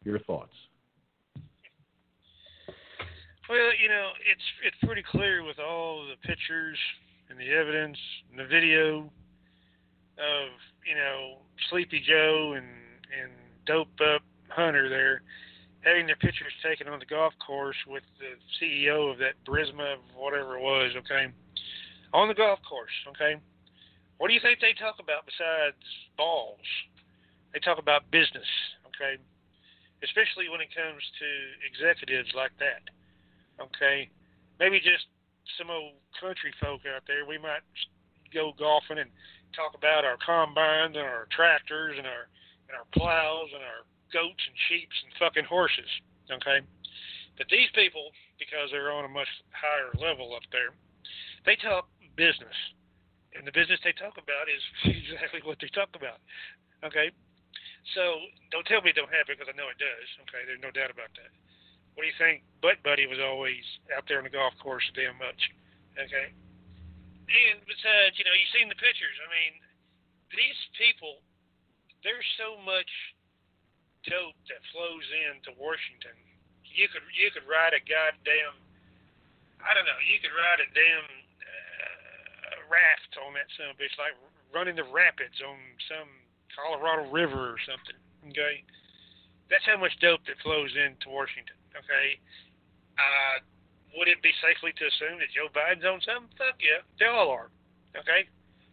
Your thoughts? Well, you know, it's it's pretty clear with all the pictures and the evidence and the video of you know Sleepy Joe and and doped up Hunter there having their pictures taken on the golf course with the CEO of that Burisma, whatever it was. Okay, on the golf course. Okay, what do you think they talk about besides balls? They talk about business. Okay, especially when it comes to executives like that. Okay, maybe just some old country folk out there. We might go golfing and talk about our combines and our tractors and our and our plows and our goats and sheep and fucking horses. Okay, but these people, because they're on a much higher level up there, they talk business. And the business they talk about is exactly what they talk about. Okay? So don't tell me it don't happen because I know it does. Okay? There's no doubt about that. What do you think? Butt Buddy was always out there on the golf course damn much. Okay? And besides, you know, you've seen the pictures. I mean, these people, there's so much dope that flows into Washington. You could you could ride a goddamn I don't know. You could ride a damn raft on that son of a bitch, like running the rapids on some Colorado River or something. Okay, that's how much dope that flows into Washington. Okay, uh, would it be safely to assume that Joe Biden's on some? Fuck yeah, they all are. Okay,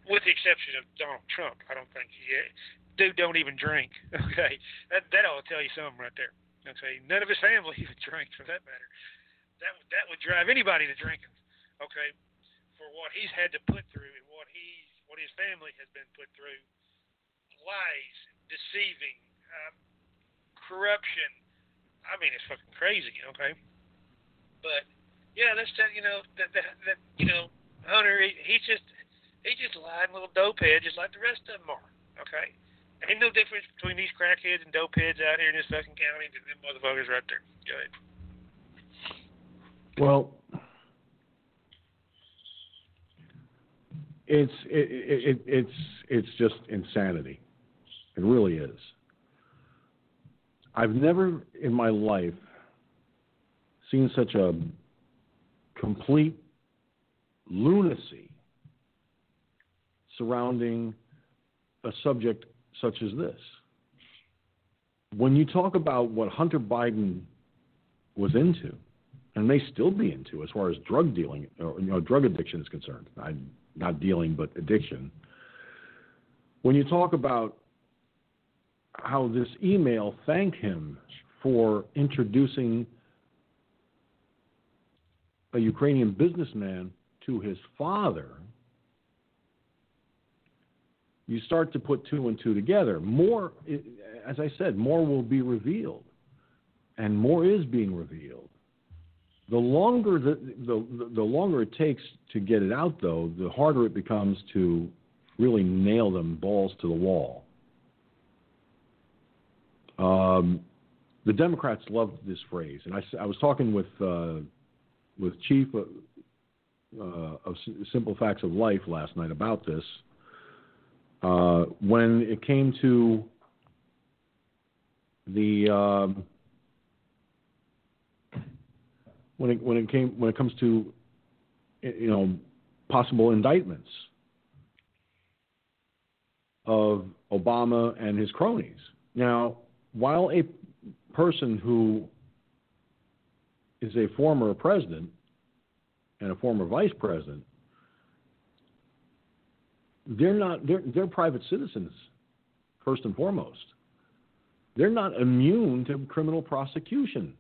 with the exception of Donald Trump. I don't think he. Dude don't even drink. Okay, that that ought to tell you something right there. Okay, none of his family even drinks for that matter. That that would drive anybody to drinking. Okay, for what he's had to put through and what he what his family has been put through. Lies deceiving um, corruption. I mean it's fucking crazy. Okay. But yeah that's that you know that that, that you know hunter he, he's just he's just lying little dopehead just like the rest of them are. Okay ain't no difference between these crackheads and dopeheads out here in this fucking county than them motherfuckers right there go ahead well it's it, it, it's it's just insanity. It really is. I've never in my life seen such a complete lunacy surrounding a subject such as this. When you talk about what Hunter Biden was into, and may still be into as far as drug dealing or you know, drug addiction is concerned, I not dealing, but addiction. When you talk about how this email thanked him for introducing a Ukrainian businessman to his father, you start to put two and two together. More, as I said, more will be revealed, and more is being revealed. The longer the, the, the longer it takes to get it out, though, the harder it becomes to really nail them balls to the wall. Um, the Democrats love this phrase, and I, I was talking with uh, with Chief uh, of Simple Facts of Life last night about this. Uh, when it came to the um, when it when it came when it comes to you know possible indictments of Obama and his cronies. Now, while a person who is a former president and a former vice president, they're not they're, they're private citizens first and foremost. They're not immune to criminal prosecution.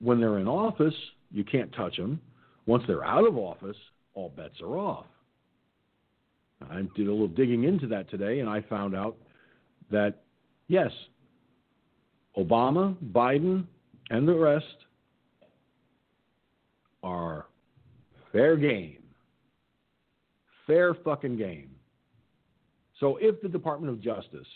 When they're in office, you can't touch them. Once they're out of office, all bets are off. I did a little digging into that today, and I found out that yes, Obama, Biden, and the rest are fair game. Fair fucking game. So if the Department of Justice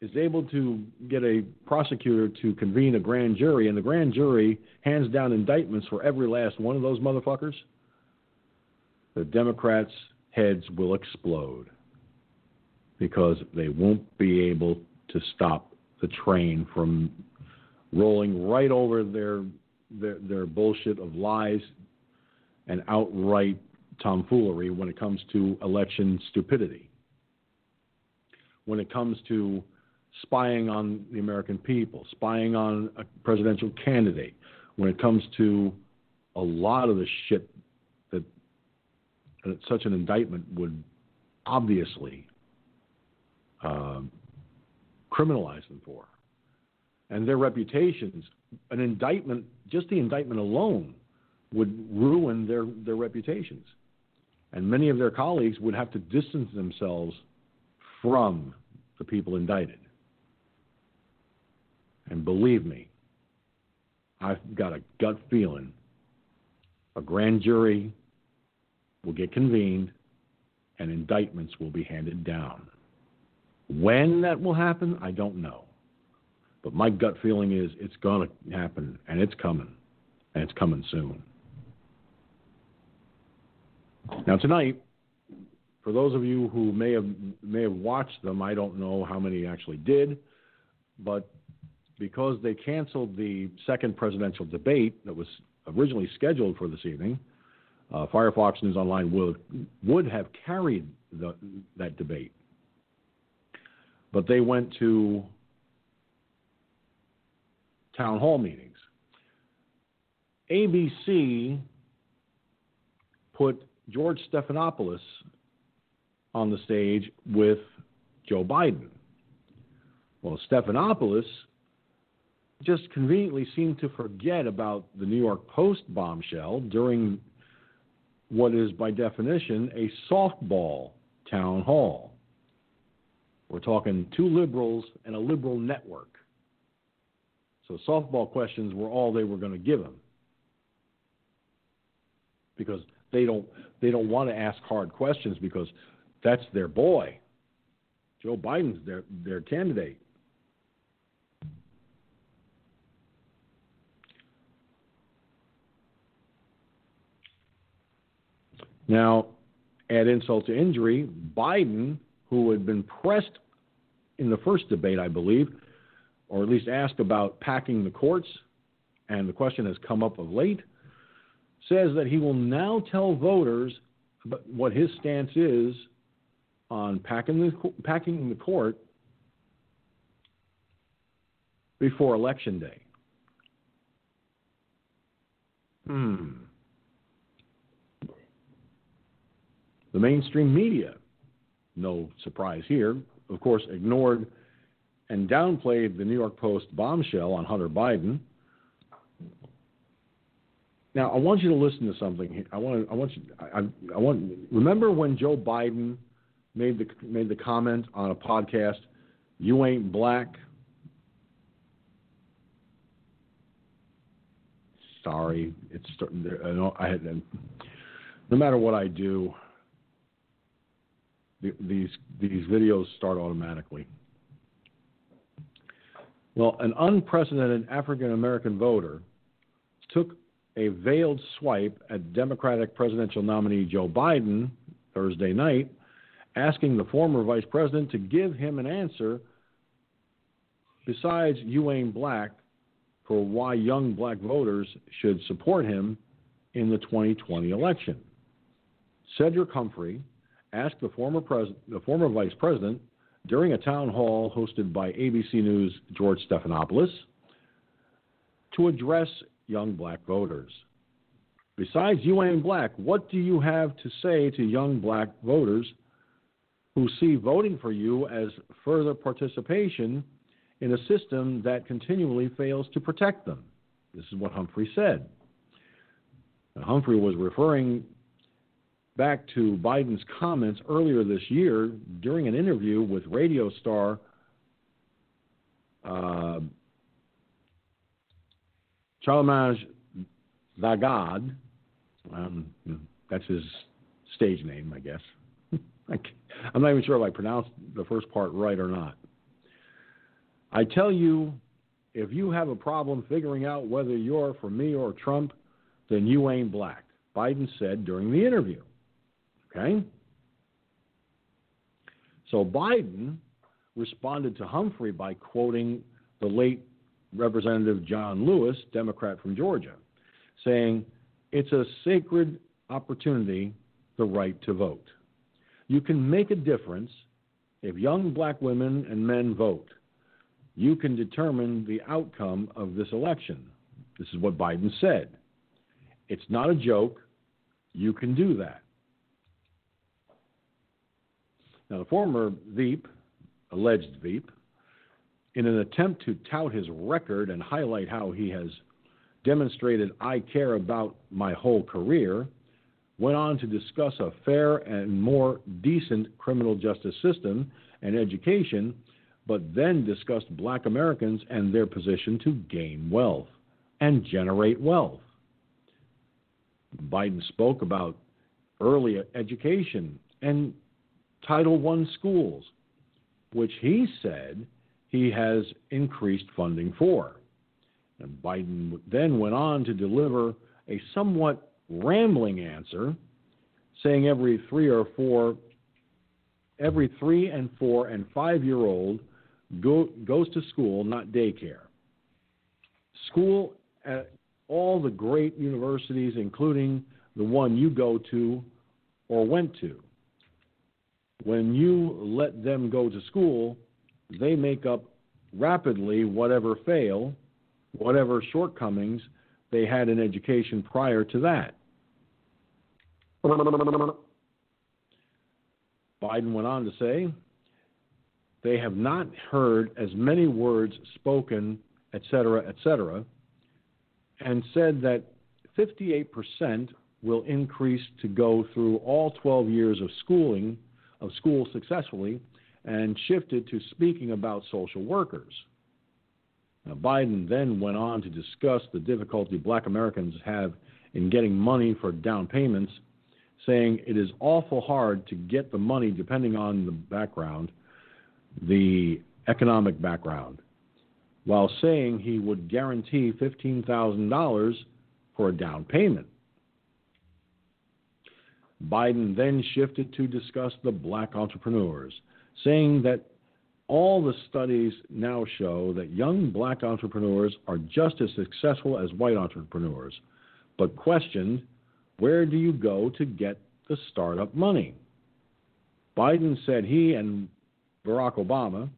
is able to get a prosecutor to convene a grand jury and the grand jury hands down indictments for every last one of those motherfuckers, the Democrats' heads will explode because they won't be able to stop the train from rolling right over their their, their bullshit of lies and outright tomfoolery when it comes to election stupidity. When it comes to spying on the American people, spying on a presidential candidate, when it comes to a lot of the shit that, that such an indictment would obviously um, criminalize them for. And their reputations, an indictment, just the indictment alone, would ruin their, their reputations. And many of their colleagues would have to distance themselves from the people indicted. And believe me, I've got a gut feeling a grand jury will get convened and indictments will be handed down. When that will happen, I don't know. But my gut feeling is it's going to happen and it's coming. And it's coming soon. Now, tonight, for those of you who may have may have watched them, I don't know how many actually did, but because they canceled the second presidential debate that was originally scheduled for this evening, uh, Firefox News Online would would have carried the, that debate, but they went to town hall meetings. ABC put George Stephanopoulos on the stage with Joe Biden. Well, Stephanopoulos just conveniently seemed to forget about the New York Post bombshell during what is, by definition, a softball town hall. We're talking two liberals and a liberal network. So softball questions were all they were going to give him because they don't they don't want to ask hard questions because that's their boy. Joe Biden's their their candidate. Now, add insult to injury, Biden, who had been pressed in the first debate, I believe, or at least asked about packing the courts, and the question has come up of late, says that he will now tell voters what his stance is on packing the, packing the court before Election Day. Hmm. The mainstream media, no surprise here, of course, ignored and downplayed the New York Post bombshell on Hunter Biden. Now, I want you to listen to something. I want. I want you. I, I want. Remember when Joe Biden made the made the comment on a podcast, "You ain't black." Sorry, it's. I I. No matter what I do, these these videos start automatically. Well, an unprecedented African American voter took a veiled swipe at Democratic presidential nominee Joe Biden Thursday night, asking the former vice president to give him an answer besides ain't black for why young black voters should support him in the 2020 election. Cedric Humphrey asked the former, pres- the former vice president during a town hall hosted by ABC News' George Stephanopoulos to address young black voters. Besides you ain't black, what do you have to say to young black voters who see voting for you as further participation in a system that continually fails to protect them? This is what Humphrey said. Now, Humphrey was referring back to Biden's comments earlier this year during an interview with radio star uh, Charlemagne Vagad. Um, that's his stage name, I guess. I'm not even sure if I pronounced the first part right or not. I tell you, if you have a problem figuring out whether you're for me or Trump, then you ain't black, Biden said during the interview. Okay? So Biden responded to Humphrey by quoting the late Representative John Lewis, Democrat from Georgia, saying, It's a sacred opportunity, the right to vote. You can make a difference if young black women and men vote. You can determine the outcome of this election. This is what Biden said. It's not a joke. You can do that. Now, the former Veep, alleged Veep, in an attempt to tout his record and highlight how he has demonstrated I care about my whole career, went on to discuss a fair and more decent criminal justice system and education, but then discussed black Americans and their position to gain wealth and generate wealth. Biden spoke about early education and Title I schools, which he said he has increased funding for. And Biden then went on to deliver a somewhat rambling answer, saying every three or four, every three and four and five year old go, goes to school, not daycare. School at all the great universities, including the one you go to or went to. When you let them go to school, they make up rapidly whatever fail, whatever shortcomings they had in education prior to that. Biden went on to say, they have not heard as many words spoken, etc., etc., and said that 58% will increase to go through all 12 years of schooling of school successfully and shifted to speaking about social workers. Now, Biden then went on to discuss the difficulty black Americans have in getting money for down payments, saying it is awful hard to get the money depending on the background, the economic background, while saying he would guarantee $15,000 for a down payment. Biden then shifted to discuss the black entrepreneurs, saying that all the studies now show that young black entrepreneurs are just as successful as white entrepreneurs, but questioned where do you go to get the startup money? Biden said he and Barack Obama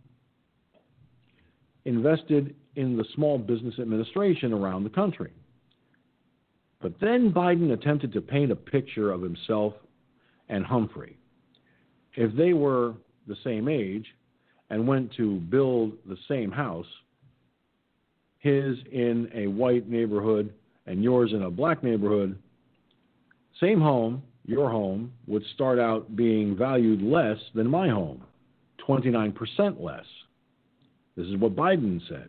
invested in the Small Business Administration around the country. But then Biden attempted to paint a picture of himself and Humphrey. If they were the same age and went to build the same house, his in a white neighborhood and yours in a black neighborhood, same home, your home, would start out being valued less than my home, 29% less. This is what Biden said.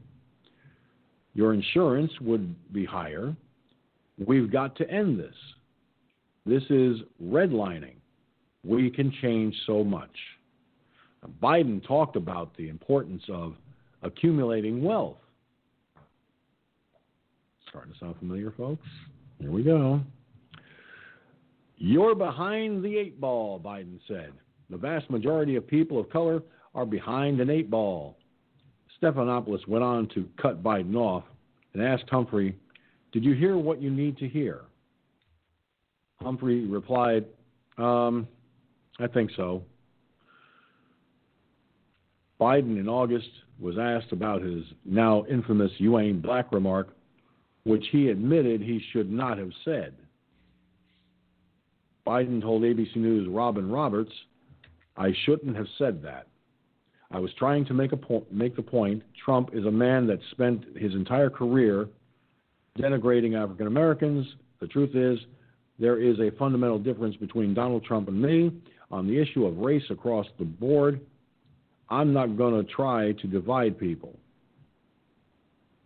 Your insurance would be higher, We've got to end this. This is redlining. We can change so much. Biden talked about the importance of accumulating wealth. Starting to sound familiar, folks? Here we go. You're behind the eight ball, Biden said. The vast majority of people of color are behind an eight ball. Stephanopoulos went on to cut Biden off and asked Humphrey, Did you hear what you need to hear? Humphrey replied, um, I think so. Biden in August was asked about his now infamous You ain't black remark, which he admitted he should not have said. Biden told ABC News' Robin Roberts, I shouldn't have said that. I was trying to make, a po- make the point Trump is a man that spent his entire career denigrating African Americans. The truth is, there is a fundamental difference between Donald Trump and me on the issue of race across the board. I'm not going to try to divide people.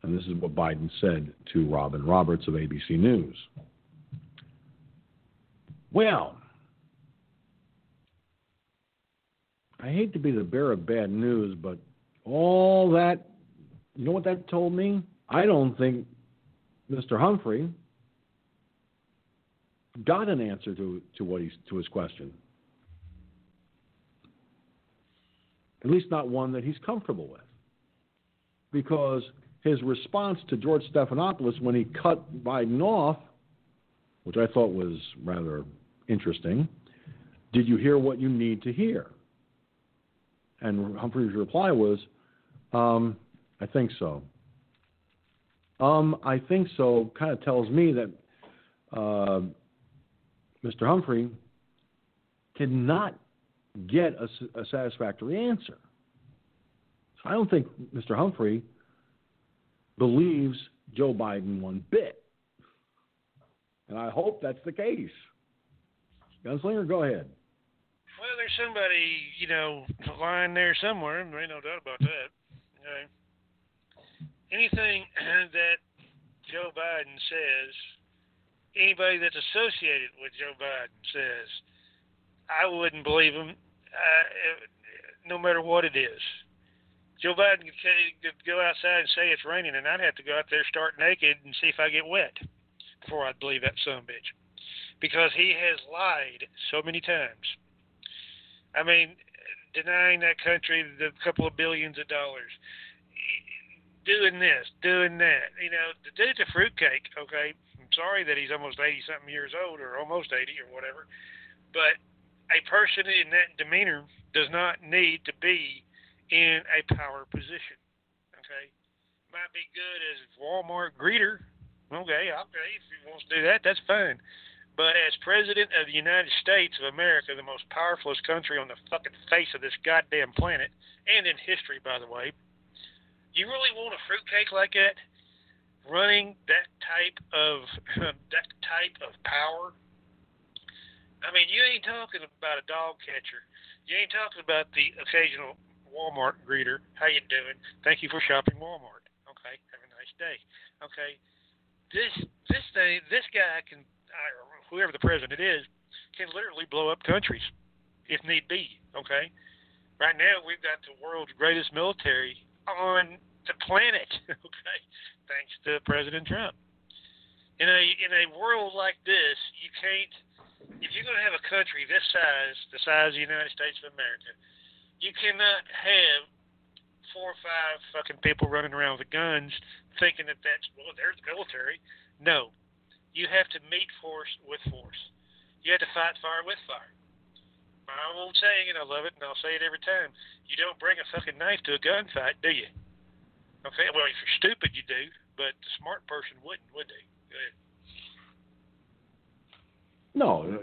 And this is what Biden said to Robin Roberts of ABC News. Well, I hate to be the bearer of bad news, but all that, you know what that told me? I don't think Mr. Humphrey got an answer to, to what to his question. At least not one that he's comfortable with. Because his response to George Stephanopoulos when he cut Biden off, which I thought was rather interesting, did you hear what you need to hear? And Humphrey's reply was, um, I think so. Um, I think so kind of tells me that uh, Mr. Humphrey cannot get a, a satisfactory answer. So I don't think Mr. Humphrey believes Joe Biden one bit. And I hope that's the case. Gunslinger, go ahead. Well, there's somebody, you know, lying there somewhere. There ain't no doubt about that. Okay. Anything that Joe Biden says, anybody that's associated with Joe Biden says, I wouldn't believe him, uh, no matter what it is. Joe Biden could go outside and say it's raining, and I'd have to go out there, start naked, and see if I get wet before I'd believe that son of a bitch. Because he has lied so many times. I mean, denying that country the couple of billions of dollars, doing this, doing that. You know, the dude's a fruitcake. Okay, I'm sorry that he's almost eighty something years old, or almost eighty, or whatever. But a person in that demeanor does not need to be in a power position. Okay, might be good as Walmart greeter. Okay, okay, if he wants to do that, that's fine. But as president of the United States of America, the most powerfulest country on the fucking face of this goddamn planet, and in history, by the way, you really want a fruitcake like that running that type of that type of power? I mean, you ain't talking about a dog catcher. You ain't talking about the occasional Walmart greeter. How you doing? Thank you for shopping Walmart. Okay, have a nice day. Okay, this this thing, this guy can, whoever the president is, can literally blow up countries if need be. Okay, right now we've got the world's greatest military on the planet. Okay, thanks to President Trump. In a in a world like this, you can't. If you're going to have a country this size, the size of the United States of America, you cannot have four or five fucking people running around with guns thinking that that's well, there's the military. No, you have to meet force with force. You have to fight fire with fire. My old saying, and I love it, and I'll say it every time: you don't bring a fucking knife to a gunfight, do you? Okay, well, if you're stupid, you do, but the smart person wouldn't, would they? No,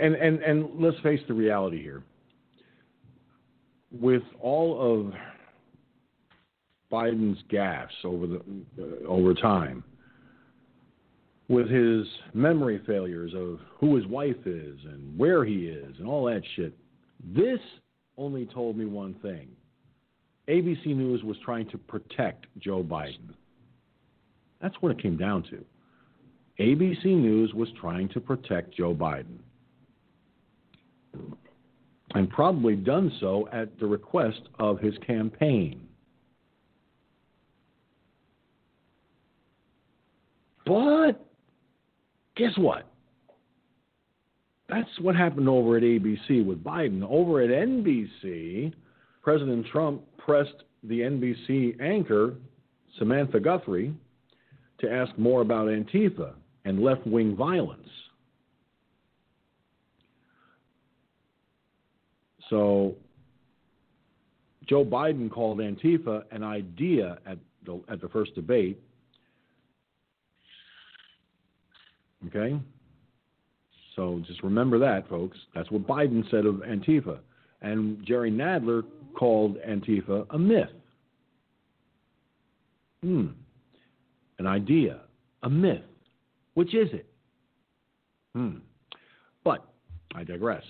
and and and let's face the reality here with all of Biden's gaffes over the uh, over time, with his memory failures of who his wife is and where he is and all that shit, this only told me one thing. ABC News was trying to protect Joe Biden. That's what it came down to. ABC News was trying to protect Joe Biden and probably done so at the request of his campaign. But guess what? That's what happened over at ABC with Biden. Over at NBC, President Trump pressed the NBC anchor Samantha Guthrie to ask more about Antifa and left wing violence. So Joe Biden called Antifa an idea at the, at the first debate. Okay? So just remember that, folks. That's what Biden said of Antifa. And Jerry Nadler called Antifa a myth. Hmm. An idea, a myth. Which is it? Hmm. But I digress.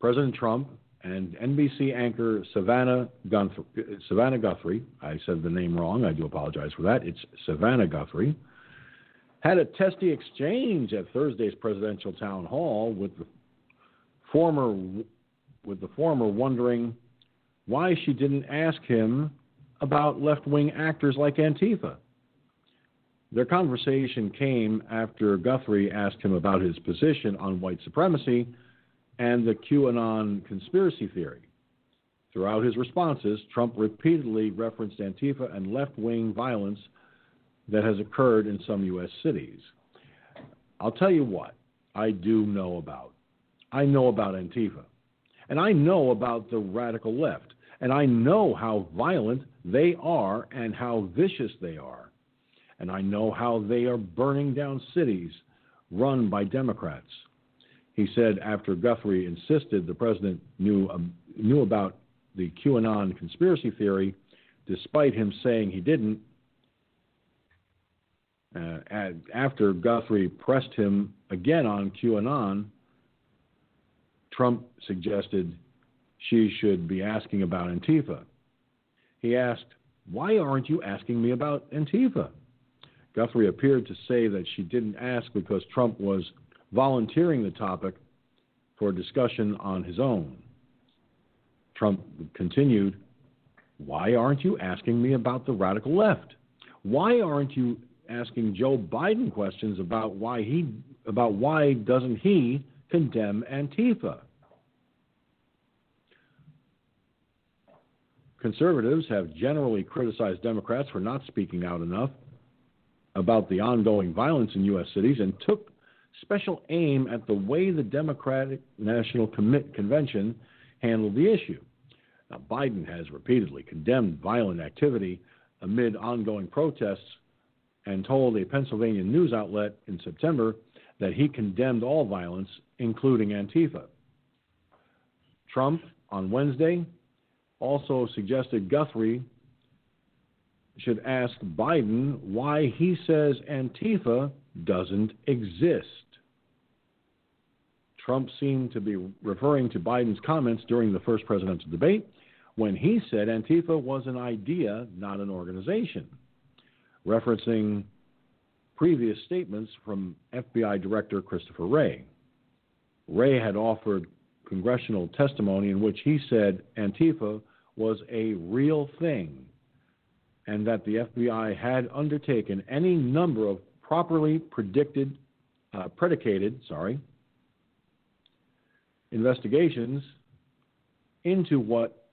President Trump and NBC anchor Savannah Guthrie, Savannah Guthrie, I said the name wrong, I do apologize for that. It's Savannah Guthrie, had a testy exchange at Thursday's presidential town hall with the former with the former wondering why she didn't ask him about left-wing actors like Antifa. Their conversation came after Guthrie asked him about his position on white supremacy and the QAnon conspiracy theory. Throughout his responses, Trump repeatedly referenced Antifa and left wing violence that has occurred in some U.S. cities. I'll tell you what I do know about. I know about Antifa. And I know about the radical left. And I know how violent they are and how vicious they are. And I know how they are burning down cities run by Democrats. He said after Guthrie insisted the president knew, um, knew about the QAnon conspiracy theory, despite him saying he didn't, uh, after Guthrie pressed him again on QAnon, Trump suggested she should be asking about Antifa. He asked, Why aren't you asking me about Antifa? Guthrie appeared to say that she didn't ask because Trump was volunteering the topic for discussion on his own. Trump continued, Why aren't you asking me about the radical left? Why aren't you asking Joe Biden questions about why he about why doesn't he condemn Antifa? Conservatives have generally criticized Democrats for not speaking out enough about the ongoing violence in U.S. cities and took special aim at the way the Democratic National Convention handled the issue. Now, Biden has repeatedly condemned violent activity amid ongoing protests and told a Pennsylvania news outlet in September that he condemned all violence, including Antifa. Trump, on Wednesday, also suggested Guthrie should ask Biden why he says Antifa doesn't exist. Trump seemed to be referring to Biden's comments during the first presidential debate when he said Antifa was an idea, not an organization, referencing previous statements from FBI Director Christopher Wray. Wray had offered congressional testimony in which he said Antifa was a real thing and that the FBI had undertaken any number of properly predicted, uh, predicated, sorry, investigations into what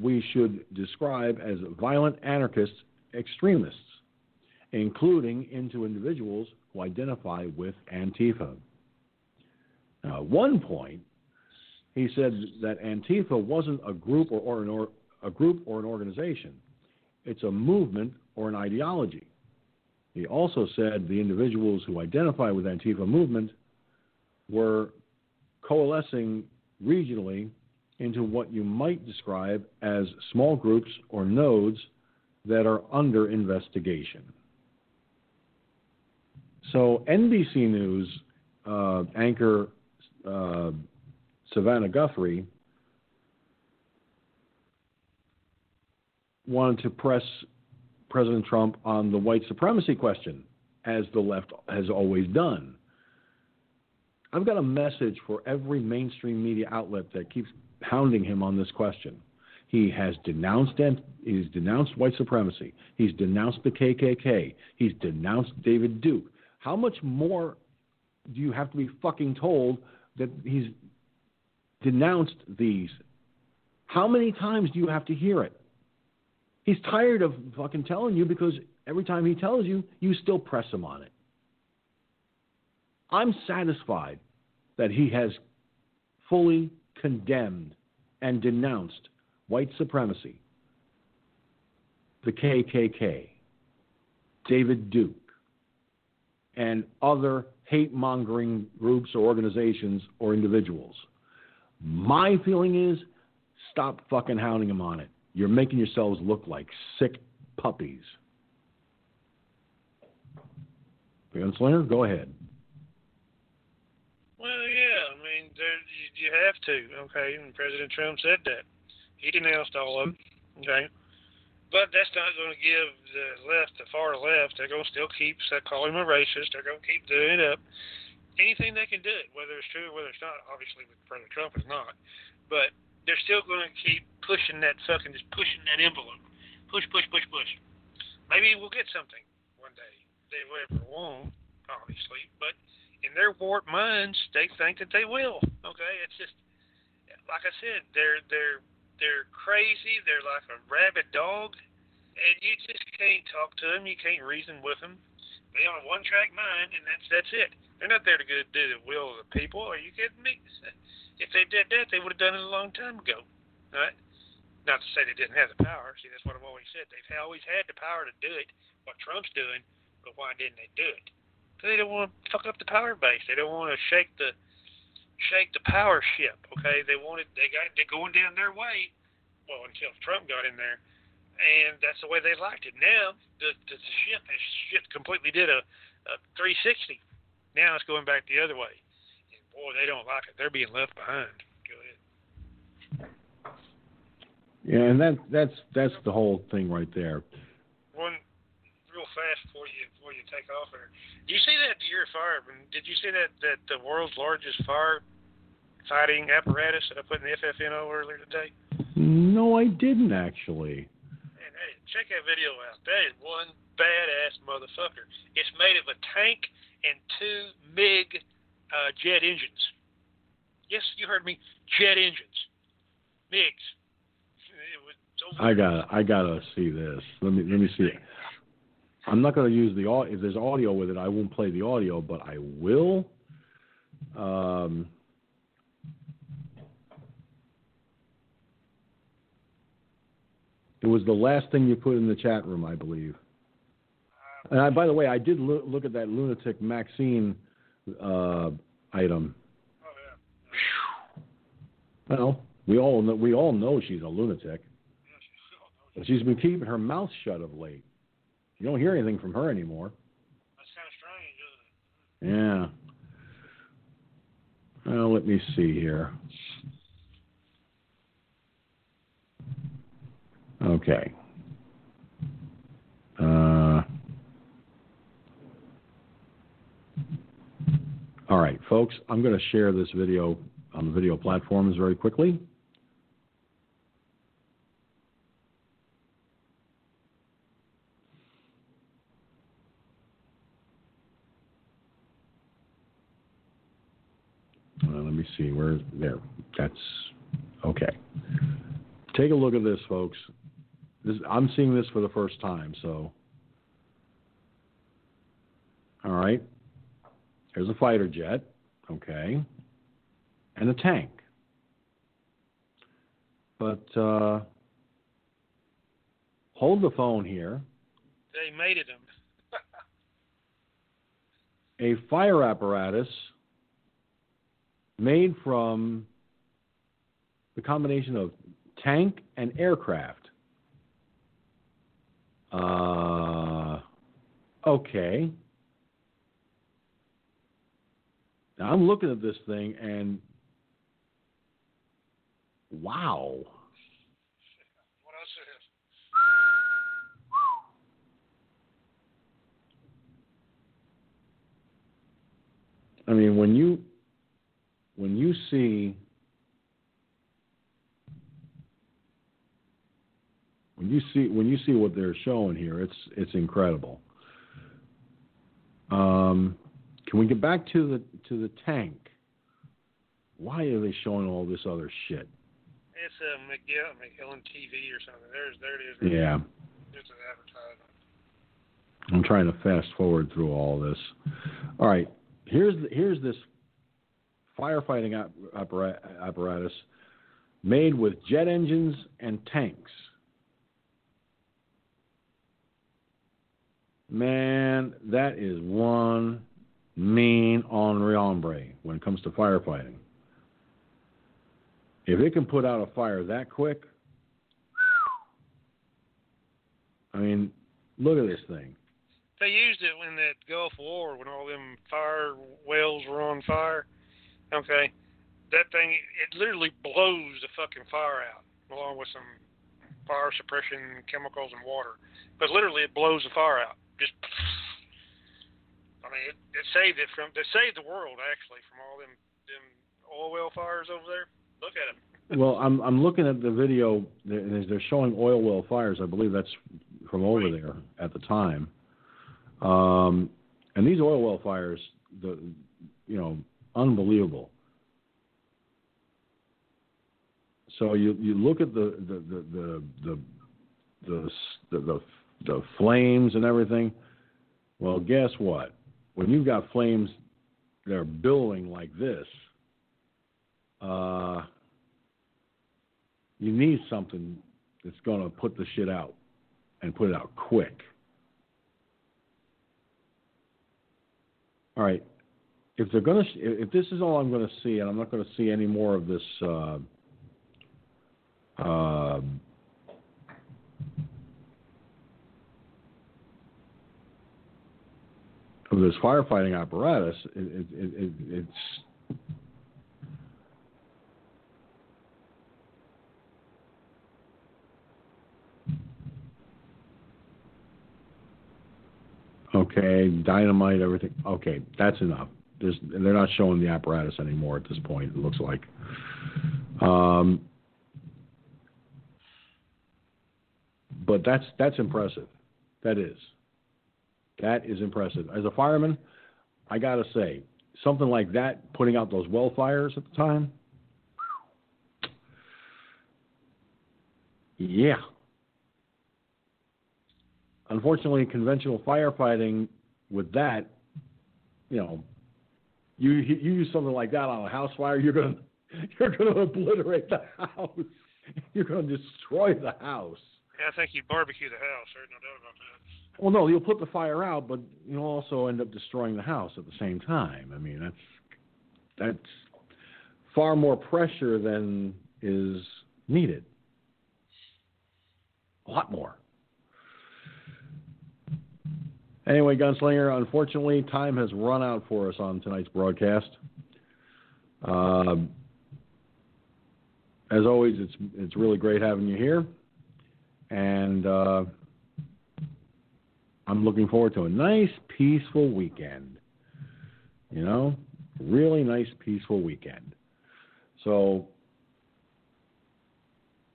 we should describe as violent anarchist extremists, including into individuals who identify with Antifa. Now, at one point, he said that Antifa wasn't a group or, or, or a group or an organization. It's a movement or an ideology. He also said the individuals who identify with Antifa movement were coalescing regionally into what you might describe as small groups or nodes that are under investigation. So, NBC News uh, anchor uh, Savannah Guthrie wanted to press President Trump on the white supremacy question, as the left has always done. I've got a message for every mainstream media outlet that keeps pounding him on this question. He has denounced he's denounced white supremacy. He's denounced the KKK. He's denounced David Duke. How much more do you have to be fucking told that he's denounced these? How many times do you have to hear it? He's tired of fucking telling you because every time he tells you, you still press him on it. I'm satisfied that he has fully condemned and denounced white supremacy, the KKK, David Duke, and other hate mongering groups or organizations or individuals. My feeling is stop fucking hounding him on it. You're making yourselves look like sick puppies. Gunslinger, go ahead. Well, yeah, I mean, there, you, have to, okay? And President Trump said that. He denounced all of them, okay? But that's not going to give the left, the far left, they're going to still keep calling him a racist. They're going to keep doing it up. Anything they can do it, whether it's true or whether it's not. Obviously, with President Trump, it's not. But they're still going to keep pushing that fucking, just pushing that envelope. Push, push, push, push. Maybe we'll get something one day. They never won't, obviously. But in their warped minds, they think that they will. Okay, it's just like I said, they're they're they're crazy. They're like a rabid dog, and you just can't talk to them. You can't reason with them. They on a one-track mind, and that's that's it. They're not there to do the will of the people. Are you kidding me? If they did that, they would have done it a long time ago. Right? Not to say they didn't have the power. See, that's what I've always said. They've always had the power to do it, what Trump's doing, but why didn't they do it? Because they don't want to fuck up the power base. They don't want to shake the shake the power ship. Okay, they wanted they got they're going down their way. Well, until Trump got in there, and that's the way they liked it. Now the the, the ship has shit completely did a, a 360. Now it's going back the other way. and Boy, they don't like it. They're being left behind. Go ahead. Yeah, and that that's that's the whole thing right there. One real fast before you before you take off there. Do you see that deer fire? Did you see that that the world's largest fire fighting apparatus that I put in the FFNO earlier today? No, I didn't actually. Hey, check that video out. That is one badass motherfucker. It's made of a tank and two MiG uh, jet engines. Yes, you heard me. Jet engines. MiGs. I got I gotta see this. Let me let me see. I'm not gonna use the audio. If there's audio with it, I won't play the audio, but I will. Um, it was the last thing you put in the chat room, I believe. And I, by the way, I did look, look at that lunatic Maxine uh, item. Oh yeah. Well, we all know, we all know she's a lunatic. She's been keeping her mouth shut of late. You don't hear anything from her anymore. That's kind of strange, isn't it? Yeah. Well, let me see here. Okay. Uh, All right, folks, I'm going to share this video on the video platforms very quickly. Uh, let me see where there. That's okay. Take a look at this, folks. This, I'm seeing this for the first time, so. All right. There's a fighter jet, okay, and a tank. But uh, hold the phone here. They mated him. a fire apparatus made from the combination of tank and aircraft. Uh, okay. Now I'm looking at this thing and wow. What else is? I mean, when you when you see when you see when you see what they're showing here, it's it's incredible. Um, can we get back to the to the tank? Why are they showing all this other shit? It's a McGill, McGillen TV or something. There's there it is. Yeah. It's an advertisement. I'm trying to fast forward through all this. All right, here's here's this firefighting apparatus made with jet engines and tanks. Man, that is one mean Henri hombre when it comes to firefighting. If it can put out a fire that quick, I mean, look at this thing. They used it in that Gulf War when all them fire wells were on fire. Okay, that thing it literally blows the fucking fire out along with some fire suppression chemicals and water. But literally, it blows the fire out. Just, I mean, it, it saved it from. It saved the world actually from all them them oil well fires over there. Look at them. well, I'm I'm looking at the video. and They're showing oil well fires. I believe that's from over there at the time. Um, and these oil well fires, the you know, unbelievable. So you you look at the the the the the the, the, the, flames and everything. Well, guess what? When you've got flames that are billowing like this, uh, you need something that's going to put the shit out and put it out quick. All right. If they're going to, if this is all I'm going to see, and I'm not going to see any more of this, uh, uh, of this firefighting apparatus, it, it, it, it's Okay, dynamite, everything. Okay, that's enough. There's, they're not showing the apparatus anymore at this point. It looks like. Um, but that's that's impressive. That is. That is impressive. As a fireman, I got to say, something like that, putting out those well fires at the time. Yeah, unfortunately, conventional firefighting with that, you know, you you use something like that on a house fire, you're gonna you're gonna obliterate the house. You're gonna destroy the house. Yeah, I think you barbecue the house. There's no doubt about that. Well, no, you'll put the fire out, but you'll also end up destroying the house at the same time. I mean, that's that's far more pressure than is needed. A lot more. Anyway, Gunslinger, unfortunately, time has run out for us on tonight's broadcast. Uh, as always, it's it's really great having you here, and uh, I'm looking forward to a nice, peaceful weekend. You know, really nice, peaceful weekend. So,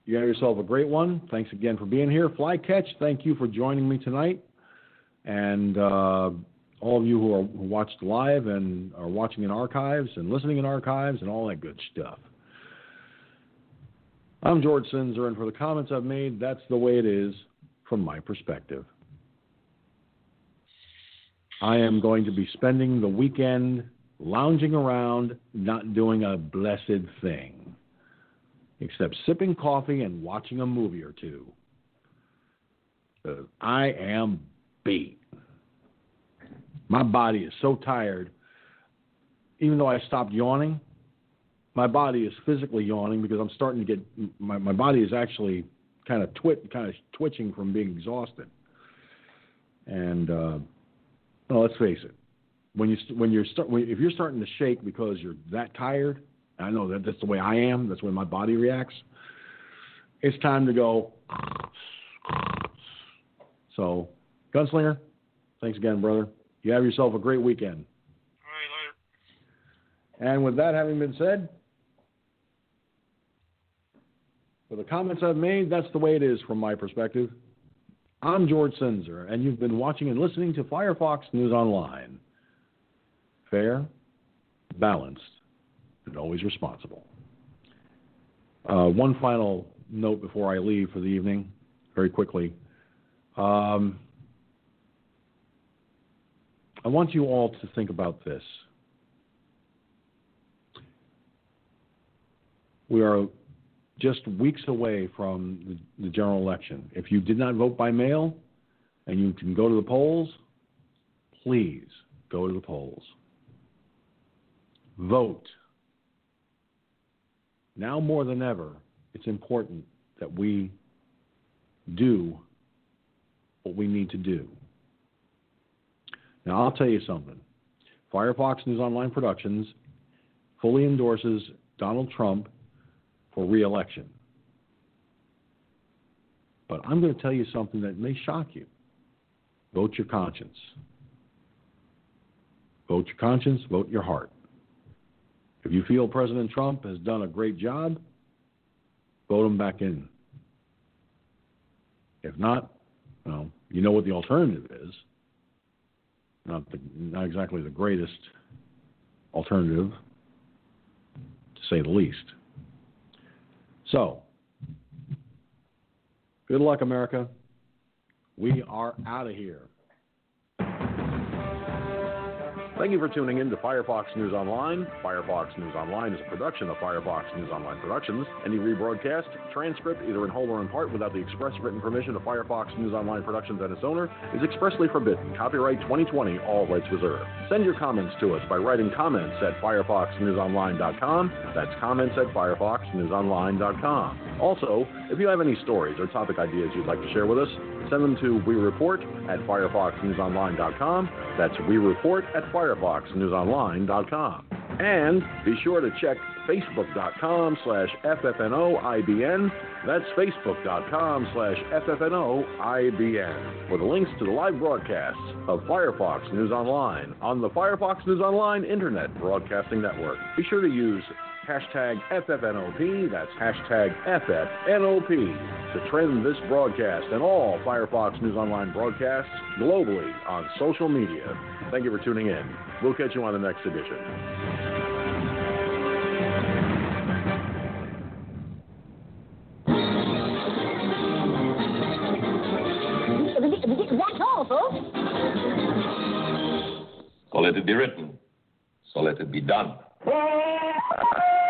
you have yourself a great one. Thanks again for being here. Flycatch, thank you for joining me tonight and uh, all of you who, are, who watched live and are watching in archives and listening in archives and all that good stuff. I'm George Sinzer, and for the comments I've made, that's the way it is from my perspective. I am going to be spending the weekend lounging around, not doing a blessed thing, except sipping coffee and watching a movie or two. I am beat. My body is so tired. Even though I stopped yawning, my body is physically yawning because I'm starting to get my, my body is actually kind of twit kind of twitching from being exhausted. And uh, let's face it, when you when you're start when, if you're starting to shake because you're that tired, I know that that's the way I am. That's the way my body reacts. It's time to go. So Gunslinger, thanks again, brother. You have yourself a great weekend. All right, later. And with that having been said, for the comments I've made, that's the way it is from my perspective. I'm George Sinzer, and you've been watching and listening to Firefox News Online. Fair, balanced, and always responsible. Uh, one final note before I leave for the evening, very quickly. Um, I want you all to think about this. We are just weeks away from the, the general election. If you did not vote by mail and you can go to the polls, please go to the polls. Vote. Now more than ever, it's important that we do what we need to do. Now, I'll tell you something. Firefox News Online Productions fully endorses Donald Trump for reelection. But I'm going to tell you something that may shock you. Vote your conscience. Vote your conscience, vote your heart. If you feel President Trump has done a great job, vote him back in. If not, well, you know what the alternative is. Not the, not exactly the greatest alternative, to say the least. So, good luck, America. We are out of here. Thank you for tuning in to Firefox News Online. Firefox News Online is a production of Firefox News Online Productions. Any rebroadcast, transcript, either in whole or in part, without the express written permission of Firefox News Online Productions and its owner, is expressly forbidden. Copyright 2020, all rights reserved. Send your comments to us by writing comments at firefoxnewsonline.com. That's comments at firefoxnewsonline.com. Also, if you have any stories or topic ideas you'd like to share with us, send them to we report at firefoxnewsonline.com. That's we report at firefoxnewsonline.com. And be sure to check facebook.com slash ffnoibn. That's facebook.com slash ffnoibn for the links to the live broadcasts of Firefox News Online on the Firefox News Online Internet Broadcasting Network. Be sure to use hashtag FFNOP, that's hashtag FFNOP, to trend this broadcast and all Firefox News Online broadcasts globally on social media. Thank you for tuning in. We'll catch you on the next edition. That's all, folks. So let it be written. So let it be done. Yeah.